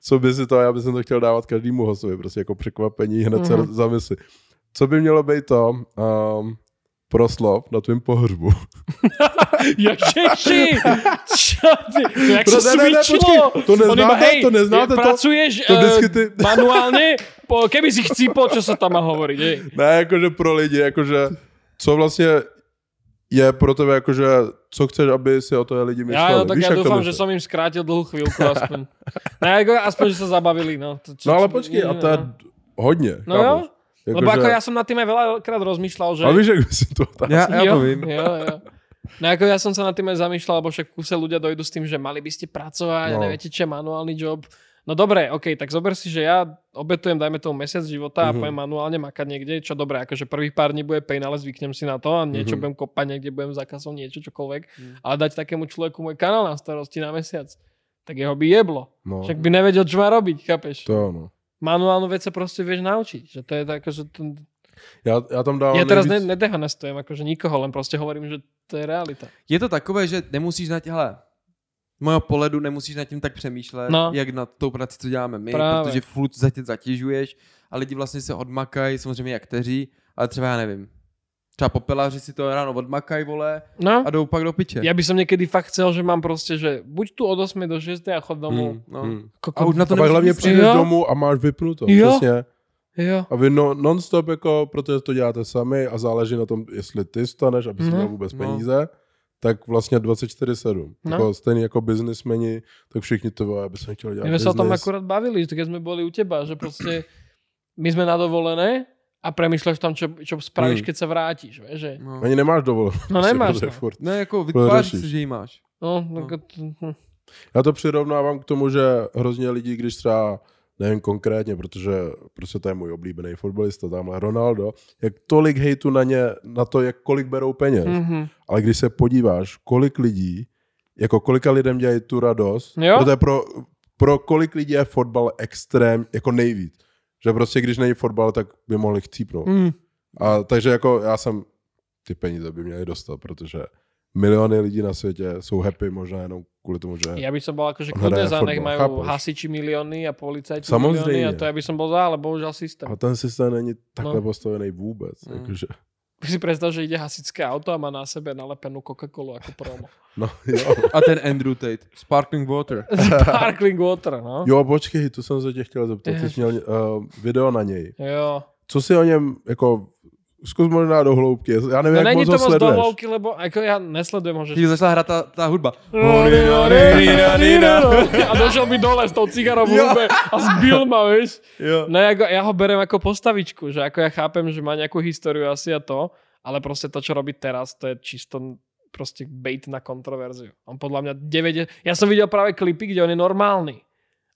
co by si to, já bych to chtěl dávat každému hostovi, prostě jako překvapení, hned mm-hmm. Mhm. se zamysli. Co by mělo být to um, proslov na tvém pohřbu? Ježiši! Čo ty? To jak Pro- sa ne, ne, ne, switchlo? počkej, to neznáte, hej, to neznáte, to- pracuješ to eh, vždycky ty- manuálne? Po, keby si chcípol, čo sa tam má hovoriť, hej. Ne, jakože pro lidi, jakože co vlastně je pro tebe, jakože co chceš, aby si o to lidi mysleli. Ja, no, tak Víš, to dúfam, myslíš? že som im skrátil dlhú chvíľku aspoň. Ne, ako, aspoň, že sa zabavili, no. To, čo, No ale počkej, a to je no. hodně. No jo, chápeš? lebo ako ja som nad tým aj veľakrát rozmýšľal, že... A víš, jak si to? Já, já jo, to vím. Jo, jo. No ako ja som sa nad tým aj zamýšľal, lebo však kuse ľudia dojdú s tým, že mali by ste pracovať No. neviete, čo je manuálny job. No dobre, OK, tak zober si, že ja obetujem, dajme tomu mesiac života a Mhm. pojem manuálne makať niekde, čo dobre, akože prvých pár dní bude pain, ale zvyknem si na to a niečo Mhm. budem kopať niekde, budem zákazom niečo, čokoľvek. Mhm. Ale dať takému človeku môj kanál na starosti na mesiac, tak jeho by jeblo. No, Však by nevedel, čo má robiť, chápeš? to no. Manuálnu vec sa proste vieš naučiť. Že to je tak, že to... Já, já tam dávám Ja teraz ne, nejvíc... nedehonestujem akože nikoho, len proste hovorím, že to je realita. Je to takové, že nemusíš na těhle z mého pohledu nemusíš nad tím tak přemýšlet, No. jak nad tou prací, co děláme my, Právě. protože furt za tě zatěžuješ a lidi vlastně se odmakají, samozřejmě jak kteří, ale třeba já nevím. Třeba popelaři si to ráno odmakají, vole, No, a jdou pak do piče. ja by som niekedy fakt chcel, že mám proste, že buď tu od 8 do 6 a chod domů. Hmm, no. hmm. Koko- A už na to pak hlavně přijdeš Jo. domů a máš vypnuto. Jo. Přesně. Jo. A vy no, non-stop, jako, protože to děláte sami a záleží na tom, jestli ty staneš, aby si No. měl vůbec No. peníze, tak vlastně 24-7. No. Jako stejně jako biznismeni, tak všichni to vole, aby jsem chtěl dělat My sme sa o tom akurát bavili, keď sme boli u teba, že proste my sme na dovolené a premýšľaš tam, čo, čo spravíš, Hmm. keď sa vrátiš, vieš, že? No. Ani nemáš dovolenou. No nemáš, no. Furt. Ne, jako vytváříš si, že ji máš. No, No. no. hm. Já to přirovnávám k tomu, že hrozně lidí, když třeba, nevím konkrétně, protože prostě to je můj oblíbený fotbalista, tamhle Ronaldo, jak tolik hejtu na ně, na to, jak kolik berou peněz. Mhm. Ale když se podíváš, kolik lidí, jako kolika lidem dělají tu radost, Jo. protože pro, pro kolik lidí je fotbal extrém, jako nejvíc. Že prostě když není fotbal, tak by mohli chcípnout. Mm. A takže jako já jsem, ty peníze by měli dostat, protože miliony lidí na světě jsou happy možná jenom kvůli tomu, že... Ja by som bol akože kľudne za, nech fotbal, majú chápeš? hasiči milióny a policajti Samozřejmě. milióny a to ja by som bol za, ale bohužiaľ systém. A ten systém není takhle No. postavený vůbec. Mm. Jakože, si predstav, že ide hasičské auto a má na sebe nalepenú Coca-Colu ako promo. no jo. A ten Andrew Tate, Sparkling Water. Sparkling water, no. jo, počkej, to jsem se tě chtěl zeptat. Ty jsi měl uh, video na něj. Jo. Co si o něm, jako, zkus možná do hloubky. Já nevím, No jak není moc to moc sleduješ. dohloubky, lebo ako ja nesledujem ho, že... Když začala hrát ta, ta hudba. A došiel by dole s tou cigarou v Jo. hube a zbil ma. Jo. No ja, go- ja ho berem ako postavičku, že ako ja chápem, že má nejakú históriu asi a to, ale proste to, čo robí teraz, to je čisto proste bait na kontroverziu. On podľa mňa 9... Ja som videl práve klipy, kde on je normálny.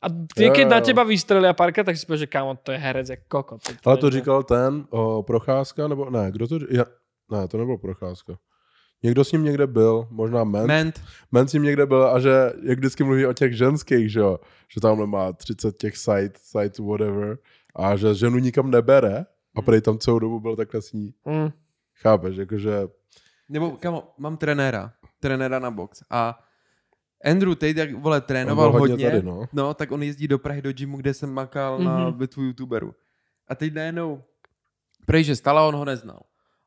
A ty, Jo, keď jo, na jo. teba vystrelia párka, tak si povieš, že kámo, to je herec jak koko. To, Ale to říkal ten, o, Procházka, nebo ne, kdo to ja, Ne, to nebyl Procházka. Někdo s ním někde byl, možná Ment. Ment. Men s ním někde byl a že, jak vždycky mluví o těch ženských, že jo, že tamhle má 30 těch site, site whatever a že ženu nikam nebere a prej tam celou dobu byl takhle s ní. Mm. Chápeš, jakože, Nebo, kamo, mám trenéra. Trenéra na box. A Andrew Tate, jak vole, trénoval hodně hodně, tady, no. no, tak on jezdí do Prahy do gymu, kde jsem makal na Mhm. bitvu youtuberů. A teď najednou, prej, že stala, on ho neznal.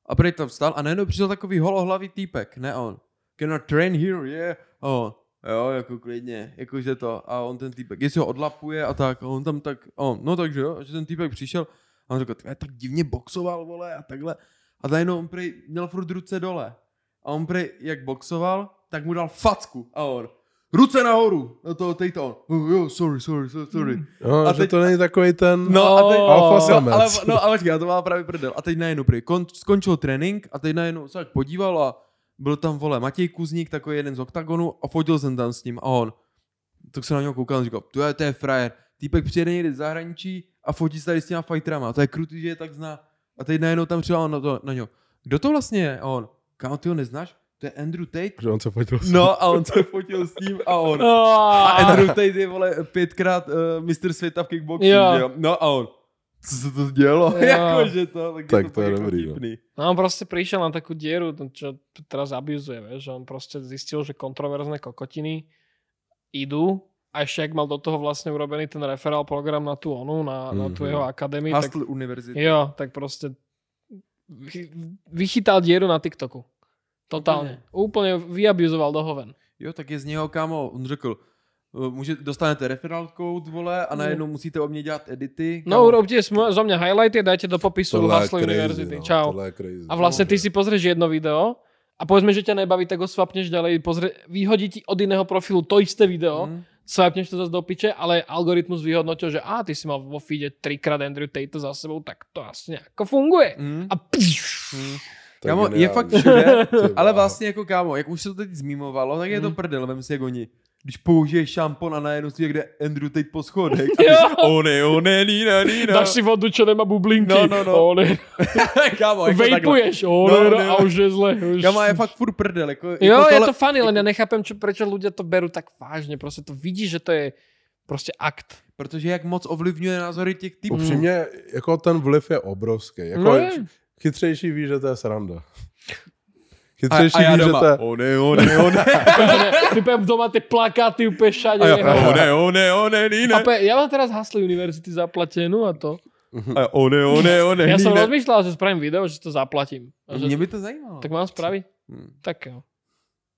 A prej tam vstal a najednou přišel takový holohlavý týpek, ne on. Can I train here, yeah? A on, jo, jako klidně, jakože to. A on ten týpek, jestli ho odlapuje a tak, a on tam tak, a on, no takže jo, že ten týpek přišel a on řekl, "Ty, tak divně boxoval, vole, a takhle. A najednou on prej měl furt ruce dole. A on prej, jak boxoval, tak mu dal facku. A on, ruce nahoru. Na toho teď on, oh, jo, sorry, sorry, sorry, sorry. No, A že teď- to není takový ten No a teď, alfa no, ale, no, ale já to má právě prdel. A teď najednou prý, kon, skončil trénink a teď najednou se tak podíval a byl tam, vole, Matěj Kuzník, takový jeden z OKTAGONu a fotil jsem tam s ním a on, tak se na něho koukal a říkal, to je, to je frajer, týpek přijede někdy z zahraničí a fotí se tady s těma fighterama, to je krutý, že je tak zná. A teď najednou tam přijel na, to, na něho, kdo to vlastně je? A on, kámo, ty ho neznáš? To je Andrew Tate? Že on se fotil s- No a on se fotil s ním a on, a Ah, Andrew Tate je, vole, pětkrát uh, mistr světa v kickboxu, Jo. jo? No a on, co se to dělo? Jo. Jakože to, tak, Tak je to, to je fakt jako dobrý, no. vtipný. No on proste prišiel na takú dieru, to, čo teraz abuzuje, vieš, že on proste zistil, že kontroverzné kokotiny idú a ešte ak mal do toho vlastne urobený ten referál program na tú onu, na, na tú Mhm. jeho akadémii, tak Hustle univerzity. jo, tak proste vy- vychytal dieru na TikToku. Totálne. Úplne vyabuzoval do hoven. Jo, tak je z něho, kámo, on řekl, eh, může, dostanete referral code, vole, a najednou musíte o mě dělat edity. No kámo. urobte smo- zo mňa highlighty, dajte do popisu crazy, University. no, Čau. crazy. A vlastne ty si pozrieš jedno video a povedzme, že ťa nebaví, tak ho swapneš ďalej, pozrie, vyhodí ti od iného profilu to isté video, Hm. swapneš to zase do piče, ale algoritmus vyhodnotil, že a ty si mal vo feede trikrát Andrew Tate za sebou, tak to asi nejako funguje. Hm. A pš, Hm. To je Kámo, je geniální. fakt všude, ale vlastně jako kámo, jak už se to teď zmímovalo, tak je to Mhm. prdel, vem si jak oni. Když použiješ šampon a najednou si někde Andrew Tate po schodech. Jo. One, one, nína, nína. dáš si vodu, čo nemá bublinky. No, no, no. O, ne, kámo, jako vejpuješ, o, No, ne, no. a už je zle. Už... Kámo, je fakt furt prdel. Jako, Jo, jako je tohle- to funny, len ja nechápem, čo, prečo ľudia to berú tak vážne. Proste to vidíš, že to je proste akt. Protože jak moc ovlivňuje názory těch typů. Upřímně, jako ten vliv je obrovský. Jako No no je. Chytřejší ví, že to je sranda. A, Chytřejší a já ví, že doma. to je... One, one, one. Ty pevne doma tie plakáty úplne všade. A já, one, one, one, A nína. pe, ja mám teraz Hustle University zaplatenú a to. A one, one, one, Ja som nína. rozmýšľal, že spravím video, že to zaplatím. A že, Mě by to zajímalo. tak mám spraviť? Hm. Tak jo.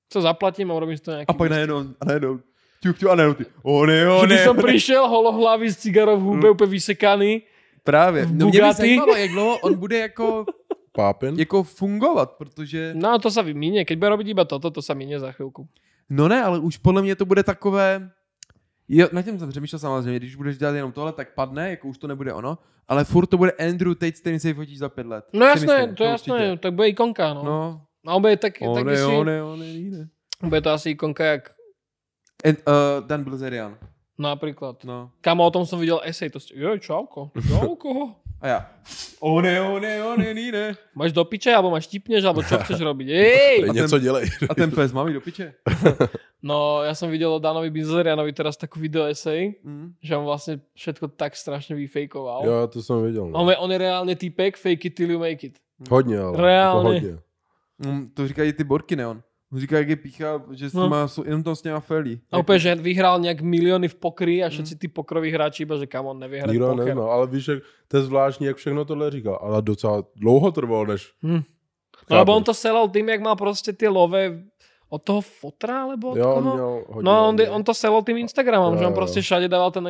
Co zaplatím a urobím z toho nejaký... A pak najednou, a najednou, ťuk, ťuk, a najednou ty, one, Že one. by som prišiel holohlavý s cigarou v hube, úplne vysekaný. Právě. v No mě by Bugatti. zajímalo, jak dlouho on bude jako, Pápin? jako fungovat, protože... No to sa minie, keď bude robiť iba toto, to sa minie za chvíľku. No ne, ale už podle mě to bude takové... Jo, na tím jsem přemýšlel samozřejmě, když budeš dělat jenom tohle, tak padne, jako už to nebude ono, ale furt to bude Andrew Tate, s kterým se fotíš za pět let. No Si jasné, myslím, to jasné, určitě. tak bude ikonka, no. no. No, A on bude tak, one, taky si, one, one, one. bude to asi ikonka jak And, uh, Dan Blazerian, napríklad. no. Kamo, o tom som videl esej, to ste, jo, čauko, čauko. A já, one, one, one, one. Máš do piče, alebo máš tipneš, alebo čo chceš robiť? Ej! A něco dělej. A ten pes má mi do piče. No, ja som videl o Danovi Bizerianovi teraz takú video esej, Mm. že on vlastne všetko tak strašne vyfejkoval. Jo, to jsem viděl. On, No. je, on je reálne typek, fake it till you make it. Hodně, ale. Reálně. Jako hodně. Mm, to říkají ty borky, ne on. On říká, jak je píchá, že s No. jsou, jenom tam s těma felí. A úplne, že vyhral nejak milióny v pokry a všetci tí pokroví hráči iba, že kam on nevie hrať Nikdo poker. neznal, ale víš, jak to je zvláštní, jak všechno tohle říkal, ale docela dlouho trvalo, než... Hm. No lebo on to selal tým, jak mal proste tie love od toho fotra, alebo od Jo, on koho? měl hodně. No on, on to selal tým Instagramom, Jo, že on jo. proste všade dával ten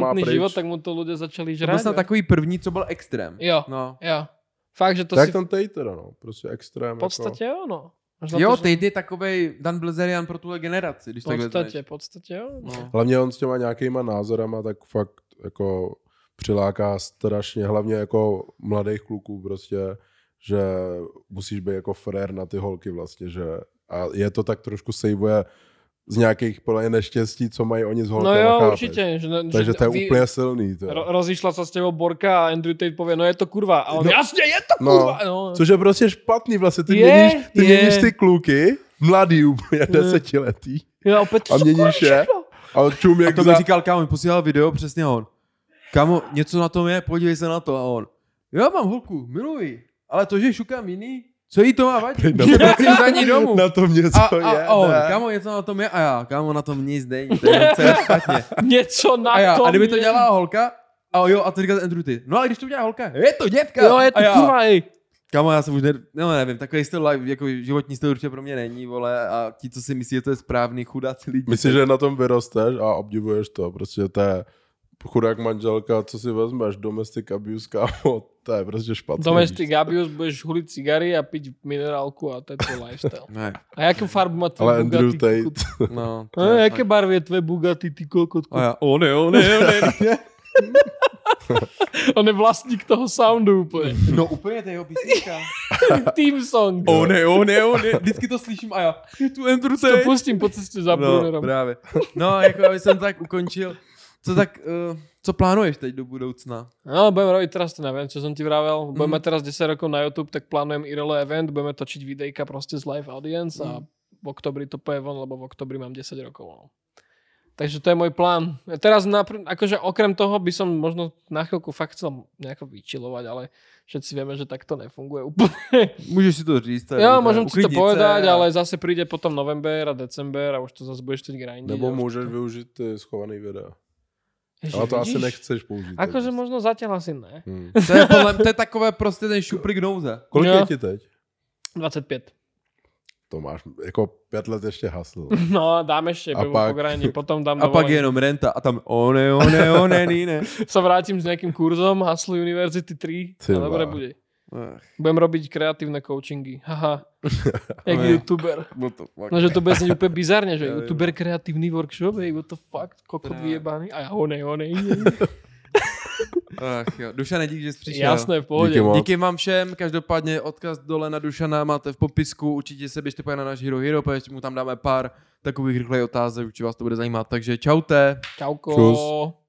má pryč. život, tak mu to ľudia začali To byl snad takový první, co byl extrém. Jo, No. jo. Fakt, že to tak si ten Tate teda, no. Prostě extrém. v podstate jo, no. Jo, to, že- teď je takovej Dan Blazerian pro tuhle generaci, když v tak v podstate jo. No. Hlavně on s těma nějakýma názorama tak fakt jako přiláká strašně, hlavně jako mladých kluků prostě, že musíš být jako frér na ty holky vlastně, že a je to tak trošku sejvuje z nějakých podle neštěstí, co mají oni z No holkama, jo, chápeš? určite. Že, Takže že to je vy- úplně silný. To. Ro- rozišla sa s tebou Borka a Andrew Tate povie, no je to kurva. A on, No. jasne, je to No, kurva. No. Což je prostě špatný vlastně, ty, Je, měníš, ty je. měníš ty kluky, mladý úplně, desetiletý, Ja opět, a měníš je a čum A jak to za... mi říkal, kámo, mi posílal video, přesně on. Kámo, něco na tom je, podívej se na to. A on, jo, mám holku, miluji. Ale to, že šukám jiný, Co jí to má vadit? Na vracím za ní domů. Na tom něco A, a je. on, ne? kámo, něco na tom je, a já, kámo, na tom nic není, to je co je špatně. Něco na A já, tom a kdyby to dělala holka, a jo, a to říká Andrew ty, no a když to udělá holka, je to děvka. Jo, je to a kurva, ej. Kámo, já jsem už ne, no nevím, takový styl life, jako životní styl určitě pro mě není, vole, a ti, co si myslí, že to je správný, chudáci lidi. Myslíš, že na tom vyrosteš a obdivuješ to? Prostě to je chudák manželka, co si vezmeš, domestic abuse, kámo, to je prostě špatný. Domestic abuse, budeš hulit cigary a piť minerálku a to je tvoj lifestyle. Ne, A jakou farbu má tvoj Ale Andrew Bugatti? Tate, no. A jaké barvy je tvoje Bugatti, ty kokotku? A já, o ne, o ne, o ne. On je vlastník toho soundu úplně. No úplně to je jeho písnička. Team song. O ne, o ne, o ne, vždycky to slyším a já, je tu Andrew To Tate. pustím po cestě za No, právě. No, jako aby jsem tak ukončil. Co tak, uh, co plánuješ teď do budoucna? No, budeme robiť teraz ten event, čo som ti vravel. Budeme Mhm. teraz 10 rokov na YouTube, tak plánujem IRL event, budeme točiť videjka proste z live audience a Mhm. v oktobri to poje von, lebo v oktobri mám 10 rokov. No. Takže to je môj plán. A Teraz, napr- akože okrem toho by som možno na chvíľku fakt chcel nejako vyčilovať, ale všetci vieme, že tak to nefunguje úplne. Můžeš si to říct. Ja, môžem si to povedať, a- ale zase príde potom november a december a už to zase budeš teď grindiť. nebo můžeš to... využít ty schovaný videa. Ježiš, Ale to asi vidíš? nechceš použít. Akože možno zatiaľ asi ne. Hmm. To je, podle, to je takové prostě ten šuplík nouze. Kolik Jo. je ti teď? 25. To máš jako pět let ještě hasl. No, dám ešte, A pak- pak... potom dám A pak je jenom renta a tam o ne, o ne, o ne, ní, ne. sa vrátim s nejakým kurzom Hustle University 3 Ty a dobre vole. bude. Ach, Budem robiť kreatívne coachingy. Haha. Jak Oj. youtuber. what the fuck. No, že to bude znieť úplne bizarne, že Ja youtuber kreatívny workshop, hej, what the fuck, kokot vyjebaný. A ja honej, honej. Ach jo, Dušane, díky, že jsi přišel. Jasné, v pohodě. Díky. Díky vám všem, každopádně odkaz dole na Dušana máte v popisku, určitě se běžte podívat na náš Hero Hero, protože mu tam dáme pár takových rychlých otázek, určitě vás to bude zajímat, takže čaute. Čauko. Čus.